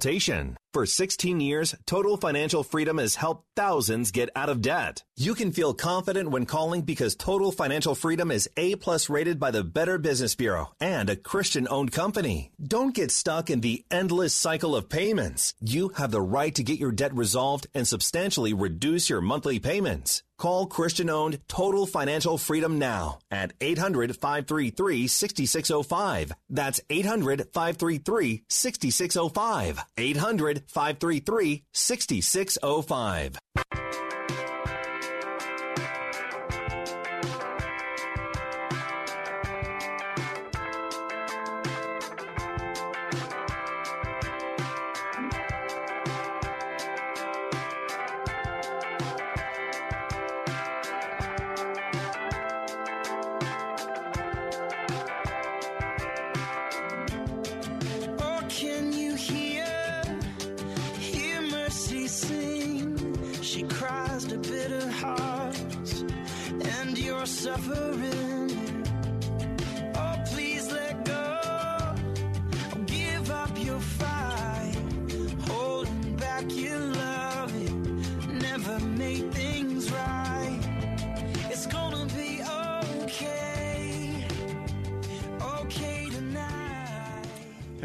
consultation. For 16 years, Total Financial Freedom has helped thousands get out of debt. You can feel confident when calling because Total Financial Freedom is A plus rated by the Better Business Bureau and a Christian owned company. Don't get stuck in the endless cycle of payments. You have the right to get your debt resolved and substantially reduce your monthly payments. Call Christian owned Total Financial Freedom now at 800 533 6605. That's 800 533 6605. 800 533 6605.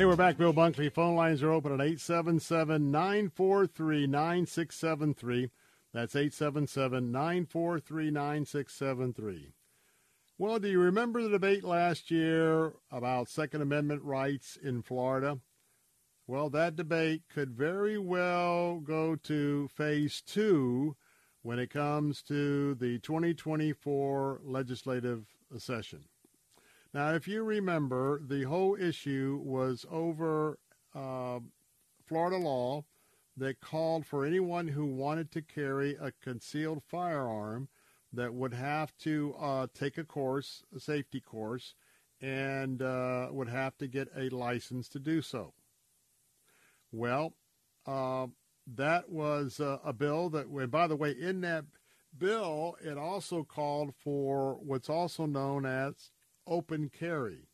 Hey, we're back. Bill Bunkley. Phone lines are open at 877 943 9673. That's 877 943 9673. Well, do you remember the debate last year about Second Amendment rights in Florida? Well, that debate could very well go to phase two when it comes to the 2024 legislative session. Now, if you remember, the whole issue was over uh, Florida law that called for anyone who wanted to carry a concealed firearm that would have to uh, take a course, a safety course, and uh, would have to get a license to do so. Well, uh, that was a bill that, by the way, in that bill, it also called for what's also known as open carry.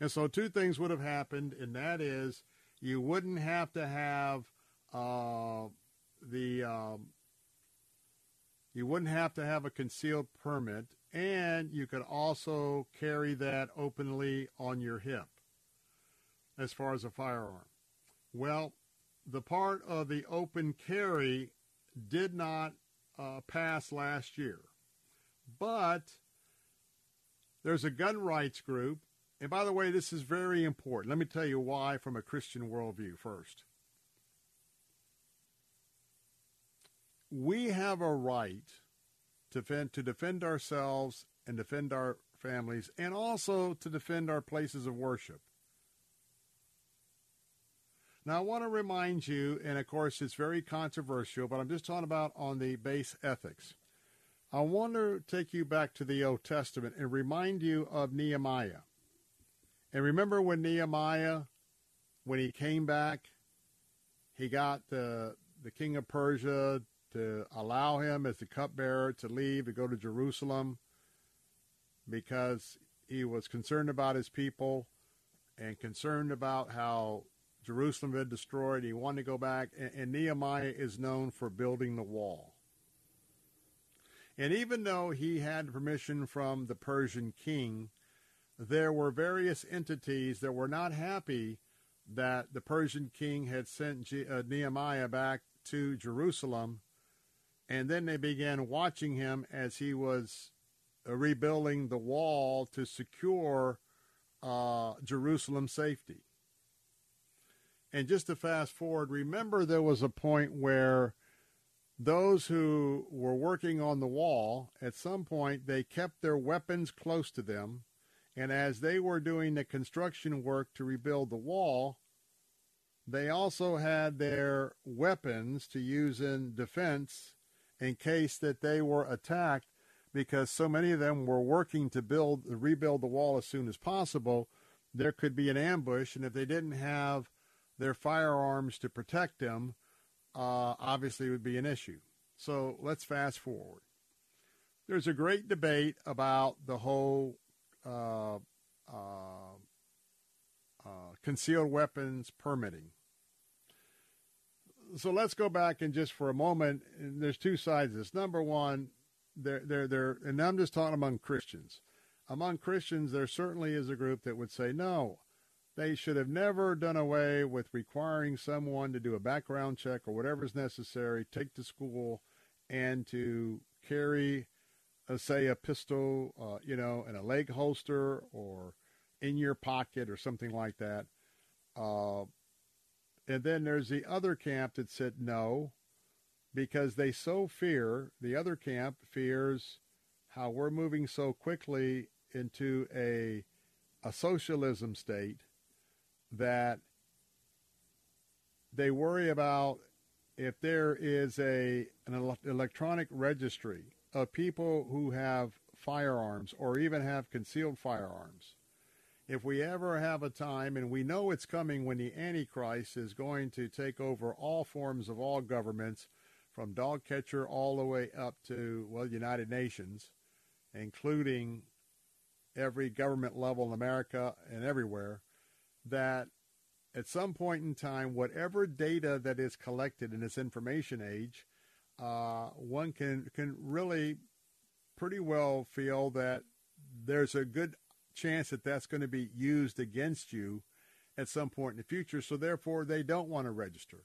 And so two things would have happened, and that is you wouldn't have to have uh, the um, you wouldn't have to have a concealed permit, and you could also carry that openly on your hip as far as a firearm. Well, the part of the open carry did not uh, pass last year, but there's a gun rights group. And by the way, this is very important. Let me tell you why from a Christian worldview first. We have a right to defend, to defend ourselves and defend our families and also to defend our places of worship. Now, I want to remind you, and of course, it's very controversial, but I'm just talking about on the base ethics. I want to take you back to the Old Testament and remind you of Nehemiah. And remember when Nehemiah, when he came back, he got the, the king of Persia to allow him as the cupbearer to leave to go to Jerusalem because he was concerned about his people and concerned about how Jerusalem had destroyed. He wanted to go back. And, and Nehemiah is known for building the wall. And even though he had permission from the Persian king, there were various entities that were not happy that the Persian king had sent uh, Nehemiah back to Jerusalem. And then they began watching him as he was uh, rebuilding the wall to secure uh, Jerusalem's safety. And just to fast forward, remember there was a point where those who were working on the wall, at some point, they kept their weapons close to them. And as they were doing the construction work to rebuild the wall, They also had their weapons to use in defense in case that they were attacked because so many of them were working to build rebuild the wall as soon as possible there could be an ambush and if they didn't have their firearms to protect them uh, obviously would be an issue so let's fast forward there's a great debate about the whole uh, uh, uh concealed weapons permitting so let's go back and just for a moment. There's two sides of this. Number one, they're, they're, they're, and I'm just talking among Christians. Among Christians, there certainly is a group that would say, no, they should have never done away with requiring someone to do a background check or whatever is necessary, take to school, and to carry, say, a pistol, uh, you know, in a leg holster or in your pocket or something like that. Uh, and then there's the other camp that said no, because they so fear, the other camp fears how we're moving so quickly into a, a socialism state that they worry about if there is a an electronic registry of people who have firearms or even have concealed firearms. If we ever have a time, and we know it's coming when the Antichrist is going to take over all forms of all governments, from dog catcher all the way up to, well, United Nations, including every government level in America and everywhere, that at some point in time, whatever data that is collected in this information age, uh, one can can really pretty well feel that there's a good chance that that's going to be used against you at some point in the future. So therefore, they don't want to register.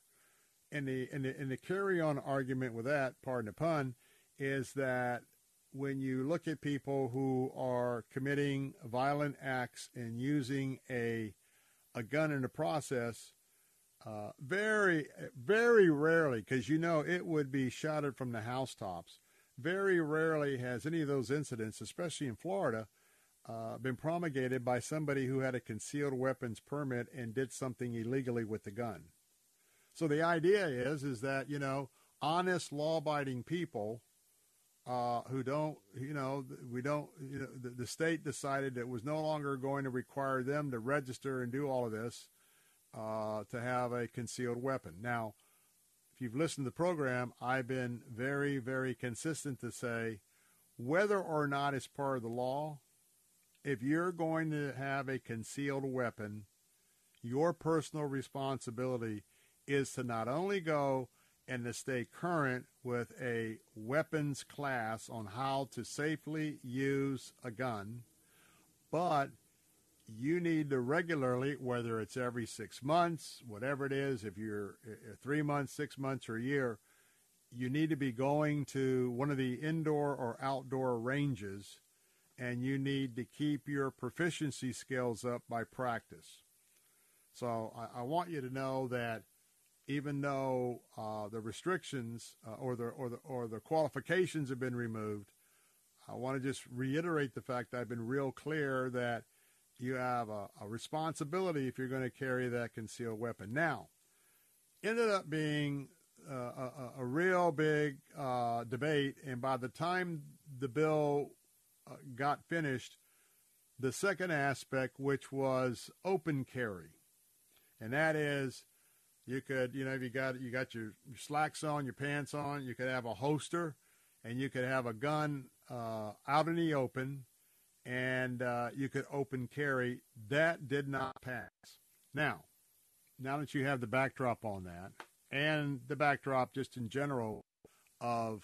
And the and the, and the carry on argument with that, pardon the pun, is that when you look at people who are committing violent acts and using a a gun in the process, uh, very very rarely, because you know it would be shouted from the housetops. Very rarely has any of those incidents, especially in Florida, uh, been promulgated by somebody who had a concealed weapons permit and did something illegally with the gun. So the idea is is that you know honest law-abiding people uh, who don't you know we don't you know the, the, state decided it was no longer going to require them to register and do all of this uh, to have a concealed weapon. Now, if you've listened to the program, I've been very very consistent to say whether or not it's part of the law if you're going to have a concealed weapon, your personal responsibility is to not only go and to stay current with a weapons class on how to safely use a gun, but you need to regularly, whether it's every six months, whatever it is, if you're uh, three months, six months, or a year, you need to be going to one of the indoor or outdoor ranges and you need to keep your proficiency skills up by practice. So I, I want you to know that even though uh, the restrictions uh, or the or the or the qualifications have been removed, I want to just reiterate the fact that I've been real clear that you have a, a responsibility if you're going to carry that concealed weapon. Now, ended up being uh, a, a, real big uh, debate, and by the time the bill uh, got finished the second aspect, which was open carry, and that is you could, you know, if you got you got your, your slacks on, your pants on, you could have a holster, and you could have a gun uh, out in the open, and uh, you could open carry. That did not pass. Now, now that you have the backdrop on that, and the backdrop just in general of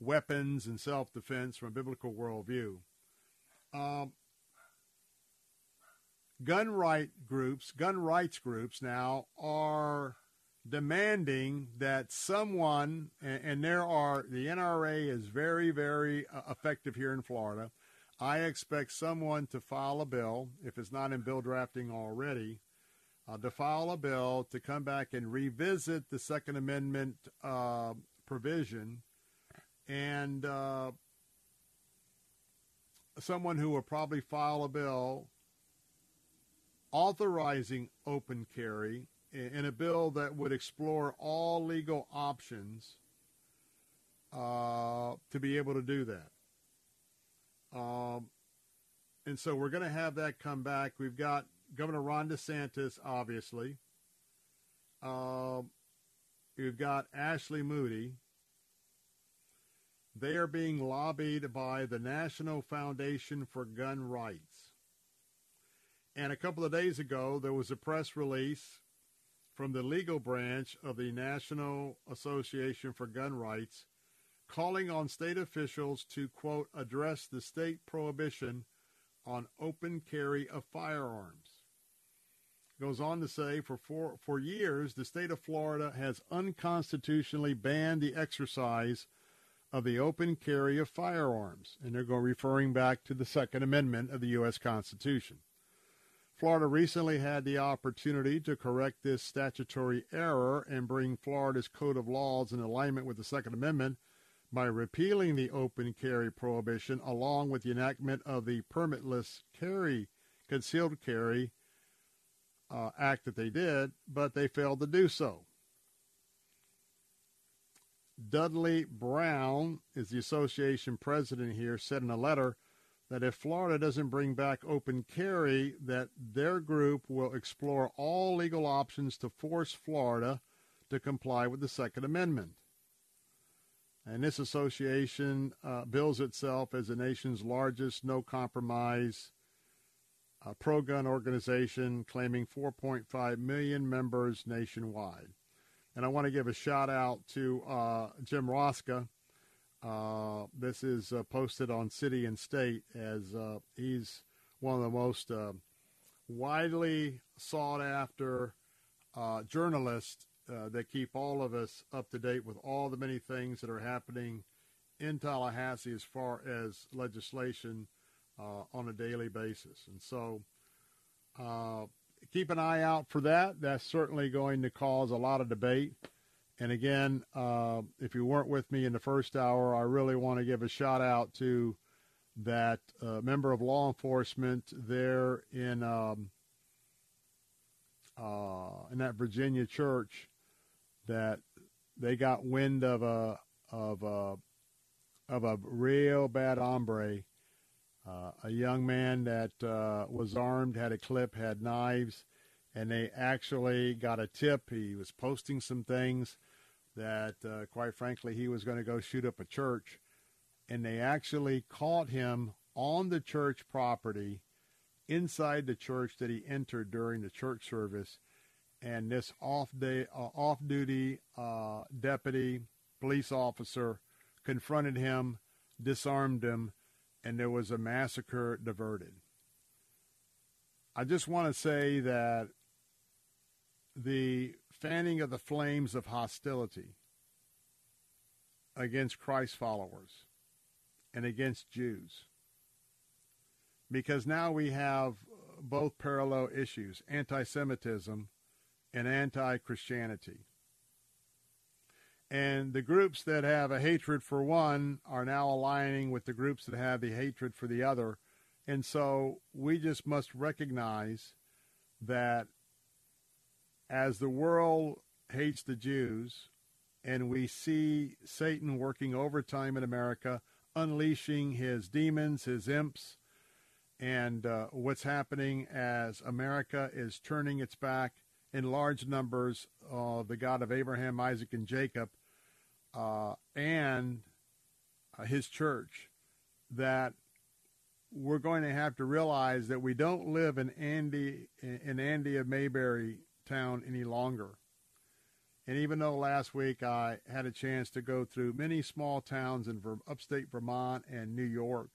weapons and self defense from a biblical worldview. Um, gun right groups, gun rights groups now are demanding that someone, and, and there are, the NRA is very, very uh, effective here in Florida. I expect someone to file a bill, if it's not in bill drafting already, uh, to file a bill to come back and revisit the Second Amendment uh, provision and uh, someone who will probably file a bill authorizing open carry in a bill that would explore all legal options uh, to be able to do that. Um, and so we're going to have that come back. We've got Governor Ron DeSantis, obviously. Um, we've got Ashley Moody. They are being lobbied by the National Foundation for Gun Rights. And a couple of days ago, there was a press release from the legal branch of the National Association for Gun Rights calling on state officials to, quote, address the state prohibition on open carry of firearms. Goes on to say for, four, for years, the state of Florida has unconstitutionally banned the exercise of the open carry of firearms. And they're going referring back to the Second Amendment of the U.S. Constitution. Florida recently had the opportunity to correct this statutory error and bring Florida's Code of Laws in alignment with the Second Amendment by repealing the open carry prohibition along with the enactment of the permitless carry, concealed carry uh, act that they did, but they failed to do so. Dudley Brown is the association president here, said in a letter that if Florida doesn't bring back open carry, that their group will explore all legal options to force Florida to comply with the Second Amendment. And this association uh, bills itself as the nation's largest no compromise uh, pro gun organization, claiming 4.5 million members nationwide. And I want to give a shout out to uh, Jim Rosica. Uh, this is uh, posted on City and State as uh, he's one of the most widely sought after journalists uh, that keep all of us up to date with all the many things that are happening in Tallahassee as far as legislation uh, on a daily basis. And so uh, keep an eye out for that. That's certainly going to cause a lot of debate. And again, uh, if you weren't with me in the first hour, I really want to give a shout out to that uh, member of law enforcement there in um, uh, in that Virginia church that they got wind of a of a of a real bad hombre, uh, a young man that uh, was armed, had a clip, had knives, and they actually got a tip. He was posting some things that, uh, quite frankly, he was going to go shoot up a church, and they actually caught him on the church property inside the church that he entered during the church service and this off day uh, off duty uh, deputy police officer confronted him, disarmed him, and there was a massacre diverted. I just want to say that the fanning of the flames of hostility against Christ followers and against Jews. Because now we have both parallel issues anti Semitism and anti Christianity. And the groups that have a hatred for one are now aligning with the groups that have the hatred for the other. And so we just must recognize that as the world hates the Jews, and we see Satan working overtime in America, unleashing his demons, his imps, and uh, what's happening as America is turning its back in large numbers uh, the God of Abraham, Isaac, and Jacob, uh, and uh, his church, that we're going to have to realize that we don't live in Andy in Andy of Mayberry town any longer. And even though last week I had a chance to go through many small towns in upstate Vermont and New York,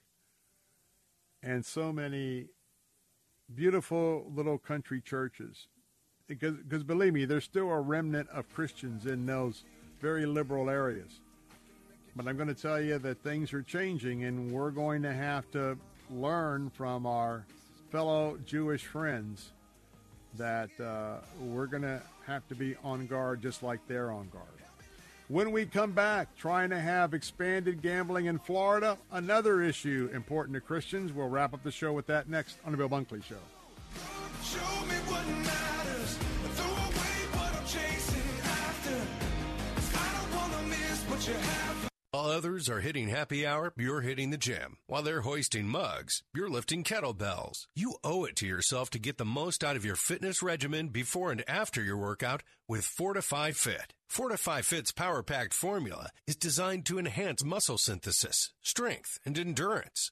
and so many beautiful little country churches because because believe me, there's still a remnant of Christians in those very liberal areas. But I'm going to tell you that things are changing, and we're going to have to learn from our fellow Jewish friends that uh, we're going to have to be on guard just like they're on guard. When we come back, trying to have expanded gambling in Florida, another issue important to Christians. We'll wrap up the show with that next on the Bill Bunkley Show. While others are hitting happy hour, you're hitting the gym. While they're hoisting mugs, you're lifting kettlebells. You owe it to yourself to get the most out of your fitness regimen before and after your workout with Fortifeye Fit. Fortifeye Fit's power packed formula is designed to enhance muscle synthesis, strength, and endurance.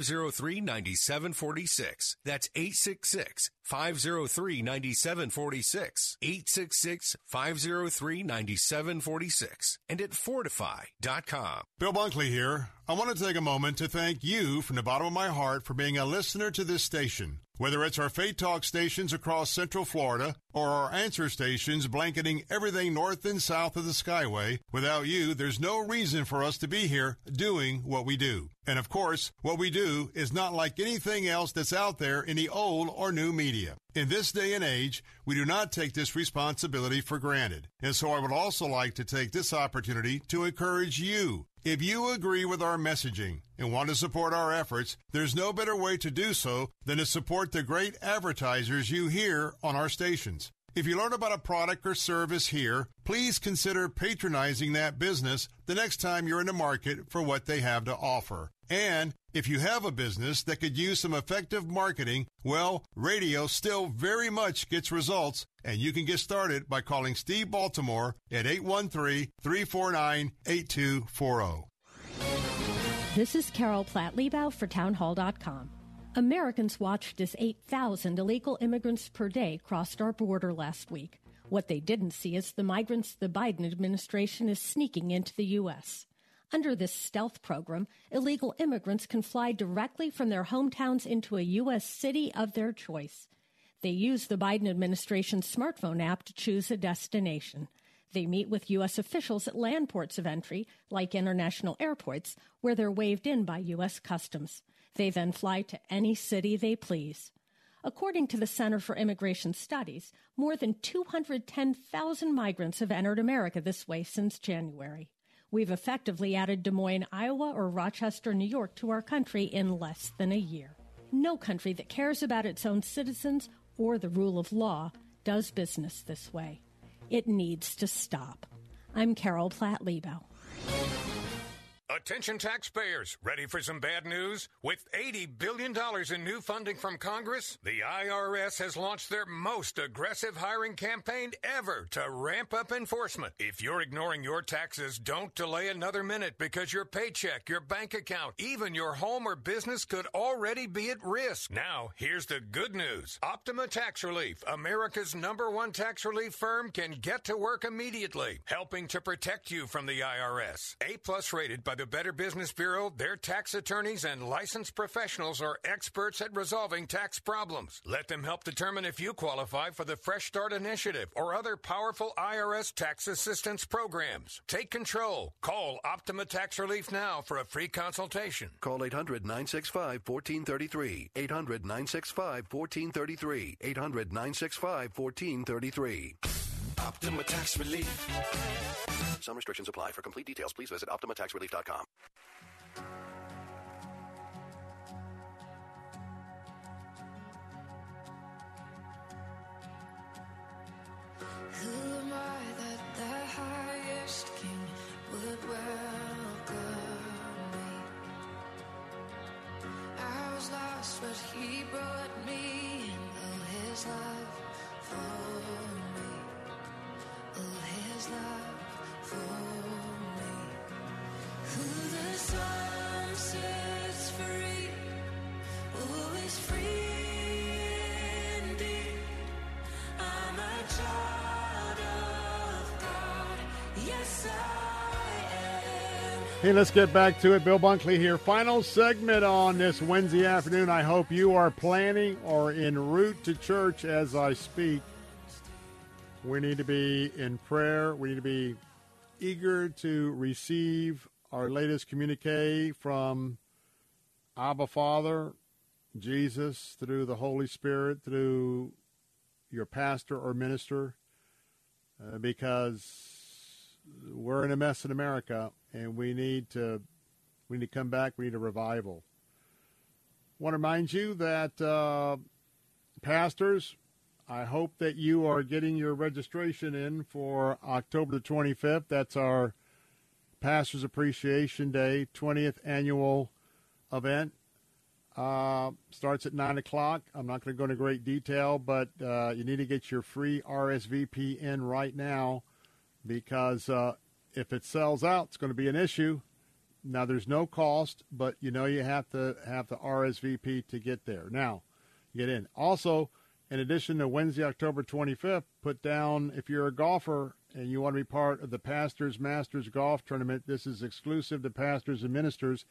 503 9746. That's 866 503 9746. 866 503 9746. And at fortifeye.com. Bill Bunkley here. I want to take a moment to thank you from the bottom of my heart for being a listener to this station. Whether it's our Faith Talk stations across Central Florida or our answer stations blanketing everything north and south of the Skyway, without you, there's no reason for us to be here doing what we do. And of course, what we do is not like anything else that's out there in the old or new media. In this day and age, we do not take this responsibility for granted. And so I would also like to take this opportunity to encourage you. If you agree with our messaging and want to support our efforts, there's no better way to do so than to support the great advertisers you hear on our stations. If you learn about a product or service here, please consider patronizing that business the next time you're in the market for what they have to offer. And if you have a business that could use some effective marketing, well, radio still very much gets results, and you can get started by calling Steve Baltimore at 813 349 8240. This is Carol Platt Liebau for Townhall.com. Americans watched as 8,000 illegal immigrants per day crossed our border last week. What they didn't see is the migrants the Biden administration is sneaking into the U.S. Under this stealth program, illegal immigrants can fly directly from their hometowns into a U.S. city of their choice. They use the Biden administration's smartphone app to choose a destination. They meet with U.S. officials at land ports of entry, like international airports, where they're waved in by U.S. Customs. They then fly to any city they please. According to the Center for Immigration Studies, more than 210,000 migrants have entered America this way since January. We've effectively added Des Moines, Iowa, or Rochester, New York to our country in less than a year. No country that cares about its own citizens or the rule of law does business this way. It needs to stop. I'm Carol Platt Liebau. Attention taxpayers, ready for some bad news? With $80 billion in new funding from Congress, the IRS has launched their most aggressive hiring campaign ever to ramp up enforcement. If you're ignoring your taxes, don't delay another minute because your paycheck, your bank account, even your home or business could already be at risk. Now, here's the good news. Optima Tax Relief, America's number one tax relief firm, can get to work immediately, helping to protect you from the IRS. A plus rated by the Better Business Bureau, their tax attorneys and licensed professionals are experts at resolving tax problems. Let them help determine if you qualify for the Fresh Start Initiative or other powerful IRS tax assistance programs. Take control. Call Optima Tax Relief now for a free consultation. Call 800 965 1433. 800 965 1433. 800 965 1433. Optima Tax Relief. Some restrictions apply. For complete details, please visit OptimaTaxRelief.com. Who am I that the highest king would welcome me? I was lost, but he brought me in. Oh, his love for me. Hey, let's get back to it. Bill Bunkley here. Final segment on this Wednesday afternoon. I hope you are planning or en route to church as I speak. We need to be in prayer. We need to be eager to receive our latest communique from Abba Father, Jesus, through the Holy Spirit, through your pastor or minister, uh, because we're in a mess in America and we need to we need to come back. We need a revival. I want to remind you that uh, pastors, I hope that you are getting your registration in for October the 25th. That's our Pastors Appreciation Day, 20th annual event. Uh, starts at 9 o'clock. I'm not going to go into great detail, but uh, you need to get your free RSVP in right now because uh, if it sells out, it's going to be an issue. Now, there's no cost, but you know you have to have the RSVP to get there. Now, get in. Also, in addition to Wednesday, October 25th, put down if you're a golfer and you want to be part of the Pastors Masters Golf Tournament. This is exclusive to pastors and ministers.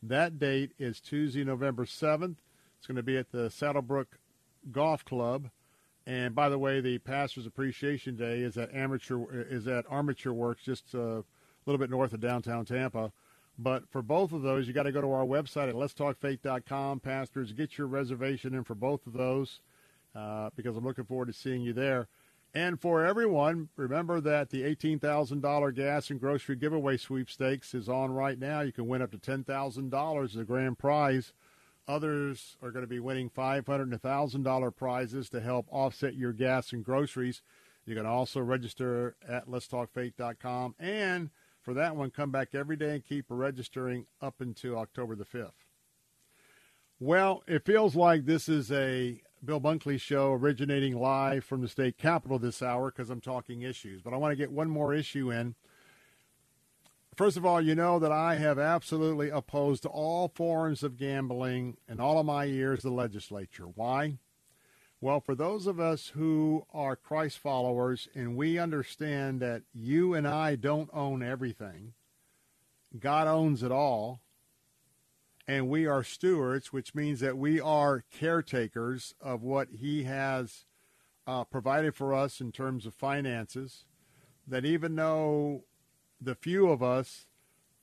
That date is Tuesday, November 7th. It's going to be at the Saddlebrook Golf Club. And by the way, the Pastors Appreciation Day is at Amateur is at Armature Works, just a little bit north of downtown Tampa. But for both of those, you got to go to our website at letstalkfaith.com. Pastors, get your reservation in for both of those uh, because I'm looking forward to seeing you there. And for everyone, remember that the $18,000 gas and grocery giveaway sweepstakes is on right now. You can win up to $10,000 as a grand prize. Others are going to be winning 500 and $1,000 prizes to help offset your gas and groceries. You can also register at letstalkfaith.com. And for that one, come back every day and keep registering up until October the 5th. Well, it feels like this is a Bill Bunkley show originating live from the state capitol this hour because I'm talking issues. But I want to get one more issue in. First of all, you know that I have absolutely opposed all forms of gambling in all of my years the legislature. Why? Well, for those of us who are Christ followers and we understand that you and I don't own everything, God owns it all and we are stewards, which means that we are caretakers of what He has uh, provided for us in terms of finances. That even though the few of us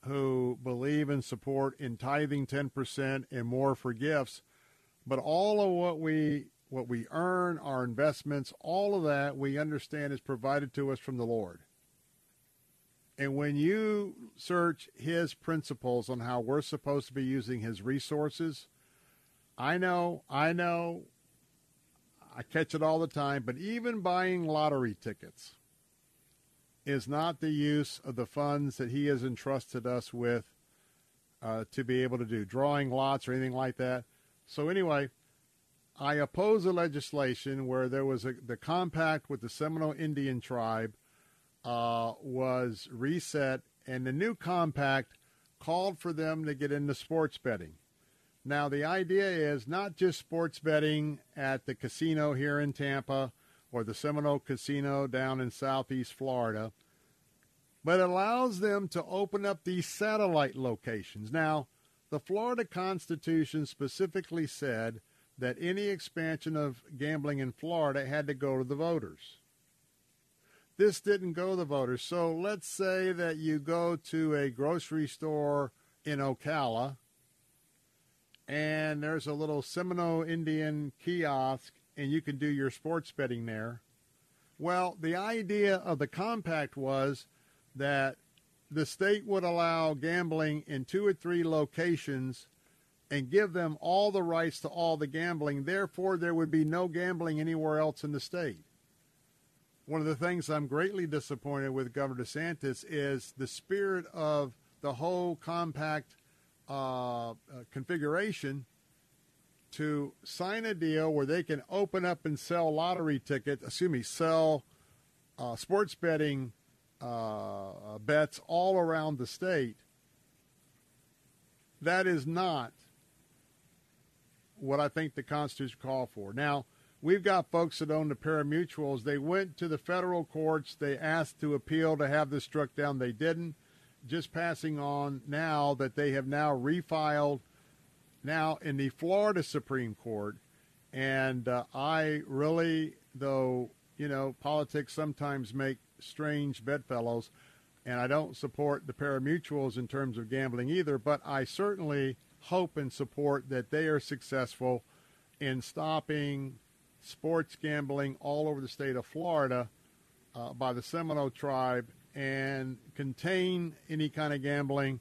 who believe and support in tithing 10% and more for gifts, but all of what we what we earn, our investments, all of that we understand is provided to us from the Lord. And when you search his principles on how we're supposed to be using his resources, I know, I know, I catch it all the time, but even buying lottery tickets is not the use of the funds that he has entrusted us with uh, to be able to do, drawing lots or anything like that. So, anyway, I oppose the legislation where there was a, the compact with the Seminole Indian tribe uh, was reset, and the new compact called for them to get into sports betting. Now, the idea is not just sports betting at the casino here in Tampa or the Seminole Casino down in southeast Florida, but allows them to open up these satellite locations. Now, the Florida Constitution specifically said that any expansion of gambling in Florida had to go to the voters this didn't go to the voters. So let's say that you go to a grocery store in Ocala and there's a little Seminole Indian kiosk and you can do your sports betting there. Well, the idea of the compact was that the state would allow gambling in two or three locations and give them all the rights to all the gambling. Therefore, there would be no gambling anywhere else in the state one of the things I'm greatly disappointed with Governor DeSantis is the spirit of the whole compact uh, uh, configuration to sign a deal where they can open up and sell lottery tickets, excuse me, sell uh, sports betting uh, bets all around the state. That is not what I think the Constitution called for. Now, We've got folks that own the pari-mutuels. They went to the federal courts. They asked to appeal to have this struck down. They didn't. Just passing on now that they have now refiled now in the Florida Supreme Court. And uh, I really, though, you know, politics sometimes make strange bedfellows. and I don't support the pari-mutuels in terms of gambling either, but I certainly hope and support that they are successful in stopping sports gambling all over the state of Florida uh, by the Seminole tribe and contain any kind of gambling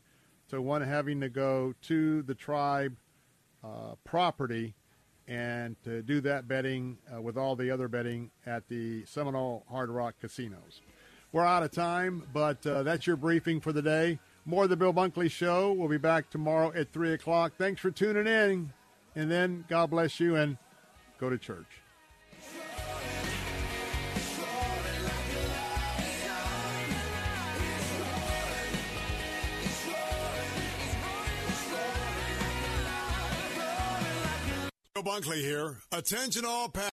to one having to go to the tribe uh, property and to do that betting uh, with all the other betting at the Seminole Hard Rock casinos. We're out of time, but uh, that's your briefing for the day. More of the Bill Bunkley Show. We'll be back tomorrow at 3 o'clock. Thanks for tuning in. And then God bless you and go to church. Bunkley here. Attention all.